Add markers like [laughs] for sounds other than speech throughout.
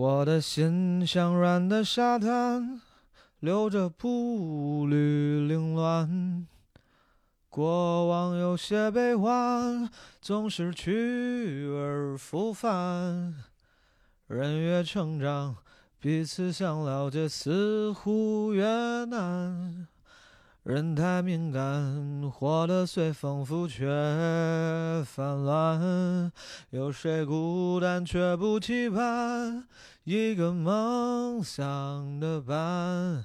我的心像软的沙滩，留着步履凌乱。过往有些悲欢，总是去而复返。人越成长，彼此想了解似乎越难。人太敏感，活得随风浮却泛滥。有谁孤单却不期盼一个梦想的伴？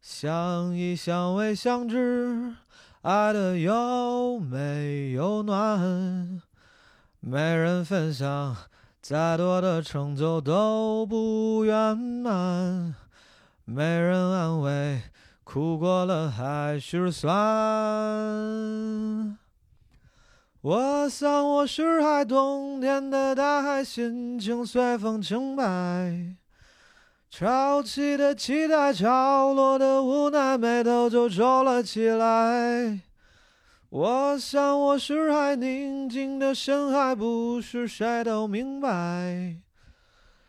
相依相偎相知，爱的有美有暖。没人分享，再多的成就都不圆满。没人安慰。哭过了还是酸。我想我是海，冬天的大海，心情随风轻摆。潮起的期待，潮落的无奈，眉头就皱了起来。我想我是海，宁静的深海，不是谁都明白。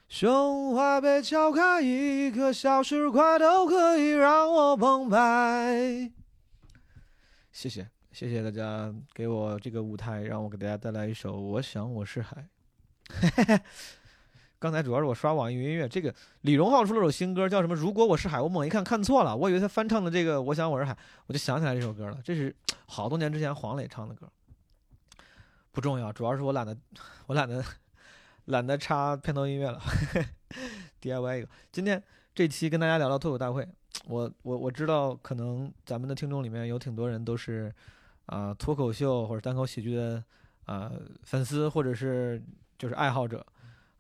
胸怀被敲开，一颗小石块都可以让我澎湃。谢谢，谢谢大家给我这个舞台，让我给大家带来一首《我想我是海》。[laughs] 刚才主要是我刷网易云音乐，这个李荣浩出了首新歌，叫什么？如果我是海，我猛一看看错了，我以为他翻唱的这个《我想我是海》，我就想起来这首歌了。这是好多年之前黄磊唱的歌，不重要，主要是我懒得，[laughs] 我懒得。懒得插片头音乐了，[laughs] DIY 一个。今天这期跟大家聊聊脱口大会，我我我知道，可能咱们的听众里面有挺多人都是啊脱口秀或者单口喜剧的啊粉丝，或者是就是爱好者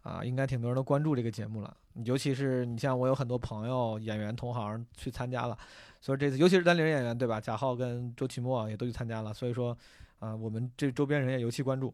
啊，应该挺多人都关注这个节目了。尤其是你像我有很多朋友演员同行去参加了，所以这次尤其是单立人演员对吧？贾浩跟周奇墨也都去参加了，所以说啊，我们这周边人也尤其关注。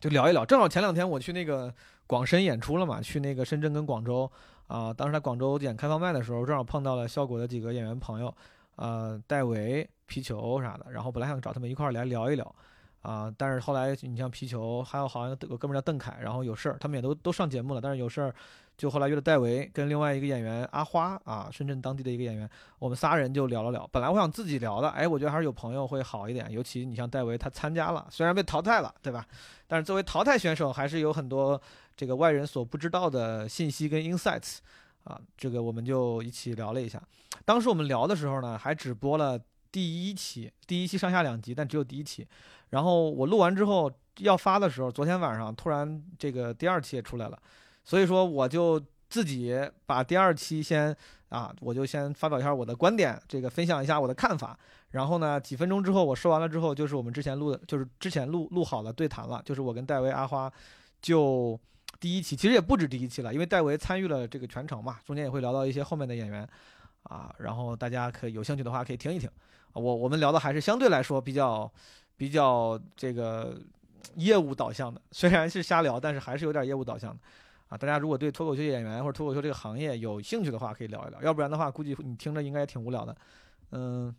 就聊一聊，正好前两天我去那个广深演出了嘛，去那个深圳跟广州啊，当时在广州演开放麦的时候，正好碰到了效果的几个演员朋友，呃，戴维、皮球啥的，然后本来想找他们一块儿来聊一聊，啊，但是后来你像皮球，还有好像有哥们叫邓凯，然后有事儿，他们也都都上节目了，但是有事儿。就后来约了戴维跟另外一个演员阿花啊，深圳当地的一个演员，我们仨人就聊了聊。本来我想自己聊的，哎，我觉得还是有朋友会好一点。尤其你像戴维，他参加了，虽然被淘汰了，对吧？但是作为淘汰选手，还是有很多这个外人所不知道的信息跟 insights 啊。这个我们就一起聊了一下。当时我们聊的时候呢，还只播了第一期，第一期上下两集，但只有第一期。然后我录完之后要发的时候，昨天晚上突然这个第二期也出来了。所以说，我就自己把第二期先啊，我就先发表一下我的观点，这个分享一下我的看法。然后呢，几分钟之后我说完了之后，就是我们之前录的，就是之前录录好了对谈了，就是我跟戴维、阿花，就第一期，其实也不止第一期了，因为戴维参与了这个全程嘛，中间也会聊到一些后面的演员啊，然后大家可以有兴趣的话可以听一听。我我们聊的还是相对来说比较比较这个业务导向的，虽然是瞎聊，但是还是有点业务导向的。啊，大家如果对脱口秀演员或者脱口秀这个行业有兴趣的话，可以聊一聊。要不然的话，估计你听着应该也挺无聊的。嗯，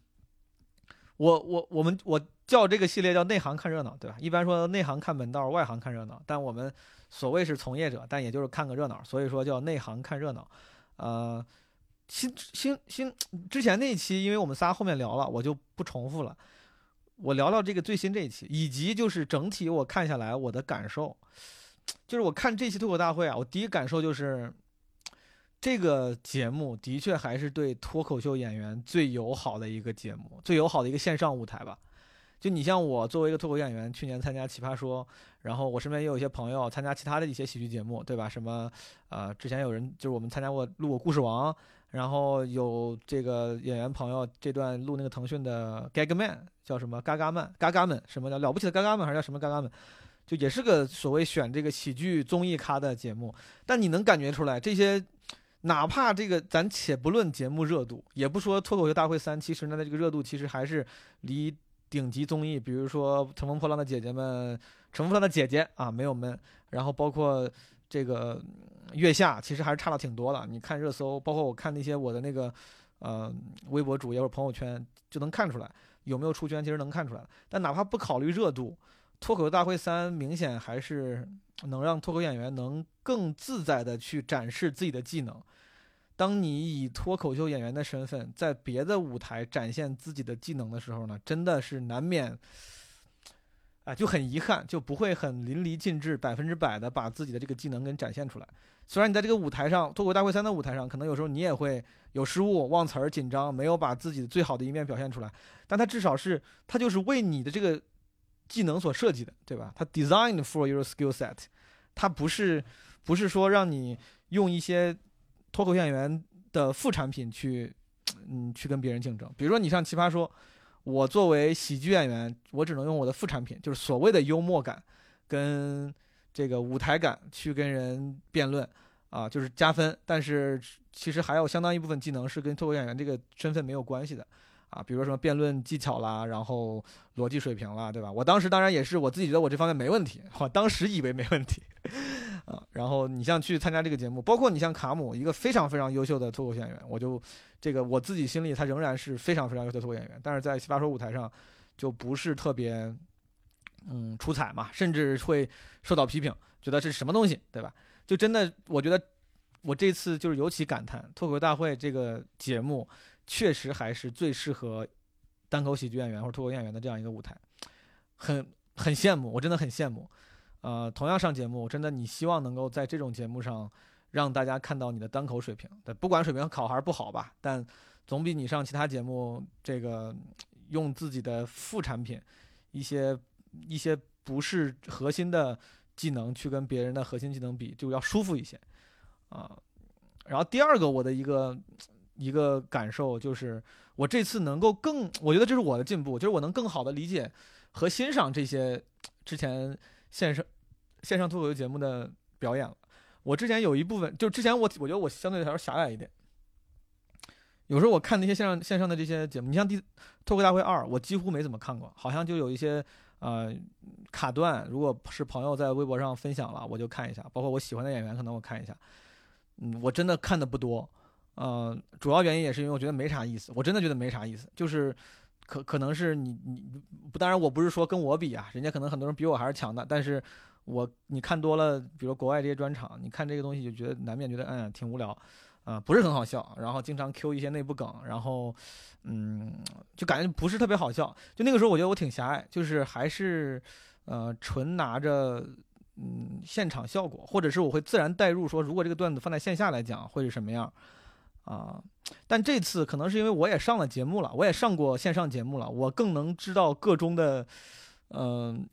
我我我们我叫这个系列叫内行看热闹，对吧？一般说内行看门道，外行看热闹。但我们所谓是从业者，但也就是看个热闹，所以说叫内行看热闹。呃，新新新之前那一期，因为我们仨后面聊了，我就不重复了。我聊聊这个最新这一期，以及就是整体我看下来我的感受。就是我看这期脱口大会啊，我第一感受就是，这个节目的确还是对脱口秀演员最友好的一个节目，最友好的一个线上舞台吧。就你像我作为一个脱口演员，去年参加奇葩说，然后我身边也有一些朋友参加其他的一些喜剧节目，对吧？什么呃，之前有人就是我们参加过录过故事王，然后有这个演员朋友这段录那个腾讯的 Gag Man，叫什么嘎嘎们嘎嘎们，什么叫了不起的嘎嘎们，还是叫什么嘎嘎们？就也是个所谓选这个喜剧综艺咖的节目，但你能感觉出来，这些哪怕这个咱且不论节目热度，也不说脱口秀大会三，其实呢，这个热度其实还是离顶级综艺，比如说《乘风破浪的姐姐们》《乘风破浪的姐姐》啊没有闷，然后包括这个月下，其实还是差了挺多的。你看热搜，包括我看那些我的那个呃微博主页或者朋友圈，就能看出来有没有出圈，其实能看出来。但哪怕不考虑热度。脱口秀大会三明显还是能让脱口演员能更自在的去展示自己的技能。当你以脱口秀演员的身份在别的舞台展现自己的技能的时候呢，真的是难免，啊，就很遗憾，就不会很淋漓尽致、百分之百的把自己的这个技能给展现出来。虽然你在这个舞台上，脱口大会三的舞台上，可能有时候你也会有失误、忘词儿、紧张，没有把自己最好的一面表现出来，但它至少是，它就是为你的这个技能所设计的，对吧？它 designed for your skill set，它不是，不是说让你用一些。脱口秀演员的副产品去，嗯，去跟别人竞争。比如说你像奇葩说，我作为喜剧演员，我只能用我的副产品，就是所谓的幽默感，跟这个舞台感去跟人辩论，啊，就是加分。但是其实还有相当一部分技能是跟脱口秀演员这个身份没有关系的。啊，比如说什么辩论技巧啦，然后逻辑水平啦，对吧？我当时当然也是我自己觉得我这方面没问题，我当时以为没问题，啊，然后你像去参加这个节目，包括你像卡姆，一个非常非常优秀的脱口秀演员，我就这个我自己心里他仍然是非常非常优秀的脱口演员，但是在奇葩说舞台上就不是特别嗯出彩嘛，甚至会受到批评，觉得是什么东西，对吧？就真的我觉得我这次就是尤其感叹脱口秀大会这个节目。确实还是最适合单口喜剧演员或者脱口演员的这样一个舞台，很很羡慕，我真的很羡慕。呃，同样上节目，真的你希望能够在这种节目上让大家看到你的单口水平，对，不管水平好还是不好吧，但总比你上其他节目这个用自己的副产品一些一些不是核心的技能去跟别人的核心技能比，就要舒服一些啊。然后第二个我的一个。一个感受就是，我这次能够更，我觉得这是我的进步，就是我能更好的理解和欣赏这些之前线上线上脱口秀节目的表演了。我之前有一部分，就之前我我觉得我相对来说狭隘一点，有时候我看那些线上线上的这些节目，你像《第脱口大会二》，我几乎没怎么看过，好像就有一些呃卡段，如果是朋友在微博上分享了，我就看一下，包括我喜欢的演员，可能我看一下，嗯，我真的看的不多。呃，主要原因也是因为我觉得没啥意思，我真的觉得没啥意思，就是可可能是你你不，当然我不是说跟我比啊，人家可能很多人比我还是强的，但是我你看多了，比如国外这些专场，你看这个东西就觉得难免觉得嗯挺无聊，啊不是很好笑，然后经常 Q 一些内部梗，然后嗯就感觉不是特别好笑，就那个时候我觉得我挺狭隘，就是还是呃纯拿着嗯现场效果，或者是我会自然带入说如果这个段子放在线下来讲会是什么样。啊，但这次可能是因为我也上了节目了，我也上过线上节目了，我更能知道个中的，[laughs] 嗯，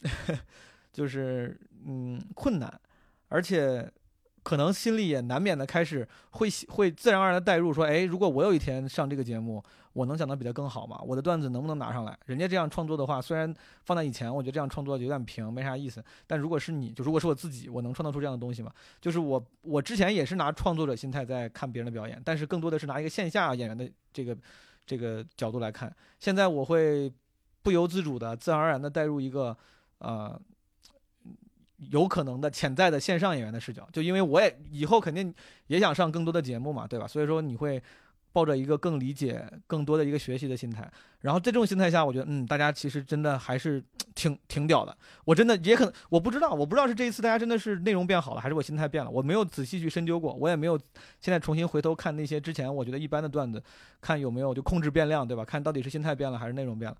就是嗯困难，而且。可能心里也难免的开始会会自然而然的带入，说，哎，如果我有一天上这个节目，我能讲的比他更好吗？我的段子能不能拿上来？人家这样创作的话，虽然放在以前，我觉得这样创作有点平，没啥意思。但如果是你，就如果是我自己，我能创造出这样的东西吗？就是我，我之前也是拿创作者心态在看别人的表演，但是更多的是拿一个线下演员的这个这个角度来看。现在我会不由自主的、自然而然的带入一个，呃。有可能的潜在的线上演员的视角，就因为我也以后肯定也想上更多的节目嘛，对吧？所以说你会抱着一个更理解、更多的一个学习的心态。然后在这种心态下，我觉得，嗯，大家其实真的还是挺挺屌的。我真的也可能，我不知道，我不知道是这一次大家真的是内容变好了，还是我心态变了。我没有仔细去深究过，我也没有现在重新回头看那些之前我觉得一般的段子，看有没有就控制变量，对吧？看到底是心态变了还是内容变了。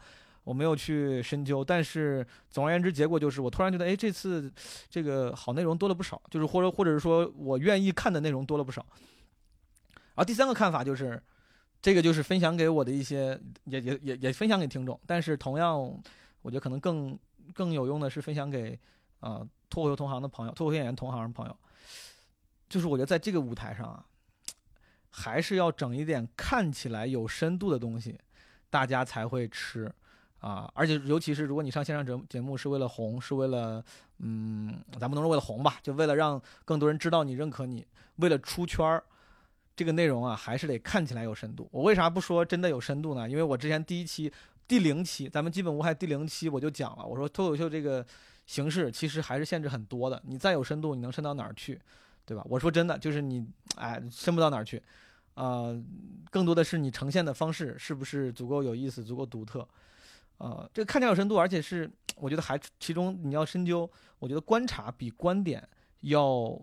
我没有去深究，但是总而言之，结果就是我突然觉得，哎，这次这个好内容多了不少，就是或者或者是说我愿意看的内容多了不少。然后第三个看法就是，这个就是分享给我的一些，也也也也分享给听众。但是同样，我觉得可能更更有用的是分享给啊脱口秀同行的朋友，脱口秀演员同行的朋友。就是我觉得在这个舞台上啊，还是要整一点看起来有深度的东西，大家才会吃。啊，而且尤其是如果你上线上节节目是为了红，是为了，嗯，咱不能说为了红吧，就为了让更多人知道你、认可你，为了出圈儿，这个内容啊，还是得看起来有深度。我为啥不说真的有深度呢？因为我之前第一期、第零期，咱们基本无害第零期我就讲了，我说脱口秀这个形式其实还是限制很多的，你再有深度，你能深到哪儿去，对吧？我说真的，就是你，哎，深不到哪儿去，啊，更多的是你呈现的方式是不是足够有意思、足够独特。呃，这个看起来有深度，而且是我觉得还其中你要深究，我觉得观察比观点要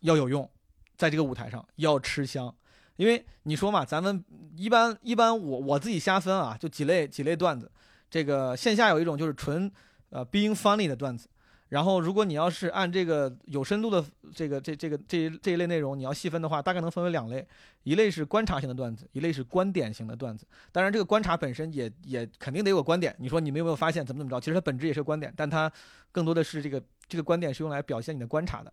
要有用，在这个舞台上要吃香，因为你说嘛，咱们一般一般我我自己瞎分啊，就几类几类段子，这个线下有一种就是纯呃 being funny 的段子。然后，如果你要是按这个有深度的这个这这个这这一类内容，你要细分的话，大概能分为两类，一类是观察型的段子，一类是观点型的段子。当然，这个观察本身也也肯定得有个观点。你说你们有没有发现怎么怎么着？其实它本质也是观点，但它更多的是这个这个观点是用来表现你的观察的。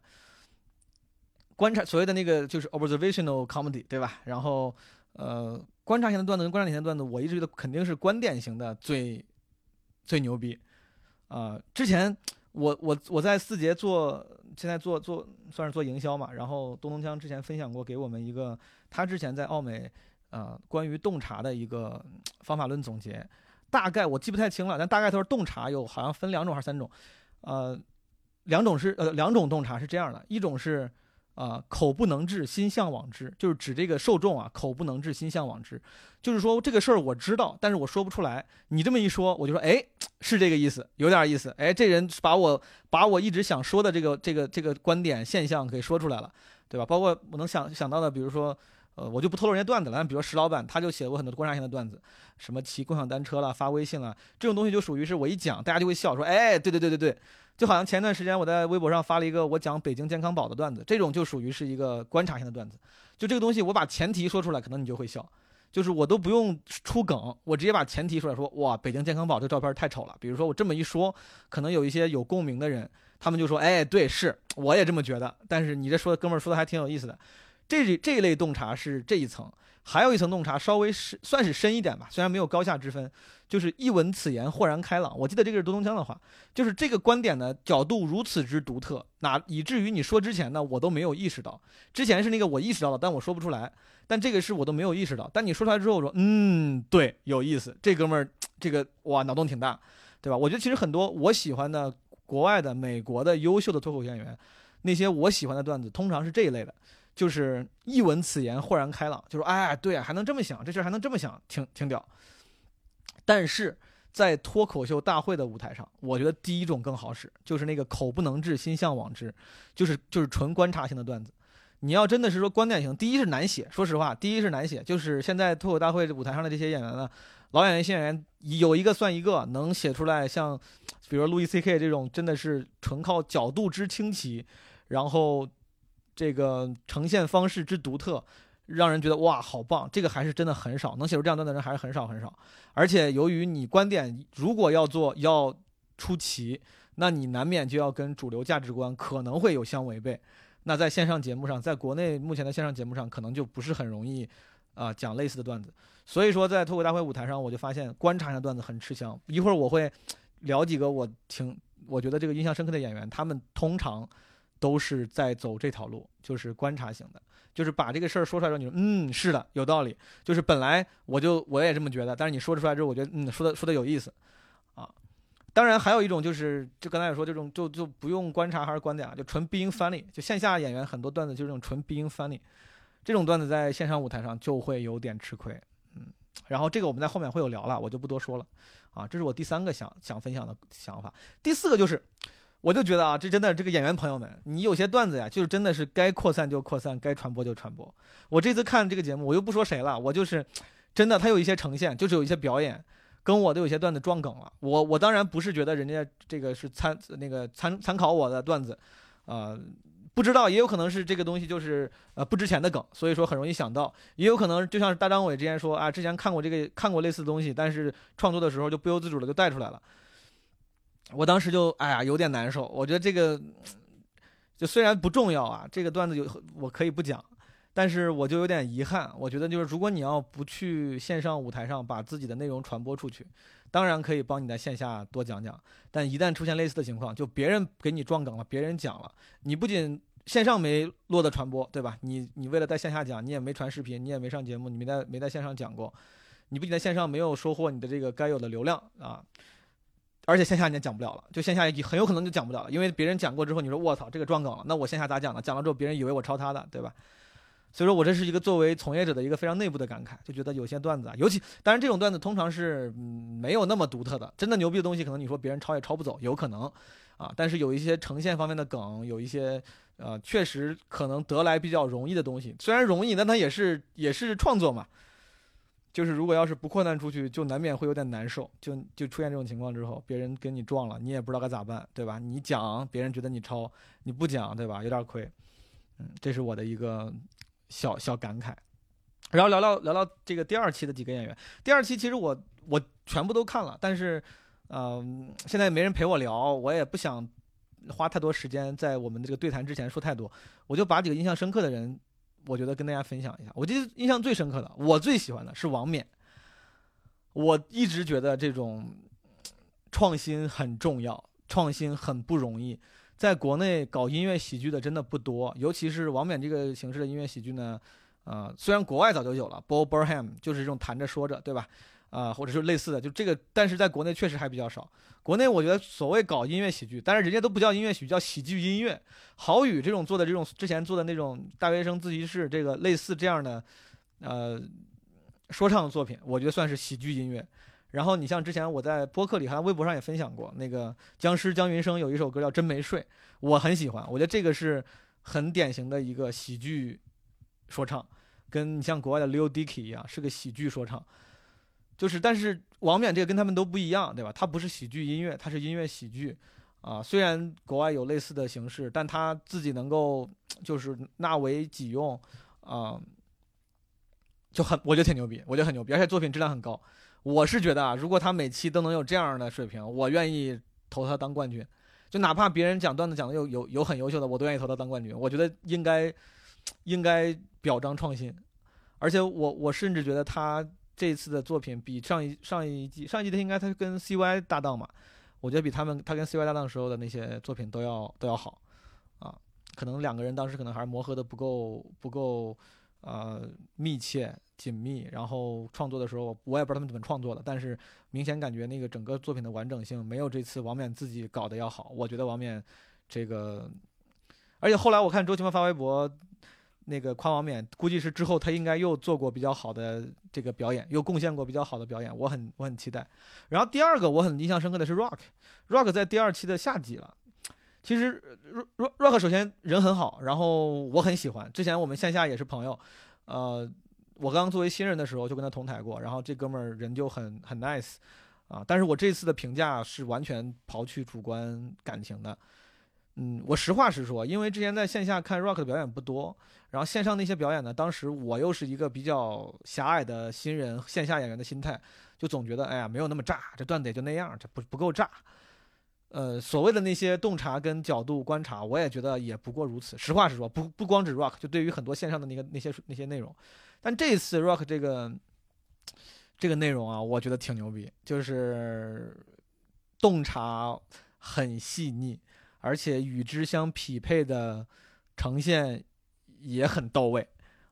观察所谓的那个就是 observational comedy，对吧？然后呃，观察型的段子跟观察型的段子，我一直觉得肯定是观点型的最最牛逼啊！之前。我我我在四节做，现在做做算是做营销嘛。然后东东江之前分享过给我们一个他之前在奥美，呃，关于洞察的一个方法论总结。大概我记不太清了，但大概他是洞察有好像分两种还是三种，呃，两种是呃两种洞察是这样的，一种是。啊，口不能治，心向往之，就是指这个受众啊，口不能治，心向往之，就是说这个事儿我知道，但是我说不出来。你这么一说，我就说，哎，是这个意思，有点意思。哎，这人把我把我一直想说的这个这个这个观点现象给说出来了，对吧？包括我能想想到的，比如说，呃，我就不透露人家段子了。比如说石老板，他就写过很多观察性的段子，什么骑共享单车了，发微信了，这种东西就属于是我一讲，大家就会笑，说，哎，对对对对对。就好像前段时间我在微博上发了一个我讲北京健康宝的段子，这种就属于是一个观察性的段子。就这个东西，我把前提说出来，可能你就会笑。就是我都不用出梗，我直接把前提出来说，哇，北京健康宝这照片太丑了。比如说我这么一说，可能有一些有共鸣的人，他们就说，哎，对，是，我也这么觉得。但是你这说的哥们儿说的还挺有意思的。这这一类洞察是这一层，还有一层洞察稍微是算是深一点吧，虽然没有高下之分。就是一闻此言豁然开朗，我记得这个是多东江的话，就是这个观点呢角度如此之独特，哪以至于你说之前呢我都没有意识到，之前是那个我意识到了，但我说不出来，但这个是我都没有意识到，但你说出来之后我说嗯对有意思，这哥们儿这个哇脑洞挺大，对吧？我觉得其实很多我喜欢的国外的美国的优秀的脱口秀演员，那些我喜欢的段子通常是这一类的，就是一闻此言豁然开朗，就说哎对啊还能这么想，这事还能这么想，挺挺屌。但是在脱口秀大会的舞台上，我觉得第一种更好使，就是那个口不能治，心向往之，就是就是纯观察性的段子。你要真的是说观点型，第一是难写，说实话，第一是难写。就是现在脱口大会舞台上的这些演员呢，老演员、新演员有一个算一个，能写出来像，比如路易 C K 这种，真的是纯靠角度之清奇，然后这个呈现方式之独特。让人觉得哇，好棒！这个还是真的很少，能写出这样段的人还是很少很少。而且由于你观点如果要做要出奇，那你难免就要跟主流价值观可能会有相违背。那在线上节目上，在国内目前的线上节目上，可能就不是很容易啊讲类似的段子。所以说，在脱口大会舞台上，我就发现观察一下段子很吃香。一会儿我会聊几个我挺我觉得这个印象深刻的演员，他们通常都是在走这条路，就是观察型的。就是把这个事儿说出来之后，你说嗯是的有道理。就是本来我就我也这么觉得，但是你说出来之后，我觉得嗯说的说的有意思，啊，当然还有一种就是，就刚才也说这种就就不用观察还是观点啊，就纯 being funny。就线下演员很多段子就是这种纯 being funny，这种段子在线上舞台上就会有点吃亏，嗯。然后这个我们在后面会有聊了，我就不多说了，啊，这是我第三个想想分享的想法。第四个就是。我就觉得啊，这真的这个演员朋友们，你有些段子呀，就是真的是该扩散就扩散，该传播就传播。我这次看这个节目，我又不说谁了，我就是真的，他有一些呈现，就是有一些表演，跟我都有些段子撞梗了。我我当然不是觉得人家这个是参那个参参考我的段子，啊，不知道也有可能是这个东西就是呃不值钱的梗，所以说很容易想到，也有可能就像是大张伟之前说啊，之前看过这个看过类似的东西，但是创作的时候就不由自主的就带出来了。我当时就哎呀有点难受，我觉得这个就虽然不重要啊，这个段子有我可以不讲，但是我就有点遗憾。我觉得就是如果你要不去线上舞台上把自己的内容传播出去，当然可以帮你在线下多讲讲，但一旦出现类似的情况，就别人给你撞梗了，别人讲了，你不仅线上没落的传播，对吧？你你为了在线下讲，你也没传视频，你也没上节目，你没在没在线上讲过，你不仅在线上没有收获你的这个该有的流量啊。而且线下你也讲不了了，就线下很有可能就讲不了了，因为别人讲过之后，你说我操这个撞梗了，那我线下咋讲呢？讲了之后别人以为我抄他的，对吧？所以说我这是一个作为从业者的一个非常内部的感慨，就觉得有些段子啊，尤其当然这种段子通常是没有那么独特的，真的牛逼的东西可能你说别人抄也抄不走，有可能啊，但是有一些呈现方面的梗，有一些呃确实可能得来比较容易的东西，虽然容易，但它也是也是创作嘛。就是如果要是不扩散出去，就难免会有点难受。就就出现这种情况之后，别人跟你撞了，你也不知道该咋办，对吧？你讲，别人觉得你抄；你不讲，对吧？有点亏。嗯，这是我的一个小小感慨。然后聊聊聊聊这个第二期的几个演员。第二期其实我我全部都看了，但是，嗯，现在没人陪我聊，我也不想花太多时间在我们这个对谈之前说太多，我就把几个印象深刻的人。我觉得跟大家分享一下，我记得印象最深刻的，我最喜欢的是王冕。我一直觉得这种创新很重要，创新很不容易。在国内搞音乐喜剧的真的不多，尤其是王冕这个形式的音乐喜剧呢，呃，虽然国外早就有了，Bob Burham 就是这种弹着说着，对吧？啊，或者是类似的，就这个，但是在国内确实还比较少。国内我觉得所谓搞音乐喜剧，但是人家都不叫音乐喜剧，叫喜剧音乐。郝宇这种做的这种之前做的那种大学生自习室，这个类似这样的，呃，说唱作品，我觉得算是喜剧音乐。然后你像之前我在播客里，还微博上也分享过，那个僵尸姜云升有一首歌叫《真没睡》，我很喜欢。我觉得这个是很典型的一个喜剧说唱，跟你像国外的 Lil Dicky 一样，是个喜剧说唱。就是，但是王冕这个跟他们都不一样，对吧？他不是喜剧音乐，他是音乐喜剧，啊，虽然国外有类似的形式，但他自己能够就是纳为己用，啊，就很，我觉得挺牛逼，我觉得很牛逼，而且作品质量很高。我是觉得啊，如果他每期都能有这样的水平，我愿意投他当冠军，就哪怕别人讲段子讲的有有有很优秀的，我都愿意投他当冠军。我觉得应该应该表彰创新，而且我我甚至觉得他。这一次的作品比上一上一季上一季的应该他跟 CY 搭档嘛，我觉得比他们他跟 CY 搭档时候的那些作品都要都要好，啊，可能两个人当时可能还是磨合的不够不够呃密切紧密，然后创作的时候我也不知道他们怎么创作的，但是明显感觉那个整个作品的完整性没有这次王冕自己搞的要好，我觉得王冕这个，而且后来我看周奇墨发微博。那个夸王冕，估计是之后他应该又做过比较好的这个表演，又贡献过比较好的表演，我很我很期待。然后第二个我很印象深刻的是 Rock，Rock 在第二期的下集了。其实 Rock Rock 首先人很好，然后我很喜欢。之前我们线下也是朋友，呃，我刚作为新人的时候就跟他同台过，然后这哥们儿人就很很 nice 啊。但是我这次的评价是完全刨去主观感情的。嗯，我实话实说，因为之前在线下看 Rock 的表演不多，然后线上那些表演呢，当时我又是一个比较狭隘的新人，线下演员的心态，就总觉得，哎呀，没有那么炸，这段子也就那样，这不不够炸。呃，所谓的那些洞察跟角度观察，我也觉得也不过如此。实话实说，不不光指 Rock，就对于很多线上的那个那些那些内容，但这次 Rock 这个这个内容啊，我觉得挺牛逼，就是洞察很细腻。而且与之相匹配的呈现也很到位，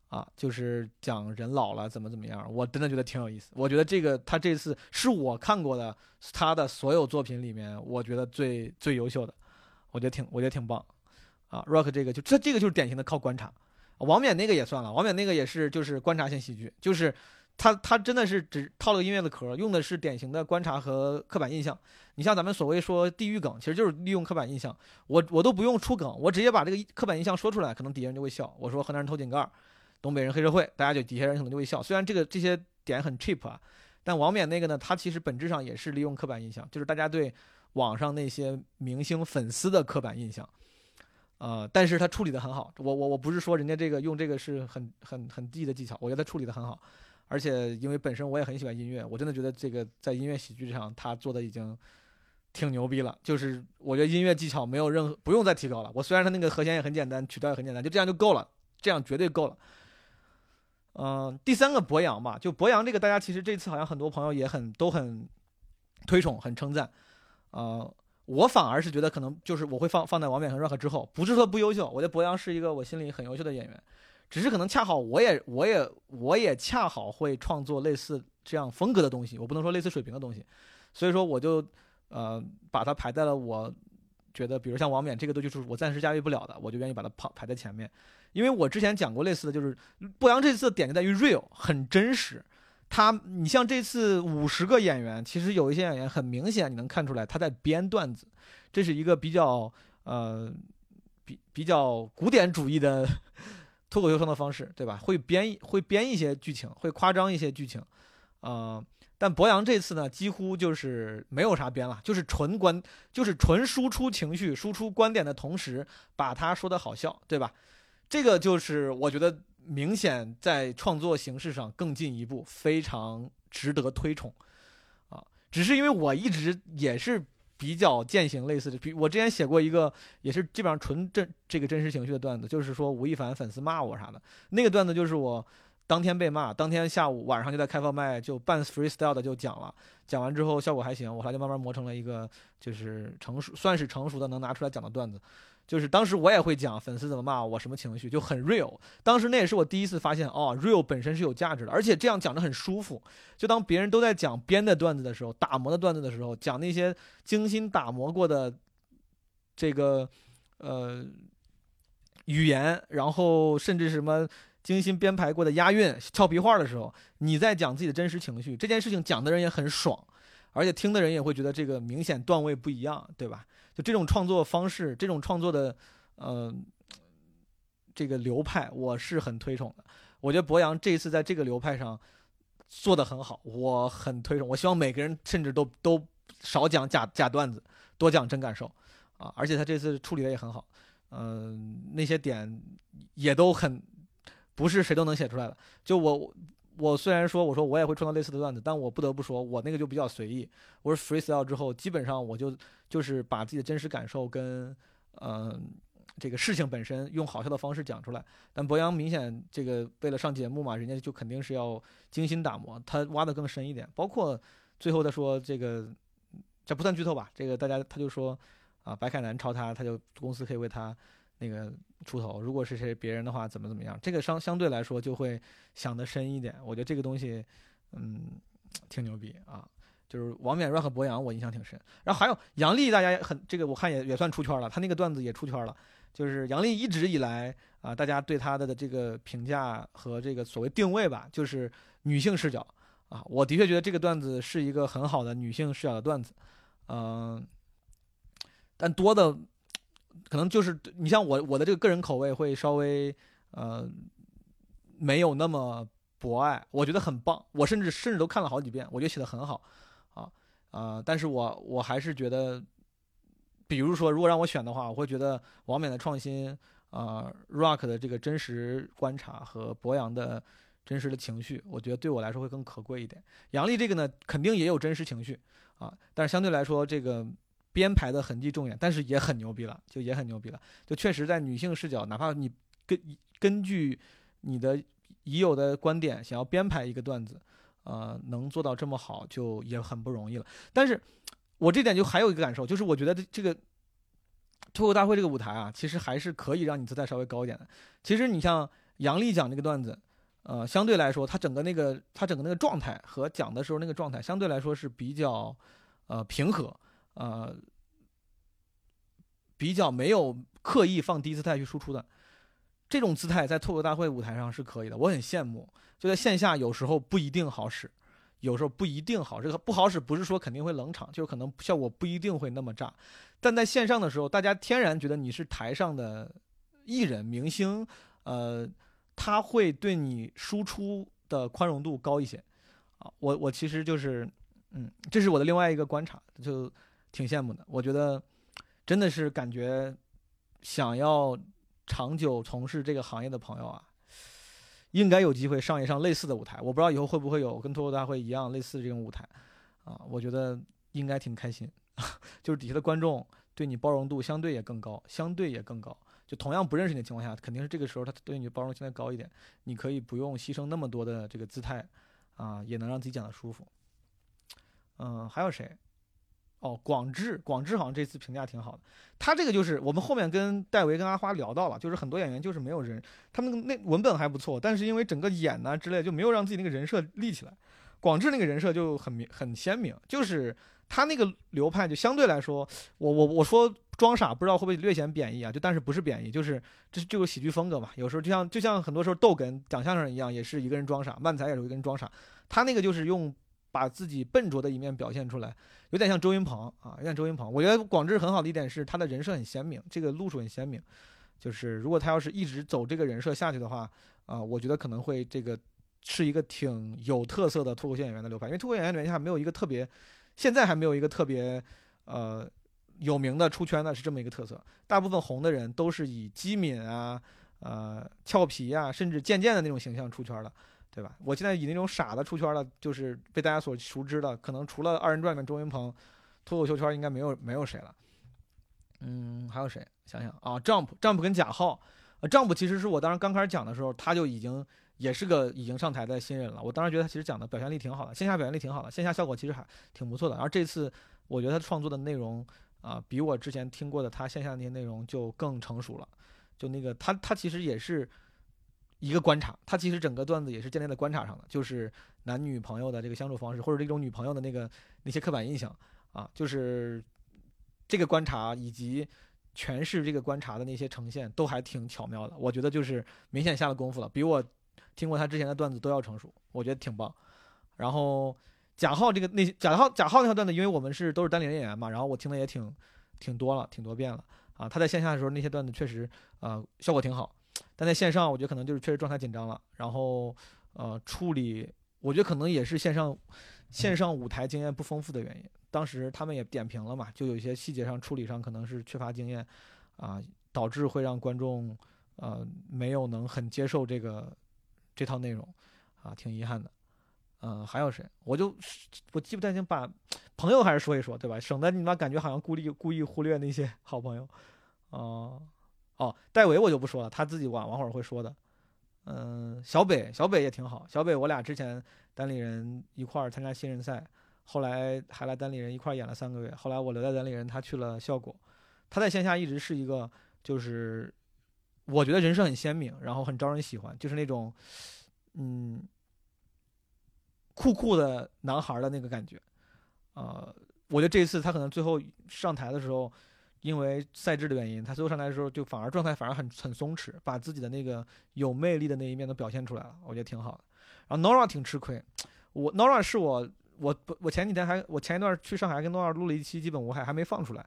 啊，就是讲人老了怎么怎么样，我真的觉得挺有意思。我觉得这个他这次是我看过的他的所有作品里面，我觉得最最优秀的，我觉得挺我觉得挺棒，啊，Rock 这个就这这个就是典型的靠观察，王冕那个也算了，王冕那个也是就是观察性喜剧，就是。他他真的是只套了音乐的壳，用的是典型的观察和刻板印象。你像咱们所谓说地域梗，其实就是利用刻板印象。我我都不用出梗，我直接把这个刻板印象说出来，可能底下人就会笑。我说河南人偷井盖，东北人黑社会，大家就底下人可能就会笑。虽然这个这些点很 cheap 啊，但王冕那个呢，他其实本质上也是利用刻板印象，就是大家对网上那些明星粉丝的刻板印象。呃，但是他处理的很好。我我我不是说人家这个用这个是很很很低的技巧，我觉得他处理的很好。而且因为本身我也很喜欢音乐，我真的觉得这个在音乐喜剧上他做的已经挺牛逼了。就是我觉得音乐技巧没有任何不用再提高了。我虽然他那个和弦也很简单，曲调也很简单，就这样就够了，这样绝对够了。嗯，第三个博洋吧，就博洋这个大家其实这次好像很多朋友也很都很推崇、很称赞。呃，我反而是觉得可能就是我会放放在王冕和 Rock 之后，不是说不优秀，我觉得博洋是一个我心里很优秀的演员。只是可能恰好我也我也我也恰好会创作类似这样风格的东西，我不能说类似水平的东西，所以说我就呃把它排在了我觉得，比如像王冕这个都就是我暂时驾驭不了的，我就愿意把它排排在前面。因为我之前讲过类似的就是博洋这次的点就在于 real 很真实。他，你像这次五十个演员，其实有一些演员很明显你能看出来他在编段子，这是一个比较呃比比较古典主义的脱口秀生的方式，对吧？会编会编一些剧情，会夸张一些剧情，啊。但博洋这次呢，几乎就是没有啥编了，就是纯观，就是纯输出情绪、输出观点的同时，把他说的好笑，对吧？这个就是我觉得明显在创作形式上更进一步，非常值得推崇啊！只是因为我一直也是比较践行类似的，比我之前写过一个，也是基本上纯真这个真实情绪的段子，就是说吴亦凡粉丝骂我啥的，那个段子就是我。当天被骂，当天下午晚上就在开放麦就半 freestyle 的就讲了，讲完之后效果还行，我后来就慢慢磨成了一个就是成熟，算是成熟的能拿出来讲的段子。就是当时我也会讲粉丝怎么骂我什么情绪，就很 real。当时那也是我第一次发现，哦，real 本身是有价值的，而且这样讲着很舒服。就当别人都在讲编的段子的时候，打磨的段子的时候，讲那些精心打磨过的这个呃语言，然后甚至什么。精心编排过的押韵、俏皮话的时候，你在讲自己的真实情绪，这件事情讲的人也很爽，而且听的人也会觉得这个明显段位不一样，对吧？就这种创作方式，这种创作的，呃，这个流派，我是很推崇的。我觉得博洋这一次在这个流派上做的很好，我很推崇。我希望每个人甚至都都少讲假假段子，多讲真感受啊！而且他这次处理的也很好，嗯，那些点也都很。不是谁都能写出来的。就我，我虽然说我说我也会创造类似的段子，但我不得不说，我那个就比较随意。我是 freestyle 之后，基本上我就就是把自己的真实感受跟嗯这个事情本身用好笑的方式讲出来。但博洋明显这个为了上节目嘛，人家就肯定是要精心打磨，他挖的更深一点。包括最后他说这个这不算剧透吧？这个大家他就说啊，白凯南抄他，他就公司可以为他。那个出头，如果是谁别人的话，怎么怎么样？这个相相对来说就会想得深一点。我觉得这个东西，嗯，挺牛逼啊。就是王冕、和博洋，我印象挺深。然后还有杨笠，大家很这个我看也也算出圈了，他那个段子也出圈了。就是杨笠一直以来啊，大家对他的的这个评价和这个所谓定位吧，就是女性视角啊。我的确觉得这个段子是一个很好的女性视角的段子，嗯，但多的。可能就是你像我我的这个个人口味会稍微呃没有那么博爱，我觉得很棒，我甚至甚至都看了好几遍，我觉得写的很好啊啊！但是我我还是觉得，比如说如果让我选的话，我会觉得王冕的创新啊，Rock 的这个真实观察和博洋的真实的情绪，我觉得对我来说会更可贵一点。杨笠这个呢，肯定也有真实情绪啊，但是相对来说这个。编排的痕迹重演，但是也很牛逼了，就也很牛逼了，就确实在女性视角，哪怕你根根据你的已有的观点想要编排一个段子，呃，能做到这么好，就也很不容易了。但是我这点就还有一个感受，就是我觉得这个脱口大会这个舞台啊，其实还是可以让你姿态稍微高一点的。其实你像杨笠讲这个段子，呃，相对来说，他整个那个他整个那个状态和讲的时候那个状态，相对来说是比较呃平和。呃，比较没有刻意放低姿态去输出的这种姿态，在脱口大会舞台上是可以的，我很羡慕。就在线下，有时候不一定好使，有时候不一定好。这个不好使，不是说肯定会冷场，就是可能效果不一定会那么炸。但在线上的时候，大家天然觉得你是台上的艺人、明星，呃，他会对你输出的宽容度高一些。啊，我我其实就是，嗯，这是我的另外一个观察，就。挺羡慕的，我觉得真的是感觉想要长久从事这个行业的朋友啊，应该有机会上一上类似的舞台。我不知道以后会不会有跟脱口大会一样类似这种舞台啊？我觉得应该挺开心，[laughs] 就是底下的观众对你包容度相对也更高，相对也更高。就同样不认识你的情况下，肯定是这个时候他对你包容性再高一点，你可以不用牺牲那么多的这个姿态啊，也能让自己讲的舒服。嗯，还有谁？哦，广智，广智好像这次评价挺好的。他这个就是我们后面跟戴维跟阿花聊到了，就是很多演员就是没有人，他们那文本还不错，但是因为整个演呢之类，就没有让自己那个人设立起来。广智那个人设就很明很鲜明，就是他那个流派就相对来说，我我我说装傻不知道会不会略显贬义啊？就但是不是贬义，就是这就是喜剧风格嘛。有时候就像就像很多时候逗哏讲相声一样，也是一个人装傻，漫才也是一个人装傻。他那个就是用把自己笨拙的一面表现出来，有点像周云鹏啊，有点周云鹏。我觉得广志很好的一点是他的人设很鲜明，这个路数很鲜明。就是如果他要是一直走这个人设下去的话，啊，我觉得可能会这个是一个挺有特色的脱口秀演员的流派，因为脱口秀演员里面还没有一个特别，现在还没有一个特别呃有名的出圈的是这么一个特色。大部分红的人都是以机敏啊、呃俏皮啊，甚至贱贱的那种形象出圈的，对吧？我现在以那种傻的出圈的，就是被大家所熟知的，可能除了二人转里面周云鹏，脱口秀圈应该没有没有谁了。嗯，还有谁？想想啊，Jump，Jump 跟贾浩，呃，Jump 其实是我当时刚开始讲的时候，他就已经也是个已经上台的新人了。我当时觉得他其实讲的表现力挺好的，线下表现力挺好的，线下效果其实还挺不错的。而这次我觉得他创作的内容啊，比我之前听过的他线下那些内容就更成熟了。就那个他他其实也是一个观察，他其实整个段子也是建立在观察上的，就是男女朋友的这个相处方式，或者这种女朋友的那个那些刻板印象啊，就是这个观察以及。诠释这个观察的那些呈现都还挺巧妙的，我觉得就是明显下了功夫了，比我听过他之前的段子都要成熟，我觉得挺棒。然后贾浩这个那些贾浩贾浩那条段子，因为我们是都是单立人演员嘛，然后我听的也挺挺多了，挺多遍了啊。他在线下的时候那些段子确实啊效果挺好，但在线上我觉得可能就是确实状态紧张了，然后呃处理我觉得可能也是线上线上舞台经验不丰富的原因。当时他们也点评了嘛，就有一些细节上处理上可能是缺乏经验，啊，导致会让观众呃没有能很接受这个这套内容，啊，挺遗憾的。嗯，还有谁？我就我记不太清，把朋友还是说一说，对吧？省得你妈感觉好像故意故意忽略那些好朋友。哦哦，戴维我就不说了，他自己晚晚会儿会说的。嗯，小北小北也挺好，小北我俩之前单立人一块儿参加新人赛。后来还来单立人一块演了三个月。后来我留在单立人，他去了效果。他在线下一直是一个，就是我觉得人设很鲜明，然后很招人喜欢，就是那种嗯酷酷的男孩的那个感觉。呃，我觉得这一次他可能最后上台的时候，因为赛制的原因，他最后上来的时候就反而状态反而很很松弛，把自己的那个有魅力的那一面都表现出来了，我觉得挺好的。然后 Nora 挺吃亏，我 Nora 是我。我，我前几天还，我前一段去上海跟 Nora 录了一期基本无害，还没放出来。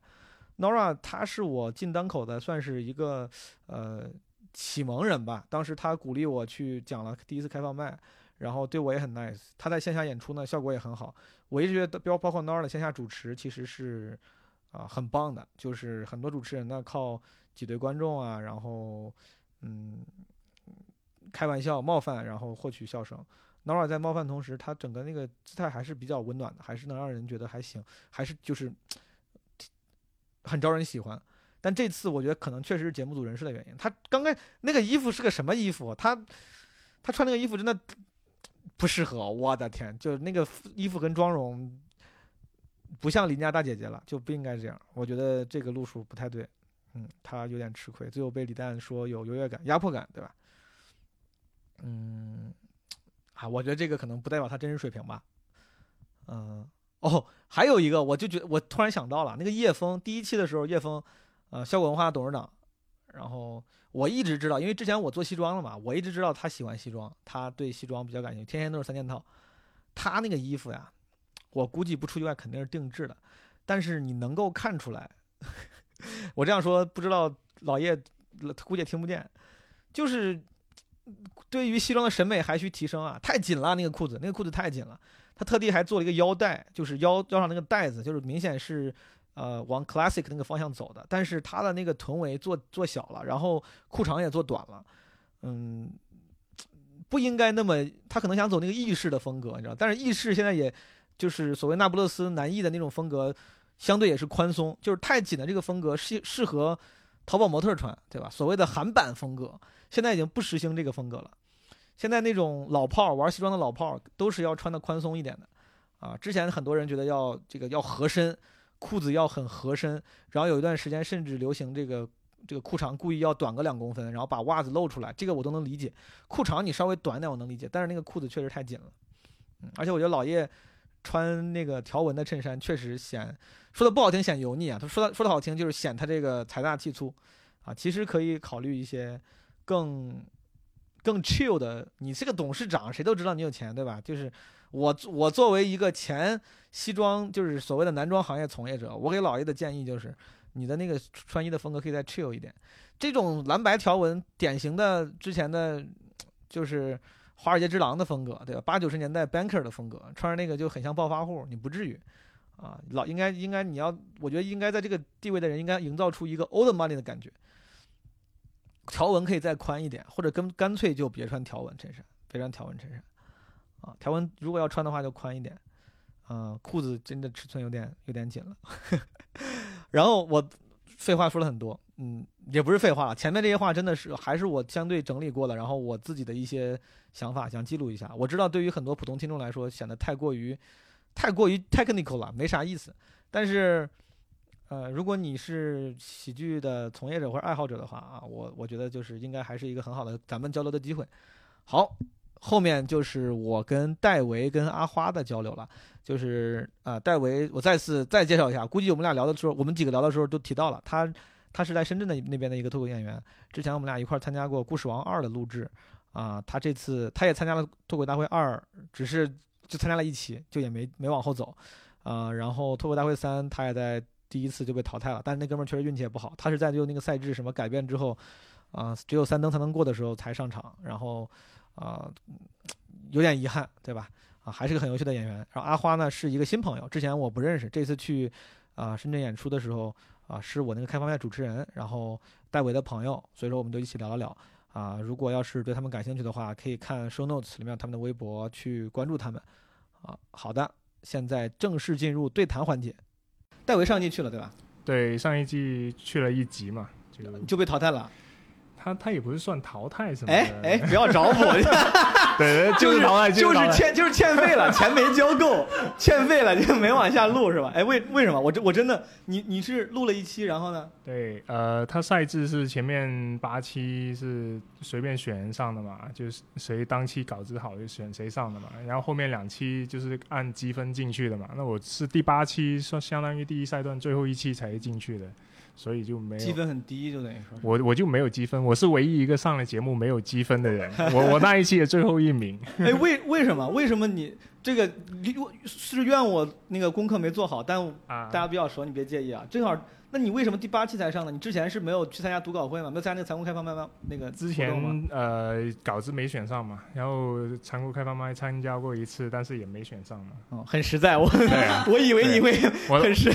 Nora 他是我进单口的，算是一个呃启蒙人吧。当时他鼓励我去讲了第一次开放麦，然后对我也很 nice。他在线下演出呢，效果也很好。我一直觉得，包包括 Nora 的线下主持其实是啊很棒的，就是很多主持人呢靠挤兑观众啊，然后嗯开玩笑冒犯，然后获取笑声。Nora 在冒犯同时，他整个那个姿态还是比较温暖的，还是能让人觉得还行，还是就是很招人喜欢。但这次我觉得可能确实是节目组人事的原因。他刚开那个衣服是个什么衣服？他他穿那个衣服真的不适合，我的天，就那个衣服跟妆容不像邻家大姐姐了，就不应该这样。我觉得这个路数不太对，嗯，他有点吃亏，最后被李诞说有优越感、压迫感，对吧？嗯。啊，我觉得这个可能不代表他真实水平吧。嗯，哦，还有一个，我就觉得我突然想到了，那个叶枫第一期的时候，叶枫，呃，效果文化董事长。然后我一直知道，因为之前我做西装了嘛，我一直知道他喜欢西装，他对西装比较感兴趣，天天都是三件套。他那个衣服呀，我估计不出意外肯定是定制的，但是你能够看出来，[laughs] 我这样说不知道老叶估计也听不见，就是。对于西装的审美还需提升啊！太紧了，那个裤子，那个裤子太紧了。他特地还做了一个腰带，就是腰腰上那个带子，就是明显是，呃，往 classic 那个方向走的。但是他的那个臀围做做小了，然后裤长也做短了。嗯，不应该那么，他可能想走那个意式的风格，你知道？但是意式现在也就是所谓那不勒斯男艺的那种风格，相对也是宽松，就是太紧的这个风格适适合淘宝模特穿，对吧？所谓的韩版风格。现在已经不实行这个风格了，现在那种老炮儿玩西装的老炮儿都是要穿的宽松一点的，啊，之前很多人觉得要这个要合身，裤子要很合身，然后有一段时间甚至流行这个这个裤长故意要短个两公分，然后把袜子露出来，这个我都能理解。裤长你稍微短点我能理解，但是那个裤子确实太紧了，嗯，而且我觉得老叶穿那个条纹的衬衫确实显说的不好听显油腻啊，他说的说的好听就是显他这个财大气粗啊。其实可以考虑一些更更 chill 的。你是个董事长，谁都知道你有钱，对吧？就是我我作为一个前西装就是所谓的男装行业从业者，我给老爷的建议就是，你的那个穿衣的风格可以再 chill 一点。这种蓝白条纹，典型的之前的，就是华尔街之狼的风格，对吧？八九十年代 banker 的风格，穿着那个就很像暴发户，你不至于。啊，老应该应该你要，我觉得应该在这个地位的人应该营造出一个 old money 的感觉。条纹可以再宽一点，或者跟干脆就别穿条纹衬衫，别穿条纹衬衫。啊，条纹如果要穿的话就宽一点。嗯、裤子真的尺寸有点有点紧了。[laughs] 然后我废话说了很多，嗯，也不是废话了，前面这些话真的是还是我相对整理过了，然后我自己的一些想法想记录一下。我知道对于很多普通听众来说显得太过于太过于 technical 了，没啥意思。但是，呃，如果你是喜剧的从业者或者爱好者的话啊，我我觉得就是应该还是一个很好的咱们交流的机会。好，后面就是我跟戴维跟阿花的交流了。就是啊、呃戴维，我再次再介绍一下，估计我们俩聊的时候，我们几个聊的时候都提到了他，他是在深圳的那边的一个脱口演员。之前我们俩一块参加过《故事王二》的录制，啊、他这次他也参加了脱口大会二，只是就参加了一期，就也没没往后走，啊、然后脱口大会三他也在第一次就被淘汰了，但是那哥们儿确实运气也不好，他是在就那个赛制什么改变之后，啊、只有三登才能过的时候才上场，然后啊、有点遗憾，对吧？啊，还是个很优秀的演员。然后阿花呢是一个新朋友，之前我不认识，这次去啊、深圳演出的时候啊、是我那个开放麦主持人，然后戴维的朋友，所以说我们就一起聊了聊。啊，如果要是对他们感兴趣的话，可以看 show notes 里面他们的微博去关注他们。啊，好的，现在正式进入对谈环节。戴维上一季去了对吧？对，上一季去了一集嘛，就就被淘汰了。他他也不是算淘汰什么的，哎哎，不要找我，[laughs] 对，就是淘汰，就是欠就是欠费了，钱没交够，欠费了就没往下录是吧？哎，为为什么？我真我真的，你你是录了一期，然后呢？对，呃，他赛制是前面八期是随便选人上的嘛，就是谁当期稿子好就选谁上的嘛，然后后面两期就是按积分进去的嘛。那我是第八期，算相当于第一赛段最后一期才进去的，所以就没有积分很低，就等于说。我我就没有积分，我是唯一一个上了节目没有积分的人，我我那一期的最后一名。[laughs] 哎，为为什么？为什么你这个你是怨我那个功课没做好？但啊，大家比较熟，你别介意啊。正好，那你为什么第八期才上呢？你之前是没有去参加读稿会吗？没有参加那个残酷开放麦吗？那个之前呃稿子没选上嘛，然后残酷开放麦参加过一次，但是也没选上嘛。哦，很实在，我啊，[laughs] 我以为你会很实。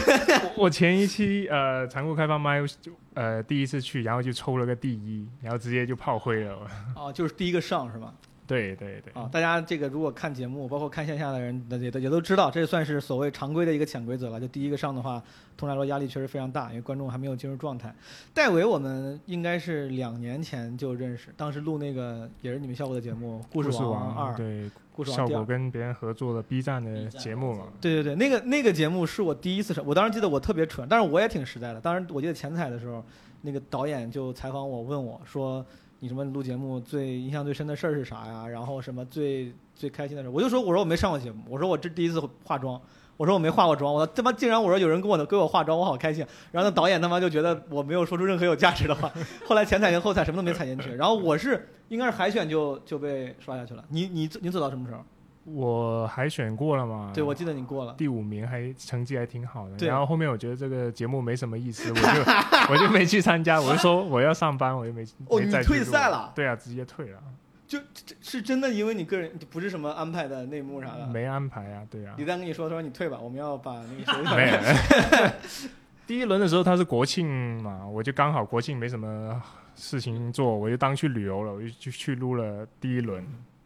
我我前一期呃残酷开放麦就呃第一次去，然后就抽了个第一，然后直接就炮灰了。哦，就是第一个上是吧？对对对，啊，大家这个如果看节目，包括看线下的人，也都也都知道，这算是所谓常规的一个潜规则了。就第一个上的话，通常来说压力确实非常大，因为观众还没有进入状态。戴维我们应该是两年前就认识，当时录那个也是你们效果的节目《故事事王二》，对故事王第二效果。跟别人合作的 B 站的节目嘛。对对对，那个那个节目是我第一次上，我当时记得我特别蠢，但是我也挺实在的。当时我记得前彩的时候，那个导演就采访我，问我说：“你什么录节目最印象最深的事儿是啥呀？然后什么最最开心的事儿？”我就说：“我说我没上过节目，我说我这第一次化妆，我说我没化过妆，我他妈竟然我说有人给我给我化妆，我好开心。”然后那导演他妈就觉得我没有说出任何有价值的话。[laughs] 后来前踩跟后踩什么都没踩进去，然后我是应该是海选就就被刷下去了。你你你走到什么时候？我海选过了嘛？对，我记得你过了。第五名还成绩还挺好的，对然后后面我觉得这个节目没什么意思，我就 [laughs] 我就没去参加，我就说我要上班，我就没哦你再去录赛了对啊，直接退了，就这是真的，因为你个人不是什么安排的内幕啥的。没安排啊，对啊，李诞跟你说，他说你退吧，我们要把那个谁没有。[laughs] 第一轮的时候他是国庆嘛，我就刚好国庆没什么事情做，我就当去旅游了，我就去去录了第一轮，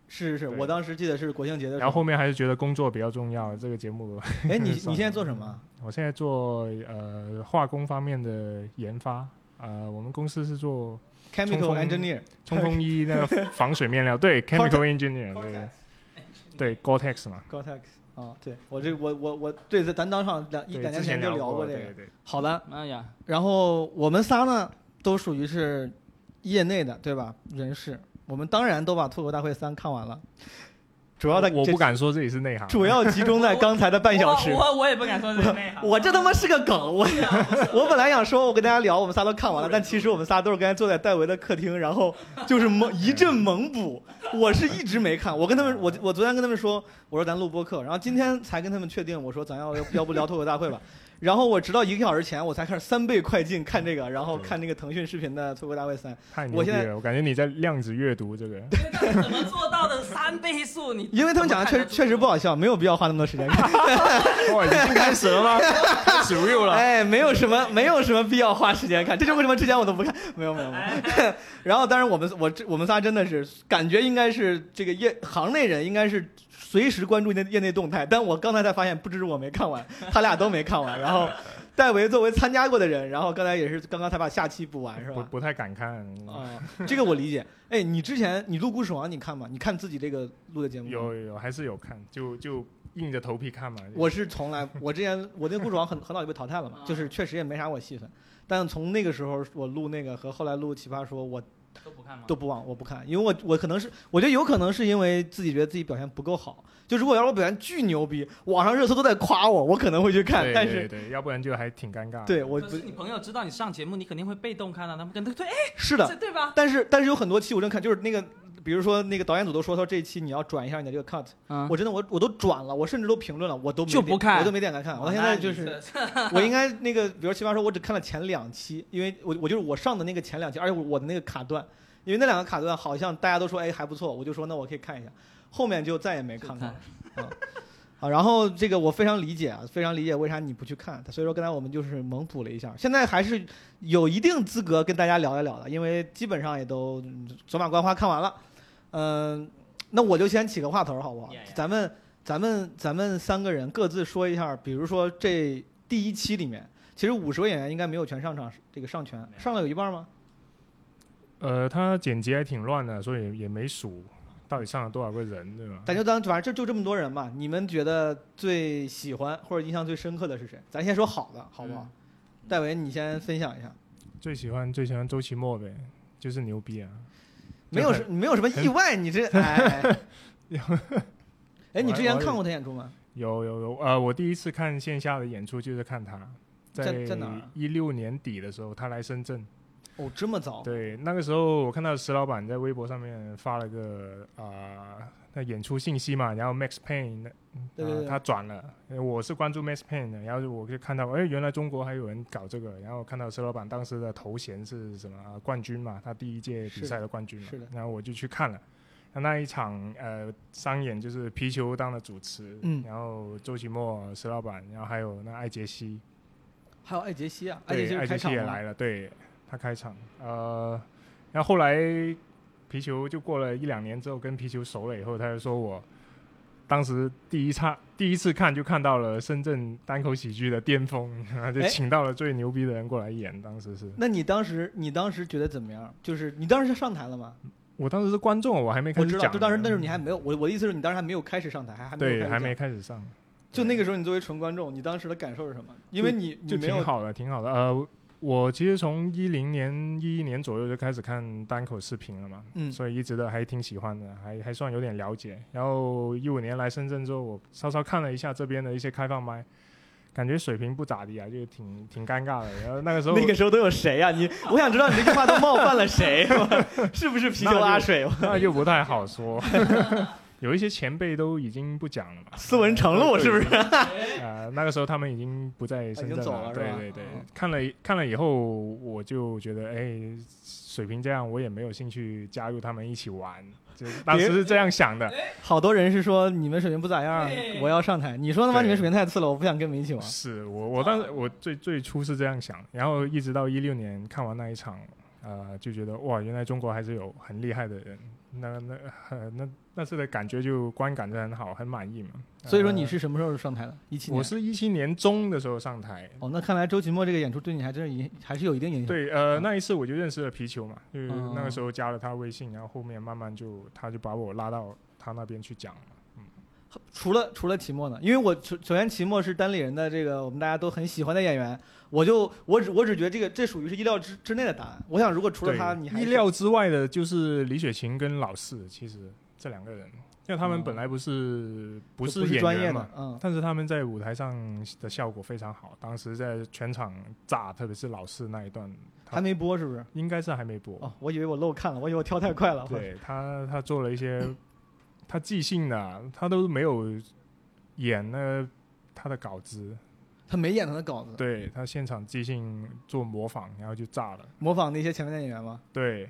是是是，我当时记得是国庆节的时候。然后后面还是觉得工作比较重要，这个节目 [laughs] 哎，你你现在做什么？我现在做呃化工方面的研发，呃，我们公司是做 Chemical engineer，冲锋衣那个防水面料，对，[laughs] chemical engineer，对，对，Gore-Tex 嘛，Gore-Tex 啊，对我这我我我对，在咱当上两一，两年前就聊过这个。对对，好的，哎呀，然后我们仨呢都属于是业内的对吧？人士，我们当然都把《脱口大会三》看完了。主要的我不敢说自己是内行，主要集中在刚才的半小时。[laughs] 我我我也不敢说这是内行。我这他妈是个梗，我 [laughs] 我本来想说，我跟大家聊，我们仨都看完了，但其实我们仨都是刚才坐在戴维的客厅，然后就是猛一阵猛补。[laughs] 我是一直没看，我跟他们，我我昨天跟他们说，我说咱录播客，然后今天才跟他们确定，我说咱要要不聊脱口大会吧。然后我直到一个小时前，我才开始三倍快进看这个，然后看那个腾讯视频的脱口大会三。太牛我现在逼了！我感觉你在量子阅读这个，怎么做到的三倍速？你 [laughs] 因为他们讲的确实确实不好笑，没有必要花那么多时间看。[laughs] 哇，已经开始了吗？[laughs] 开始 real 了。哎，没有什么，没有什么必要花时间看，这就是为什么之前我都不看，没有没有没有。然后，当然我们我这我们仨真的是感觉应该是这个业行内人，应该是随时关注业业内动态。但我刚才才发现，不只是我没看完，[laughs] 他俩都没看完。然后，戴维作为参加过的人，然后刚才也是刚刚才把下期补完，是吧？不不太敢看。啊，[laughs] 这个我理解。哎，你之前你录故事王你看吗？你看自己这个录的节目吗？有有有，还是有看，就就硬着头皮看嘛。我是从来，[laughs] 我之前我那个故事王很很早就被淘汰了嘛，就是确实也没啥我戏份。但从那个时候我录那个和后来录奇葩说，我都不看吗？都不往我不看，因为我我可能是我觉得有可能是因为自己觉得自己表现不够好。就如果要是我表现巨牛逼，网上热搜都在夸我，我可能会去看。对但是对对，要不然就还挺尴尬。对我不可是你朋友知道你上节目，你肯定会被动看到他们跟他对，哎，是的，对吧？但是但是有很多期我正看，就是那个比如说那个导演组都说说这一期你要转一下你的这个 cut，嗯我真的我我都转了，我甚至都评论了，我都没点就不看我都没点开看。我到现在就是。[laughs] 我应该那个，比如奇葩说，我只看了前两期，因为我我就是我上的那个前两期，而且我的那个卡段，因为那两个卡段好像大家都说哎还不错，我就说那我可以看一下，后面就再也没看过了。啊，好，然后这个我非常理解啊，非常理解为啥你不去看，所以说刚才我们就是猛补了一下，现在还是有一定资格跟大家聊一聊的，因为基本上也都嗯走马观花看完了，嗯、那我就先起个话头好不好 Yeah, yeah. 咱们咱们咱们三个人各自说一下，比如说这第一期里面，其实五十位演员应该没有全上场，这个上全上了有一半吗？呃，他剪辑还挺乱的，所以也没数到底上了多少个人，对吧？咱就当反正就就这么多人吧，你们觉得最喜欢或者印象最深刻的是谁？咱先说好的，好不好？戴维，你先分享一下。最喜欢最喜欢周奇墨呗，就是牛逼啊！没有什没有什么意外，你这 [laughs] 哎，[laughs] 哎，你之前看过他演出吗？有有有，呃，我第一次看线下的演出就是看他，在在哪一六年底的时候，他来深圳。哦，这么早？对，那个时候我看到石老板在微博上面发了个啊、那演出信息嘛，然后 Max Payne 那对对对啊他转了，我是关注 Max Payne 的，然后我就看到，哎，原来中国还有人搞这个，然后看到石老板当时的头衔是什么、啊冠军嘛，他第一届比赛的冠军嘛，然后我就去看了。那那一场呃商演就是皮球当了主持，嗯然后周奇墨、石老板，然后还有那艾杰西，还有艾杰西啊，艾杰对，西艾杰西也来了，对他开场。呃，然后后来皮球就过了一两年之后，跟皮球熟了以后，他就说我当时第一差第一次看就看到了深圳单口喜剧的巅峰，然 [laughs] 后就哎请到了最牛逼的人过来演。当时是那你当时你当时觉得怎么样？就是你当时上台了吗？我当时是观众，我还没开我知道，始讲。就当时那时候你还没有，我我的意思是你当时还没有开始上台，还还没有对，还没开始上，就那个时候你作为纯观众，你当时的感受是什么？因为你你就挺好的，挺好的。呃，我其实从一零年、一一年左右就开始看单口视频了嘛，嗯所以一直都还挺喜欢的，还还算有点了解。然后一五年来深圳之后，我稍稍看了一下这边的一些开放麦，感觉水平不咋地啊，就挺挺尴尬的。然后那个时候 [laughs] 那个时候都有谁啊、你我想知道你这句话都冒犯了谁，[laughs] 是不是啤酒拉水？[laughs] 那就不太好说。有一些前辈都已经不讲了嘛，斯文成路是不是？啊，[laughs] 那个时候他们已经不在深已经圳走了对对对嗯，看了看了以后，我就觉得，哎，水平这样，我也没有兴趣加入他们一起玩。就当时是这样想的，好多人是说你们水平不咋样，我要上台。你说他妈你们水平太次了，我不想跟你们一起玩。是我我当时我最最初是这样想，然后一直到一六年看完那一场，呃，就觉得哇，原来中国还是有很厉害的人。那那呃 [laughs] 那那次的感觉就观感就很好，很满意嘛。所以说你呃是什么时候上台的？一七年。我是一七年中的时候上台，哦，那看来周奇墨这个演出对你还真是影还是有一定影响。，对，呃，那一次我就认识了皮球嘛，就是哦那个时候加了他微信，然后后面慢慢就他就把我拉到他那边去讲了。除了除了齐墨呢，因为我首首先齐墨是单立人的这个我们大家都很喜欢的演员，我就我只我只觉得这个这属于是意料之之内的答案。我想如果除了他，你还意料之外的就是李雪琴跟老四，其实这两个人，因为他们哦本来不是不就是是演专业员嘛，，但是他们在舞台上的效果非常好，当时在全场炸，特别是老四那一段，还没播是不是？应该是还没播。哦，我以为我漏看了，我以为我跳太快了。对他，他做了一些他即兴的，他都没有演那他的稿子，他没演他的稿子，对他现场即兴做模仿，然后就炸了。模仿那些前面的演员吗？对，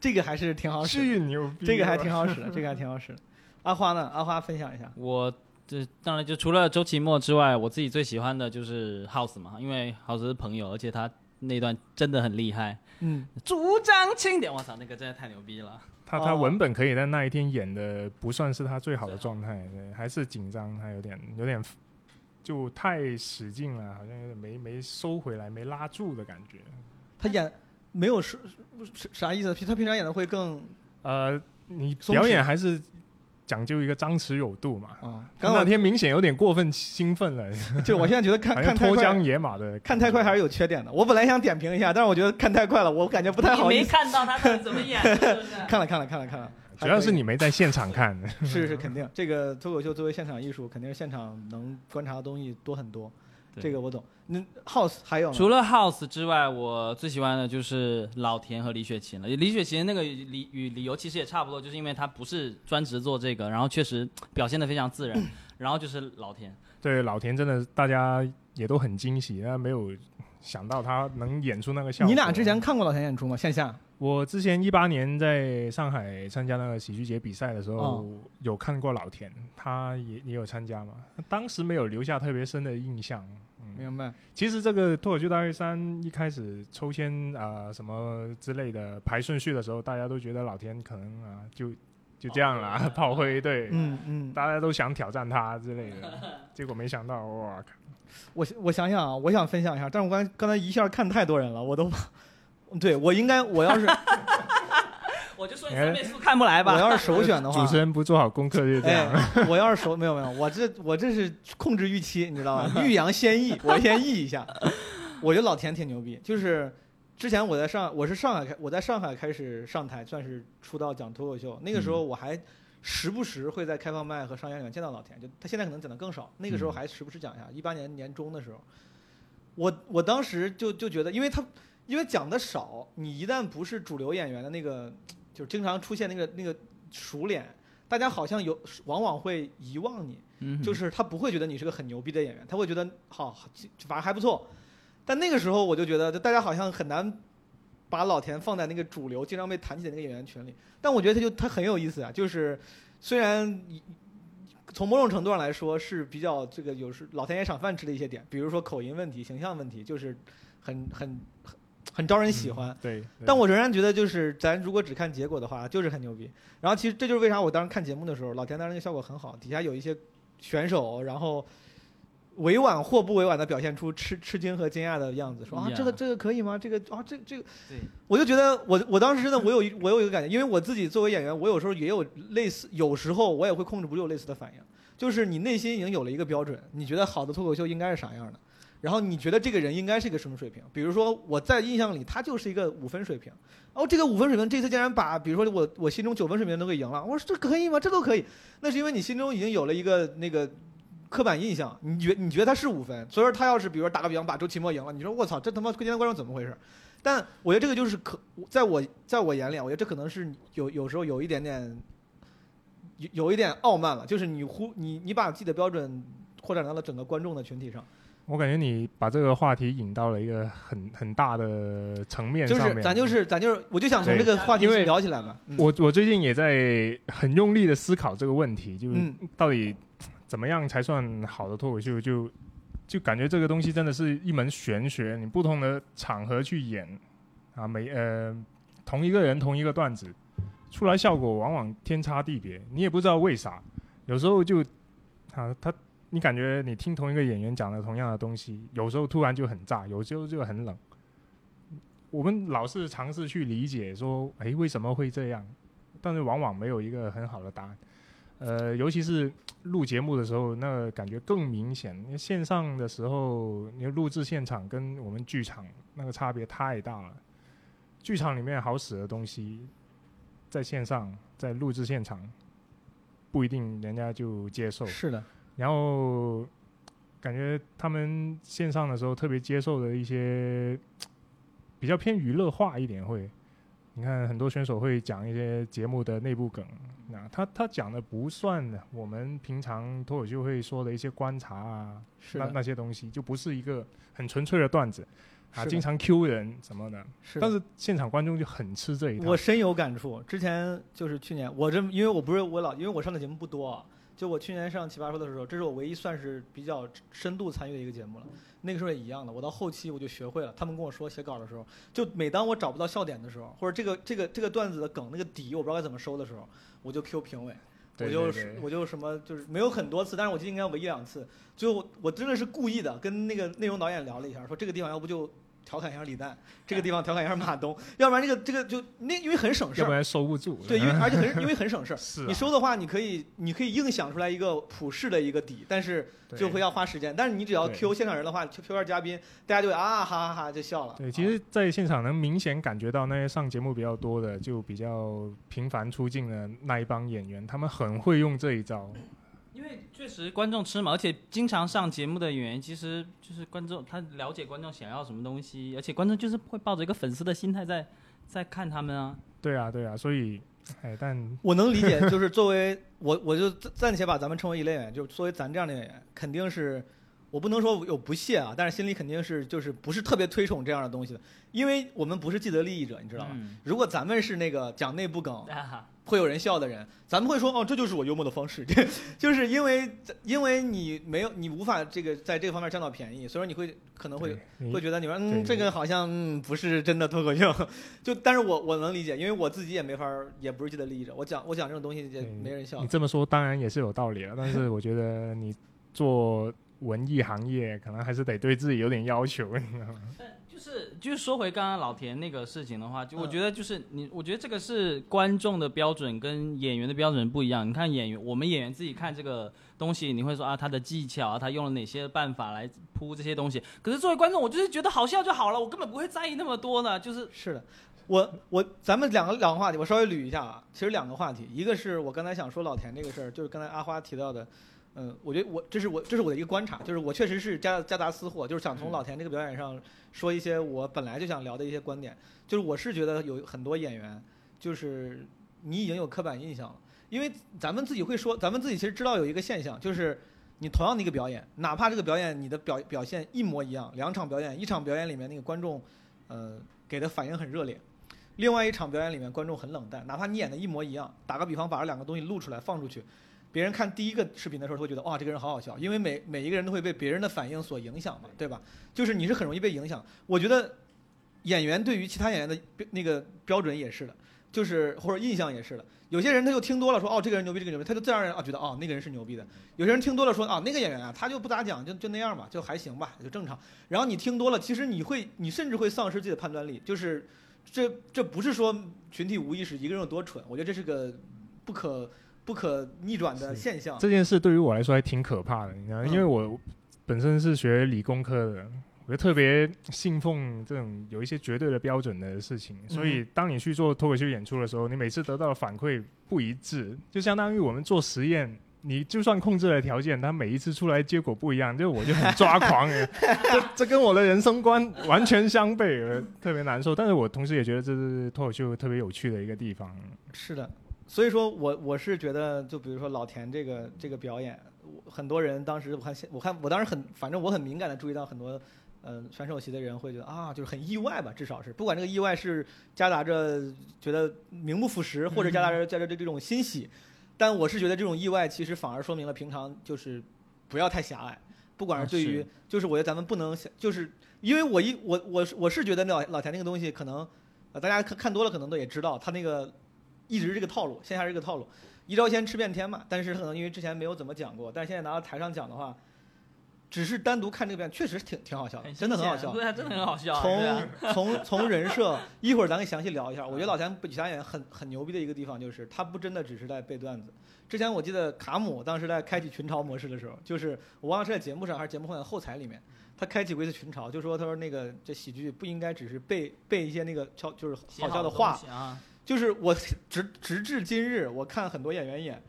这个还是挺好使的，牛逼，这个还挺好使的，这个还挺好使的。[laughs] 阿花呢？阿花分享一下。我这当然就除了周奇墨之外，我自己最喜欢的就是 House 嘛，因为 House 是朋友，而且他那段真的很厉害，嗯，主张轻点，我操，那个真的太牛逼了。他他哦文本可以，但那一天演的不算是他最好的状态，对，还是紧张，他有点有点就太使劲了，好像有点没没收回来，没拉住的感觉。他演没有是是啥意思？他平常演的会更呃，你表演还是讲究一个张弛有度嘛。啊。刚好天明显有点过分兴奋了，[laughs] 就我现在觉得看 [laughs] 看太快脱缰，野马的，看太快还是有缺点的。我本来想点评一下，但是我觉得看太快了，我感觉不太好你没意思。看到他怎么演的，是不是？看了看了看了看了，主要是你没在现场看。[laughs] 是是肯定，这个脱口秀作为现场艺术，肯定是现场能观察的东西多很多。这个我懂。那 House 还有除了 House 之外，我最喜欢的就是老田和李雪琴了。李雪琴那个理与理由其实也差不多，就是因为他不是专职做这个，然后确实表现的非常自然。[clears throat] 然后就是老田，对老田真的大家也都很惊喜，但没有想到他能演出那个效果。你俩之前看过老田演出吗？线下？我之前一八年在上海参加那个喜剧节比赛的时候，哦有看过老田，他也也有参加嘛，当时没有留下特别深的印象。嗯，明白。其实这个脱口秀大会三一开始抽签啊、呃什么之类的排顺序的时候，大家都觉得老田可能啊就就这样了，[laughs] 炮灰对，嗯嗯，大家都想挑战他之类的，结果没想到哇，[laughs] 我我想想啊，我想分享一下，但是我刚刚才一下看太多人了，我都，对我应该我要是 [laughs] 我就说你三倍速看不来吧。我要是首选的话，[laughs] 主持人不做好功课就这样。哎，我要是首没有没有，我这我这是控制预期，你知道吧？欲扬先抑，我先抑一下。我觉得老田挺牛逼，就是之前我在上我是上海开我在上海开始上台，算是出道讲脱口秀，那个时候我还时不时会在开放麦和商演里面见到老田，就他现在可能讲的更少，那个时候还时不时讲一下。一八年年中的时候，我我当时就就觉得，因为他因为讲的少，你一旦不是主流演员的那个，就是经常出现那个那个熟脸，大家好像有往往会遗忘你，嗯就是他不会觉得你是个很牛逼的演员，他会觉得好，反正还不错。但那个时候我就觉得，就大家好像很难把老田放在那个主流经常被谈起的那个演员群里。但我觉得他就他很有意思啊，就是虽然从某种程度上来说是比较这个有时老天爷赏饭吃的一些点，比如说口音问题、形象问题，就是很很很很招人喜欢。对，对但我仍然觉得，就是咱如果只看结果的话，就是很牛逼。然后其实这就是为啥我当时看节目的时候，老田当时那个效果很好，底下有一些选手，然后委婉或不委婉的表现出吃吃惊和惊讶的样子，说啊这个这个可以吗？这个啊这这个，对，我就觉得我我当时真的我有一我有一个感觉，因为我自己作为演员，我有时候也有类似，有时候我也会控制不住类似的反应，就是你内心已经有了一个标准，你觉得好的脱口秀应该是啥样的。然后你觉得这个人应该是一个什么水平？比如说我在印象里他就是一个五分水平，哦，这个五分水平这次竟然把比如说我我心中九分水平都给赢了，我说这可以吗？这都可以，那是因为你心中已经有了一个那个刻板印象，你觉你觉得他是五分，所以说他要是比如说打个比方把周奇墨赢了，你说我操这他妈今天观众怎么回事？但我觉得这个就是可在我在我眼里，我觉得这可能是有有时候有一点点有有一点傲慢了，就是你忽你你把自己的标准扩展到了整个观众的群体上。我感觉你把这个话题引到了一个很很大的层面就上面。是咱就是咱就是，我就想从这个话题因为聊起来嘛。嗯我我最近也在很用力的思考这个问题，就是嗯到底怎么样才算好的脱口秀？就就感觉这个东西真的是一门玄学，你不同的场合去演啊，每呃同一个人同一个段子出来效果往往天差地别，你也不知道为啥，有时候就啊他。你感觉你听同一个演员讲的同样的东西，有时候突然就很炸，有时候就很冷。我们老是尝试去理解说，诶，为什么会这样？但是往往没有一个很好的答案。呃，尤其是录节目的时候，那感觉更明显。因为线上的时候，你录制现场跟我们剧场那个差别太大了。剧场里面好使的东西，在线上在录制现场不一定人家就接受。是的，然后感觉他们线上的时候特别接受的一些 [tsk] 比较偏娱乐化一点会。你看很多选手会讲一些节目的内部梗，那他他讲的不算我们平常脱口秀会说的一些观察啊，是，那那些东西就不是一个很纯粹的段子啊，经常 Q 人什么的。是。但是现场观众就很吃这一套。我深有感触。之前就是去年，我这因为我不是我老，因为我上的节目不多啊。就我去年上奇葩说的时候，这是我唯一算是比较深度参与的一个节目了。那个时候也一样的，我到后期我就学会了。他们跟我说写稿的时候，就每当我找不到笑点的时候，或者这个这个这个段子的梗那个底我不知道该怎么收的时候，我就 Q 评委。我就我就什么就是没有很多次，但是我记得应该有一两次。最后我真的是故意的跟那个内容导演聊了一下，说这个地方要不就调侃一下李诞，这个地方调侃一下马东，要不然这个这个就那因为很省事儿。要不然收不住。对，因为而且很因为很省事儿。[laughs] 是、啊、你收的话，你可以你可以硬想出来一个普世的一个底，但是就会要花时间。但是你只要 Q 现场人的话，Q 下嘉宾，大家就会啊哈哈哈就笑了。对，其实，在现场能明显感觉到那些上节目比较多的，就比较频繁出镜的那一帮演员，他们很会用这一招。因为确实观众吃嘛，而且经常上节目的演员，其实就是观众，他了解观众想要什么东西，而且观众就是会抱着一个粉丝的心态在在看他们啊。对啊，对啊，所以，哎，但我能理解，就是作为我，我就暂且把咱们称为一类演员，就是作为咱这样的演员，肯定是我不能说有不屑啊，但是心里肯定是就是不是特别推崇这样的东西的，因为我们不是既得利益者，你知道吗？嗯、如果咱们是那个讲内部梗。啊会有人笑的人，咱们会说哦，这就是我幽默的方式，[laughs] 就是因为因为你没有你无法这个在这个方面占到便宜，所以说你会可能会会觉得你说嗯这个好像、嗯、不是真的脱口秀，[laughs] 就但是我我能理解，因为我自己也没法也不是既得利益者，我讲我讲这种东西也没人笑。你这么说当然也是有道理了，但是我觉得你做文艺行业可能还是得对自己有点要求，你知道吗？就是就是说回刚刚老田那个事情的话，就我觉得就是你，我觉得这个是观众的标准跟演员的标准不一样。你看演员，我们演员自己看这个东西，你会说啊，他的技巧啊，他用了哪些办法来铺这些东西。可是作为观众，我就是觉得好笑就好了，我根本不会在意那么多呢。就是是的，我我咱们两个两个话题，我稍微捋一下啊。其实两个话题，一个是我刚才想说老田这个事儿，就是刚才阿花提到的。嗯，我觉得我这是我这是我的一个观察，就是我确实是夹夹杂私货，就是想从老田这个表演上说一些我本来就想聊的一些观点。就是我是觉得有很多演员，就是你已经有刻板印象了，因为咱们自己会说，咱们自己其实知道有一个现象，就是你同样的一个表演，哪怕这个表演你的表表现一模一样，两场表演，一场表演里面那个观众，呃，给的反应很热烈，另外一场表演里面观众很冷淡，哪怕你演的一模一样，打个比方，把这两个东西录出来放出去。别人看第一个视频的时候，他会觉得哇，这个人好好笑，因为每每一个人都会被别人的反应所影响嘛，对吧？就是你是很容易被影响。我觉得演员对于其他演员的那个标准也是的，就是或者印象也是的。有些人他就听多了说哦，这个人牛逼，这个牛逼，他就自然而然啊觉得哦那个人是牛逼的。有些人听多了说啊那个演员啊他就不咋讲，就就那样吧，就还行吧，就正常。然后你听多了，其实你会你甚至会丧失自己的判断力，就是这这不是说群体无意识，一个人有多蠢，我觉得这是个不可。不可逆转的现象。这件事对于我来说还挺可怕的，你知道，因为我本身是学理工科的，我就特别信奉这种有一些绝对的标准的事情。所以，当你去做脱口秀演出的时候，你每次得到的反馈不一致，就相当于我们做实验，你就算控制了条件，它每一次出来结果不一样，就我就很抓狂，[laughs] 这这跟我的人生观完全相悖，特别难受。但是我同时也觉得这是脱口秀特别有趣的一个地方。是的。所以说我我是觉得，就比如说老田这个这个表演，很多人当时我看我看我当时很，反正我很敏感的注意到很多，嗯、呃，选手席的人会觉得啊，就是很意外吧，至少是不管这个意外是夹杂着觉得名不副实，或者夹杂着夹着这这种欣喜，但我是觉得这种意外其实反而说明了平常就是不要太狭隘，不管是对于，就是我觉得咱们不能就是因为我一我我我是觉得老老田那个东西可能，呃，大家看看多了可能都也知道他那个。一直是这个套路，线下是这个套路，一招鲜吃遍天嘛。但是可能因为之前没有怎么讲过，但是现在拿到台上讲的话，只是单独看这个表演，确实挺挺好笑的，真的很好笑。对，真的很好笑。从从 [laughs] 从人设，一会儿咱可以详细聊一下。我觉得老田比其他演员很很牛逼的一个地方，就是他不真的只是在背段子。之前我记得卡姆当时在开启群嘲模式的时候，就是我忘了是在节目上还是节目后的后台里面，他开启过一次群嘲，就说他说那个这喜剧不应该只是背背一些那个悄就是好笑的话。啊就是我 [laughs] 直直至今日，我看很多演员演，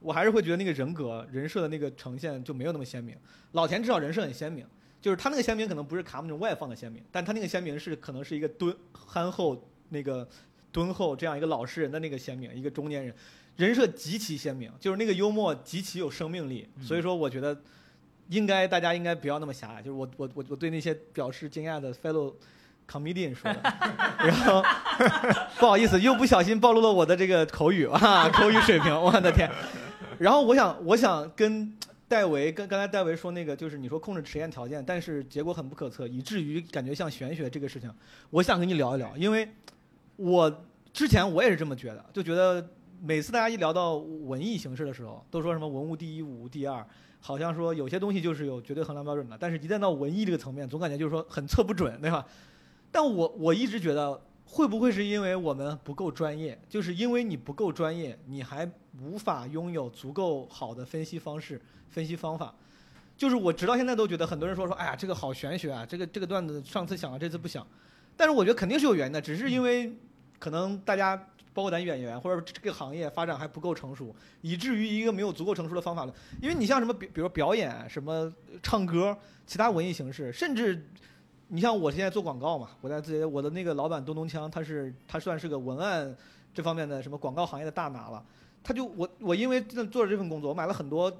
我还是会觉得那个人格人设的那个呈现就没有那么鲜明。老田至少人设很鲜明，就是他那个鲜明可能不是卡姆那种外放的鲜明，但他那个鲜明是可能是一个敦憨厚那个敦厚这样一个老实人的那个鲜明，一个中年人，人设极其鲜明，就是那个幽默极其有生命力。所以说，我觉得应该大家应该不要那么狭隘。就是我我我我对那些表示惊讶的 fellow comedian 说的，[laughs] 然后不好意思，又不小心暴露了我的这个口语啊，口语水平，[laughs] 我的天。然后我想，我想跟戴维，跟刚才戴维说那个，就是你说控制实验条件，但是结果很不可测，以至于感觉像玄学这个事情，我想跟你聊一聊，因为我之前我也是这么觉得，就觉得每次大家一聊到文艺形式的时候，都说什么文物第一，武第二，好像说有些东西就是有绝对衡量标准的，但是一旦到文艺这个层面，总感觉就是说很测不准，对吧？但我我一直觉得，会不会是因为我们不够专业？就是因为你不够专业，你还无法拥有足够好的分析方式、分析方法。就是我直到现在都觉得，很多人说说，哎呀，这个好玄学啊，这个这个段子上次想了，这次不想。但是我觉得肯定是有原因的，只是因为可能大家包括咱演员或者这个行业发展还不够成熟，以至于一个没有足够成熟的方法论。因为你像什么比比如表演、什么唱歌、其他文艺形式，甚至。你像我现在做广告嘛，我在自己我的那个老板东东锵，他是他算是个文案这方面的什么广告行业的大拿了。他就我我因为做了这份工作，我买了很多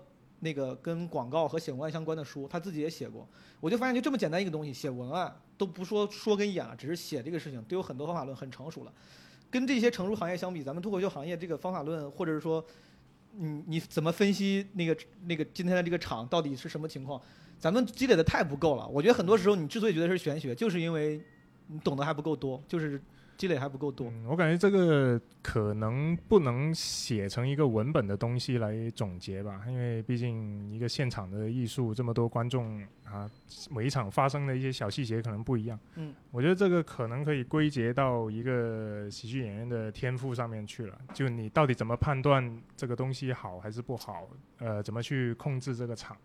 那个跟广告和写文案相关的书，他自己也写过。我就发现就这么简单一个东西，写文案都不说说跟演了，只是写这个事情都有很多方法论，很成熟了。跟这些成熟行业相比，咱们脱口秀行业这个方法论，或者是说，你你怎么分析那个那个今天的这个场到底是什么情况？咱们积累的太不够了，我觉得很多时候你之所以觉得是玄学，就是因为你懂得还不够多，就是积累还不够多。我感觉这个可能不能写成一个文本的东西来总结吧，因为毕竟一个现场的艺术，这么多观众啊，每一场发生的一些小细节可能不一样。嗯，我觉得这个可能可以归结到一个喜剧演员的天赋上面去了，就你到底怎么判断这个东西好还是不好？呃，怎么去控制这个场？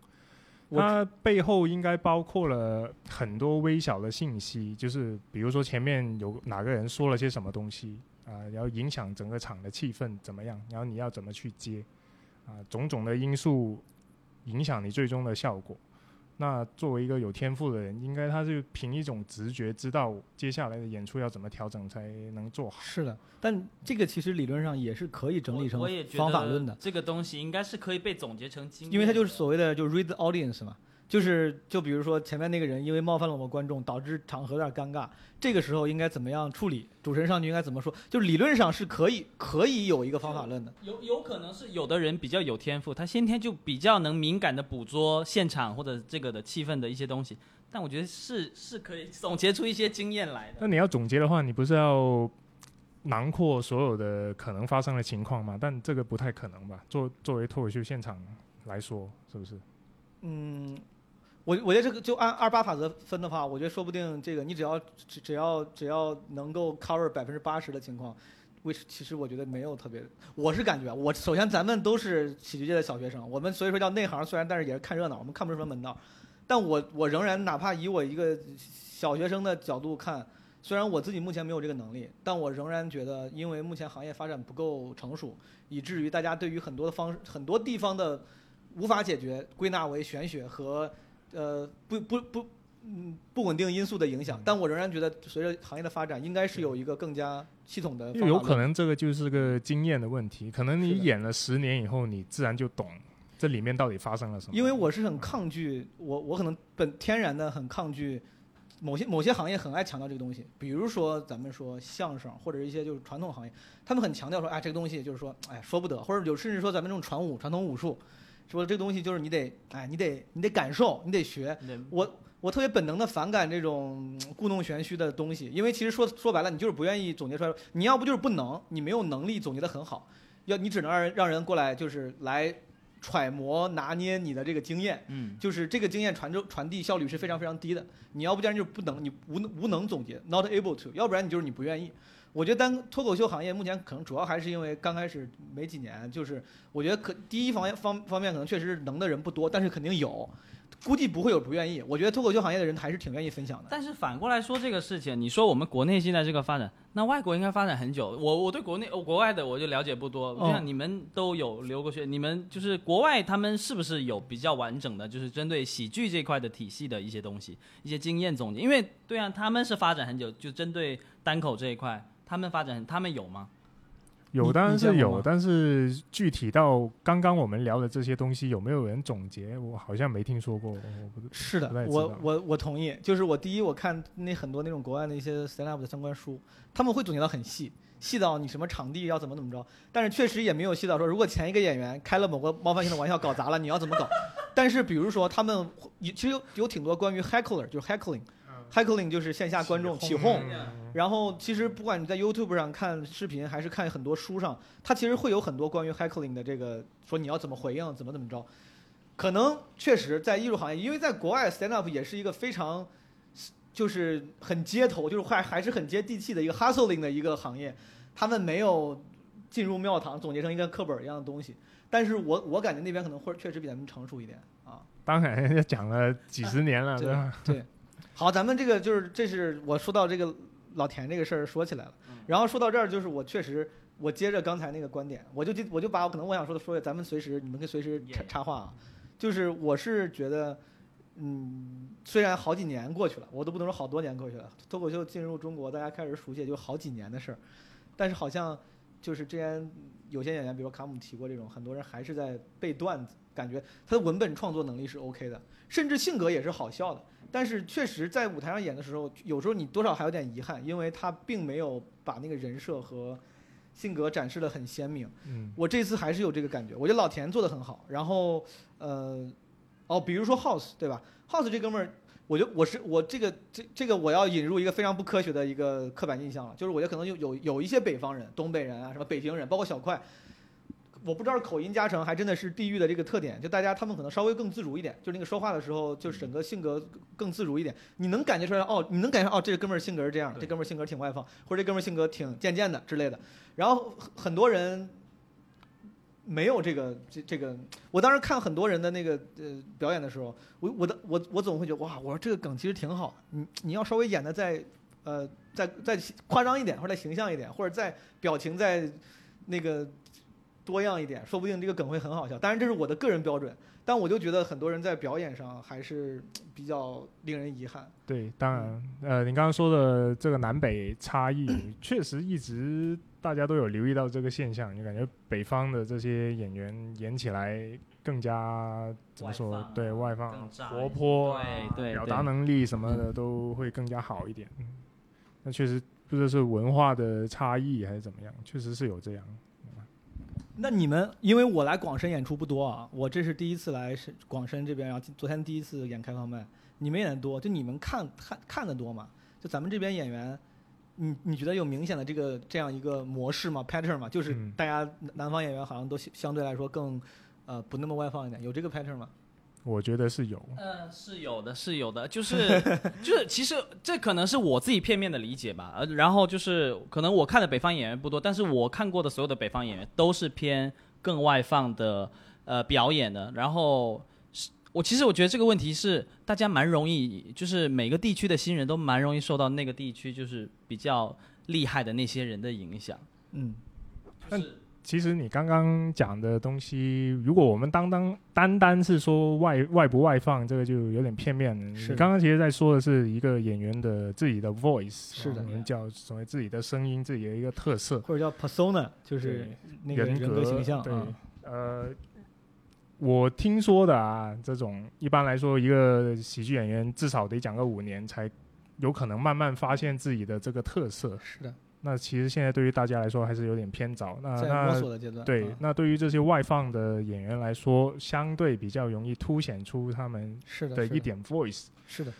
它背后应该包括了很多微小的信息，就是比如说前面有哪个人说了些什么东西啊，然后影响整个场的气氛怎么样，然后你要怎么去接啊，种种的因素影响你最终的效果。那作为一个有天赋的人，应该他是凭一种直觉知道接下来的演出要怎么调整才能做好。是的，但这个其实理论上也是可以整理成方法论的。这个东西应该是可以被总结成经，因为它就是所谓的就 read the audience 嘛。就是，就比如说前面那个人因为冒犯了我们观众，导致场合有点尴尬，这个时候应该怎么样处理？主持人上去应该怎么说？就理论上是可以，可以有一个方法论的。有有可能是有的人比较有天赋，他先天就比较能敏感的捕捉现场或者这个的气氛的一些东西。但我觉得是是可以总结出一些经验来的。那你要总结的话，你不是要囊括所有的可能发生的情况吗？但这个不太可能吧？作作为脱口秀现场来说，是不是？嗯。我我觉得这个就按二八法则分的话，我觉得说不定这个你只要只只要只要能够 cover 百分之八十的情况，which 其实我觉得没有特别，我是感觉我首先咱们都是喜剧界的小学生，我们所以说叫内行，虽然但是也是看热闹，我们看不出什么门道，但我我仍然哪怕以我一个小学生的角度看，虽然我自己目前没有这个能力，但我仍然觉得，因为目前行业发展不够成熟，以至于大家对于很多的方很多地方的无法解决，归纳为玄学和。呃，不不不，嗯，不稳定因素的影响，但我仍然觉得，随着行业的发展，应该是有一个更加系统的。有可能这个就是个经验的问题，可能你演了十年以后，你自然就懂这里面到底发生了什么。因为我是很抗拒，我我可能本天然的很抗拒某些某些行业很爱强调这个东西，比如说咱们说相声或者一些就是传统行业，他们很强调说，哎，这个东西就是说，哎，说不得，或者有甚至说咱们这种传武传统武术。说这个东西就是你得，哎，你得你得感受，你得学。我我特别本能的反感这种故弄玄虚的东西，因为其实说说白了，你就是不愿意总结出来。你要不就是不能，你没有能力总结的很好，要你只能让人让人过来就是来揣摩拿捏你的这个经验。嗯，就是这个经验传授传递效率是非常非常低的。你要不然就是不能，你无无能总结，not able to，要不然你就是你不愿意。我觉得单脱口秀行业目前可能主要还是因为刚开始没几年，就是我觉得可第一方面方方面可能确实能的人不多，但是肯定有，估计不会有不愿意。我觉得脱口秀行业的人还是挺愿意分享的。但是反过来说这个事情，你说我们国内现在这个发展，那外国应该发展很久。我我对国内国外的我就了解不多，就像你们都有留过学，你们就是国外他们是不是有比较完整的，就是针对喜剧这块的体系的一些东西，一些经验总结？因为对啊，他们是发展很久，就针对单口这一块，他们发展他们有吗？有当然是有，但是具体到刚刚我们聊的这些东西，有没有人总结？我好像没听说过。我不是的我我我同意。就是我第一，我看那很多那种国外的一些 stand up 的相关书，他们会总结到很细，细到你什么场地要怎么怎么着。但是确实也没有细到说，如果前一个演员开了某个冒犯性的玩笑搞砸了，你要怎么搞。但是比如说他们会其实有有挺多关于 heckler，就是 heckling。Heckling 就是线下观众起哄，然后其实不管你在 YouTube 上看视频，还是看很多书上，它其实会有很多关于 heckling 的这个说你要怎么回应，怎么怎么着。可能确实在艺术行业，因为在国外 stand up 也是一个非常就是很街头，就是还还是很接地气的一个 hustling 的一个行业，他们没有进入庙堂总结成一个课本一样的东西。但是我我感觉那边可能会确实比咱们成熟一点啊。当然人家讲了几十年了，对对吧？对，好，咱们这个就是这是我说到这个老田这个事儿说起来了，然后说到这儿就是我确实我接着刚才那个观点，我就就我就把我可能我想说的说，咱们随时你们可以随时插插话啊，就是我是觉得，嗯，虽然好几年过去了，我都不能说好多年过去了，脱口秀进入中国，大家开始熟悉也就好几年的事儿，但是好像就是之前有些演员，比如说卡姆提过这种，很多人还是在背段子，感觉他的文本创作能力是 OK 的，甚至性格也是好笑的。但是确实在舞台上演的时候，有时候你多少还有点遗憾，因为他并没有把那个人设和性格展示的很鲜明。嗯，我这次还是有这个感觉，我觉得老田做的很好。然后，呃，哦，比如说 House 对吧？House 这哥们儿，我觉得我是我这个这这个我要引入一个非常不科学的一个刻板印象了，就是我觉得可能有有有一些北方人，东北人啊，什么北京人，包括小快。我不知道是口音加成，还真的是地域的这个特点，就大家他们可能稍微更自如一点，就那个说话的时候，就是整个性格更自如一点。你能感觉出来，哦，你能感觉哦，这个哥们儿性格是这样，这哥们儿性格挺外放，或者这哥们儿性格挺贱贱的之类的。然后很很多人没有这个这这个，我当时看很多人的那个呃表演的时候，我我的我我总会觉得哇，我说这个梗其实挺好，你你要稍微演的再呃再再夸张一点，或者再形象一点，或者再表情再那个多样一点，说不定这个梗会很好笑。当然这是我的个人标准，但我就觉得很多人在表演上还是比较令人遗憾。对，当然，呃，你刚刚说的这个南北差异，确实一直大家都有留意到这个现象，就感觉北方的这些演员演起来更加怎么说？外对外放、活泼，对对表达能力什么的都会更加好一点。嗯那确实不知道是文化的差异还是怎么样，确实是有这样。那你们，因为我来广深演出不多啊，我这是第一次来是广深这边，然后昨天第一次演开放麦，你们演的多，就你们看看看的多吗？就咱们这边演员，你你觉得有明显的这个这样一个模式吗？pattern 吗？就是嗯大家南方演员好像都相相对来说更呃不那么外放一点，有这个 pattern 吗？我觉得是有，嗯，是有的，是有的，就是就是，其实这可能是我自己片面的理解吧。呃，然后就是可能我看的北方演员不多，但是我看过的所有的北方演员都是偏更外放的呃表演的。然后是我其实我觉得这个问题是大家蛮容易，就是每个地区的新人都蛮容易受到那个地区就是比较厉害的那些人的影响。嗯，就是其实你刚刚讲的东西，如果我们单单单单是说外外不外放，这个就有点片面。是你刚刚其实在说的是一个演员的自己的 voice，是的我们叫所谓自己的声音，自己的一个特色，或者叫 persona，就是那个人人格形象对啊。，呃，我听说的啊，这种一般来说，一个喜剧演员至少得讲个五年，才有可能慢慢发现自己的这个特色。是的，那其实现在对于大家来说还是有点偏早。那在那摸索的阶段。对啊，那对于这些外放的演员来说，相对比较容易凸显出他们是的，一点 voice。是的，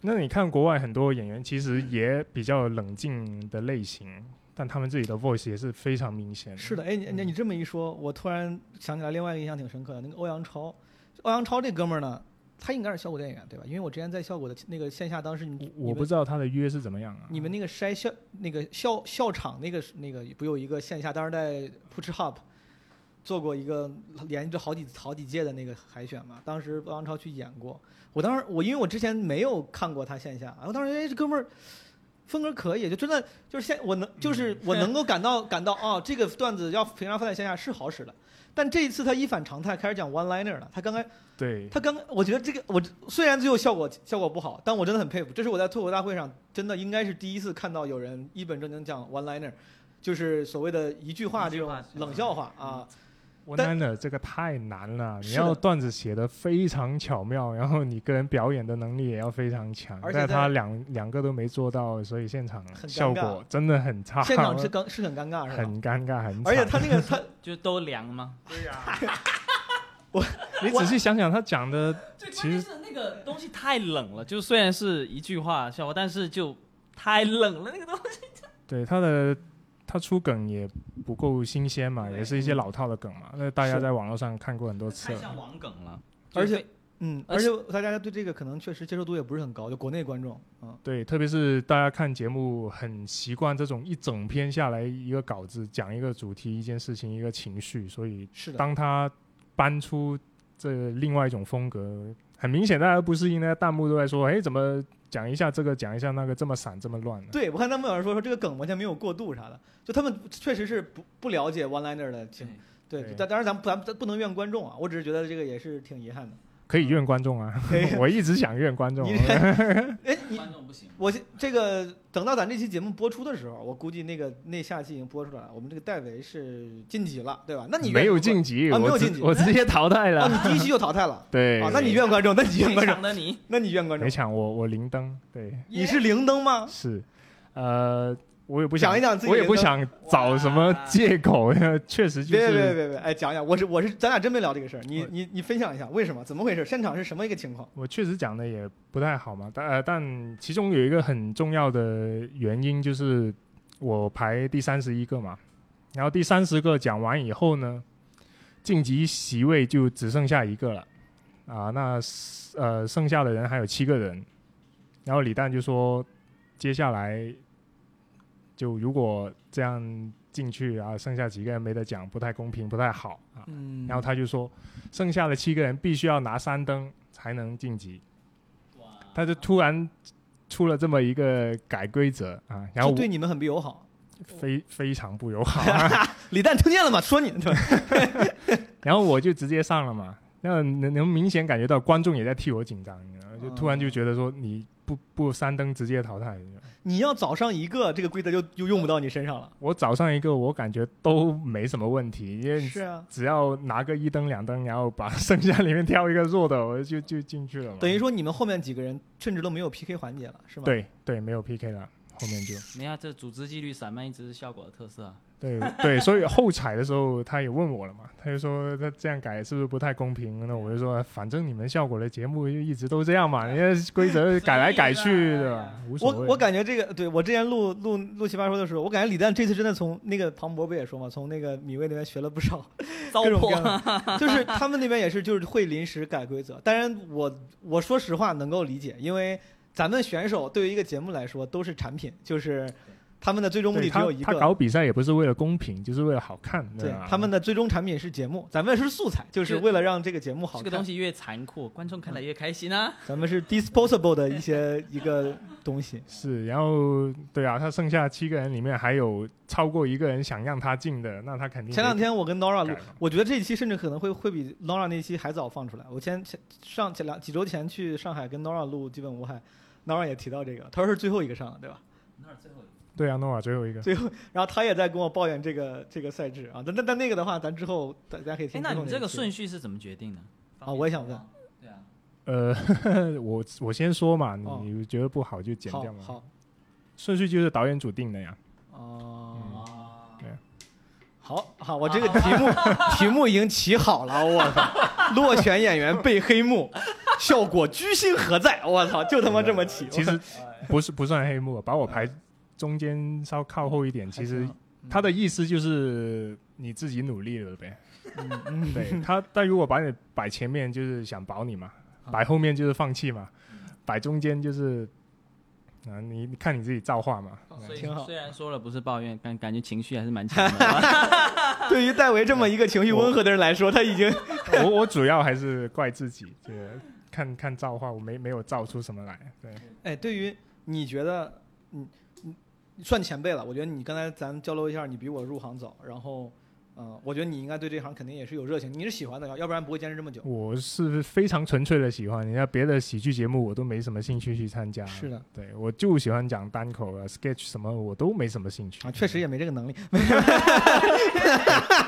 那你看国外很多演员，其实也比较冷静的类型，但他们自己的 voice 也是非常明显的。是的，哎，你你你这么一说，我突然想起来另外一个印象挺深刻的，那个欧阳超，欧阳超这哥们儿呢，他应该是效果电影员对吧？因为我之前在效果的那个线下，当时你我不知道他的约是怎么样啊。你们那个筛校那个校校场那个那个不有一个线下，当时在 Push Hub，做过一个连着好几好几届的那个海选嘛，当时王超去演过。我当时我因为我之前没有看过他线下，我当时哎这哥们儿风格可以，就真的就是现我能就是我能够感到感到哦这个段子要平常放在线下是好使的。但这一次他一反常态，开始讲 one liner 了。他刚刚对，他刚我觉得这个我虽然最后效果效果不好，但我真的很佩服。这是我在脱口大会上真的应该是第一次看到有人一本正经讲 one liner，就是所谓的一句话这种冷笑话啊。我但 liner 这个太难了，你要段子写的非常巧妙，然后你个人表演的能力也要非常强，而且在但他两两个都没做到，所以现场效果真的很差，现场是刚是很尴尬是吧？很尴尬，很。而且他那个他 [laughs] 就都凉吗？对呀、[laughs] 我你仔细想想，他讲的 [laughs] 其实是那个东西太冷了，就虽然是一句话笑话，但是就太冷了那个东西。对他的他出梗也不够新鲜嘛，也是一些老套的梗嘛，那大家在网络上看过很多次了。太像网梗了，而且嗯，而而且大家对这个可能确实接受度也不是很高，就国内观众嗯。对，特别是大家看节目很习惯这种一整篇下来一个稿子讲一个主题、一件事情、一个情绪，所以是的，当他搬出这另外一种风格，很明显大家不适应，那弹幕都在说：“哎，怎么讲一下这个，讲一下那个，这么散，这么乱的？”对我看他们有人说说这个梗完全没有过渡啥的，就他们确实是不不了解 one liner 的情。对，对但当然咱们咱们不能怨观众啊，我只是觉得这个也是挺遗憾的。可以怨观众啊，[laughs] 我一直想怨观众。[laughs] 哎，你观众不行。我这个等到咱这期节目播出的时候，我估计那个那下期已经播出来了。我们这个戴维是晋级了，对吧？那你没有晋级，啊没有晋级我直接淘汰哦，了。你第一期就淘汰了 [laughs] 对啊？那你怨观众，那你怨观众，抢的你，那你怨观众没，抢我，我零灯。对，你是零灯吗？是，呃，我也不想讲一讲自己我也不想找什么借口，[laughs] 确实就是别别是别别，哎，讲讲，我是我是，咱俩真没聊这个事儿，你你你分享一下为什么？怎么回事？现场是什么一个情况？我确实讲的也不太好嘛，但呃，但其中有一个很重要的原因就是我排第三十一个嘛，然后第三十个讲完以后呢，晋级席位就只剩下一个了，啊，那呃剩下的人还有七个人，然后李诞就说，接下来就如果这样进去啊，剩下几个人没得讲，不太公平，不太好啊，嗯然后他就说，剩下的七个人必须要拿三灯才能晋级。他就突然出了这么一个改规则啊，然后我对你们很不友好。非非常不友好、啊，[laughs] 李诞听见了吗？[laughs] 说你？然后我就直接上了嘛。那能能明显感觉到观众也在替我紧张，就突然就觉得说你不不三灯直接淘汰，你要找上一个，这个规则就就用不到你身上了。我找上一个我感觉都没什么问题，因为是啊，只要拿个一灯两灯，然后把剩下里面挑一个弱的，我就 [laughs] 就进去了嘛。等于说你们后面几个人甚至都没有 PK 环节了，是吗？，对对，没有 PK 了，后面就没啊，这组织纪律散漫一直是效果的特色啊。对对，所以后采的时候他也问我了嘛，他就说他这样改是不是不太公平？那我就说，反正你们效果的节目就一直都这样嘛，人家规则改来改去的吧，无所谓。我我感觉这个，对我之前录录录奇葩说的时候，我感觉李诞这次真的从那个庞博不也说嘛，从那个米未那边学了不少糟各种各粕样的，就是他们那边也是就是会临时改规则。当然我我说实话能够理解，因为咱们选手对于一个节目来说都是产品，就是他们的最终目的只有一个。他搞比赛也不是为了公平，就是为了好看，对吧？他们的最终产品是节目，咱们是素材，[laughs] 就是为了让这个节目好看。这个东西越残酷，观众看了越开心啊。[laughs] 咱们是 disposable 的一些一个东西。[laughs] 是，然后对啊，他剩下七个人里面还有超过一个人想让他进的，那他肯定前两天我跟 Nora 录我觉得这一期甚至可能会会比 Nora 那期还早放出来。我前前上前两几周前去上海跟 Nora 录《基本无害》，Nora 也提到这个，他说是最后一个上的，对吧？那是最后一个。对啊，诺瓦最后一个。最后，然后他也在跟我抱怨这个这个赛制啊。但但但那个的话，咱之后大家可以哎，听。那你这个顺序是怎么决定的？啊我也想问。对啊，呃，[laughs] 我我先说嘛，哦你觉得不好就剪掉嘛。好顺序就是导演组定的呀。哦。对好好，我这个题目题目已经起好了，我操！落选演员被黑幕，效果居心何在？我操，就他妈这么起。其实不是不算黑幕，把我排中间稍靠后一点，其实他的意思就是你自己努力了呗。嗯对他，但如果把你摆前面，就是想保你嘛；摆后面就是放弃嘛；摆中间就是啊，你你看你自己造化嘛。所以挺好虽然说了不是抱怨，但感觉情绪还是蛮强的。[laughs] 对于戴维这么一个情绪温和的人来说，他已经 [laughs] 我我主要还是怪自己，这个看看造化，我没没有造出什么来。对，哎，对于你觉得，嗯嗯，算前辈了。我觉得你刚才咱交流一下，你比我入行早，然后，嗯、我觉得你应该对这行肯定也是有热情，你是喜欢的，要要不然不会坚持这么久。我是非常纯粹的喜欢，人家别的喜剧节目我都没什么兴趣去参加。是的，对我就喜欢讲单口啊、sketch 什么，我都没什么兴趣啊，确实也没这个能力。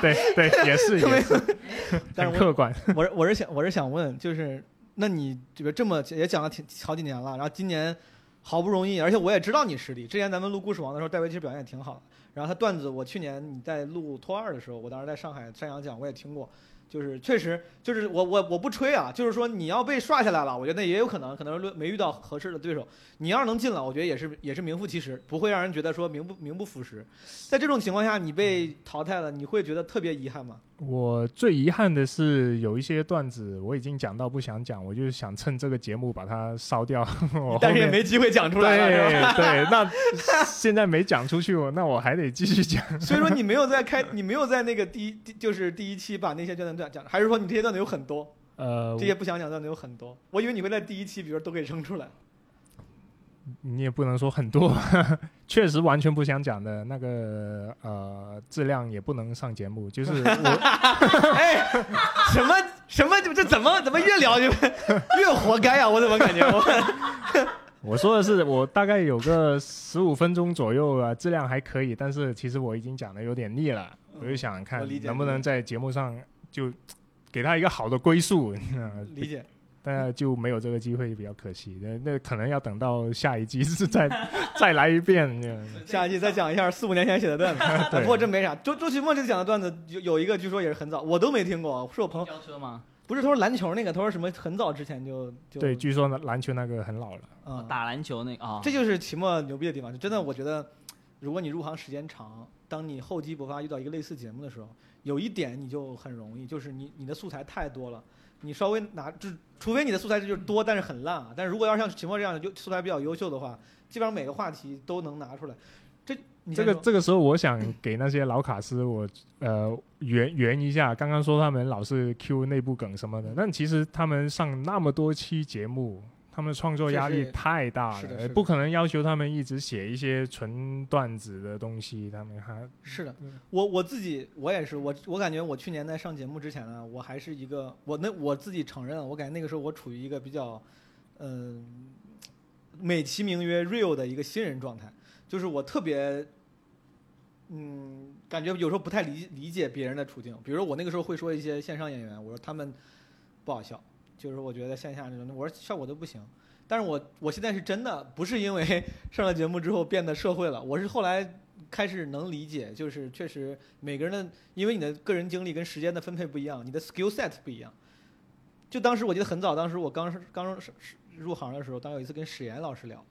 对对，也是 [laughs] 也是，但是客观。我是我是想我是想问，就是那你这个这么也讲了挺好几年了，然后今年好不容易，而且我也知道你实力。之前咱们录故事王的时候，戴维其实表现也挺好的。然后他段子，我去年你在录托二的时候，我当时在上海山羊讲，我也听过。就是确实，就是我我我不吹啊，就是说你要被刷下来了，我觉得也有可能，可能没遇到合适的对手。你要是能进了，我觉得也是也是名副其实，不会让人觉得说名不名不副实。在这种情况下，你被淘汰了，你会觉得特别遗憾吗？我最遗憾的是有一些段子我已经讲到不想讲，我就是想趁这个节目把它烧掉。[laughs] 我但是也没机会讲出来了，对对，那现在没讲出去，我那我还得继续讲。[laughs] 所以说你没有在开，你没有在那个第一，就是第一期把那些段子讲讲，还是说你这些段子有很多，呃这，些不想讲段子有很多？我以为你会在第一期，比如说都给扔出来。你也不能说很多，确实完全不想讲的那个呃质量也不能上节目，就是我 [laughs] 哎，什么什么这怎么怎么越聊就 [laughs] 越活该啊？我怎么感觉我 [laughs] 我说的是我大概有个十五分钟左右啊，质量还可以，但是其实我已经讲的有点腻了，我就想看能不能在节目上就给他一个好的归宿，呃理解？但就没有这个机会，比较可惜。那那可能要等到下一季是再 [laughs] 再来一遍。下一季再讲一下四五年前写的段子，对 [laughs] 不过真没啥。周周奇墨这次讲的段子有有一个，据说也是很早，我都没听过，是我朋友，飙车吗？不是他说篮球那个，他说什么很早之前就就对，据说呢篮球那个很老了。嗯打篮球那个啊，这就是奇墨牛逼的地方。就真的，我觉得，如果你入行时间长，当你厚积薄发遇到一个类似节目的时候，有一点你就很容易，就是你你的素材太多了，你稍微拿，就除非你的素材就是多，但是很烂啊。但是如果要是像秦墨这样的优素材比较优秀的话，基本上每个话题都能拿出来。这这个这个时候，我想给那些老卡司我呃圆圆一下。刚刚说他们老是 Q 内部梗什么的，但其实他们上那么多期节目，他们创作压力太大了，是的是的。不可能要求他们一直写一些纯段子的东西。他们还是的。嗯，我我自己我也是，我我感觉我去年在上节目之前呢，我还是一个我那我自己承认，我感觉那个时候我处于一个比较，嗯、美其名曰 real 的一个新人状态，就是我特别，嗯，感觉有时候不太理理解别人的处境，比如说我那个时候会说一些线上演员，我说他们不好笑，就是我觉得线下那种，我说效果都不行。但是我我现在是真的不是因为 [laughs] 上了节目之后变得社会了，我是后来开始能理解，就是确实每个人的，因为你的个人经历跟时间的分配不一样，你的 skill set 不一样。就当时我记得很早，当时我刚刚入行的时候，当有一次跟史岩老师聊，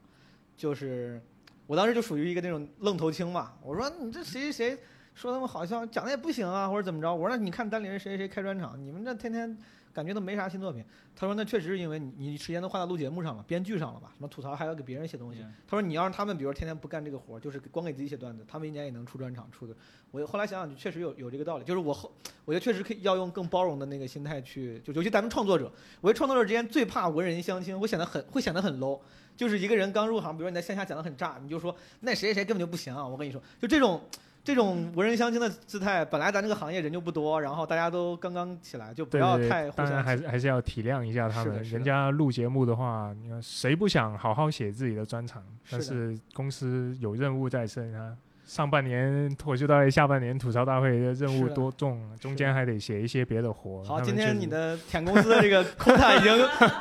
就是我当时就属于一个那种愣头青嘛，我说你这谁谁谁说他们好笑，讲的也不行啊，或者怎么着？我说那你看单立人谁谁谁开专场，你们这天天感觉都没啥新作品。他说那确实是因为你你时间都花在录节目上了，编剧上了吧？什么吐槽还要给别人写东西。他说你要让他们，比如天天不干这个活，就是光给自己写段子，他们一年也能出专场出的。我后来想想，确实有有这个道理。就是我后，我觉得确实可以要用更包容的那个心态去，就尤其咱们创作者，我觉得创作者之间最怕文人相轻，会显得很会显得很 low。就是一个人刚入行，比如说你在线下讲的很炸，你就说那谁谁谁根本就不行啊！我跟你说，就这种。这种无人相亲的姿态，本来咱这个行业人就不多，然后大家都刚刚起来，就不要太互当然相还是还是要体谅一下他们。人家录节目的话，你看谁不想好好写自己的专场？但是是公司有任务在身啊。上半年脱口秀大会，下半年吐槽大会的任务多重，中间还得写一些别的活。好。今天你的舔公司的这个 quota 已经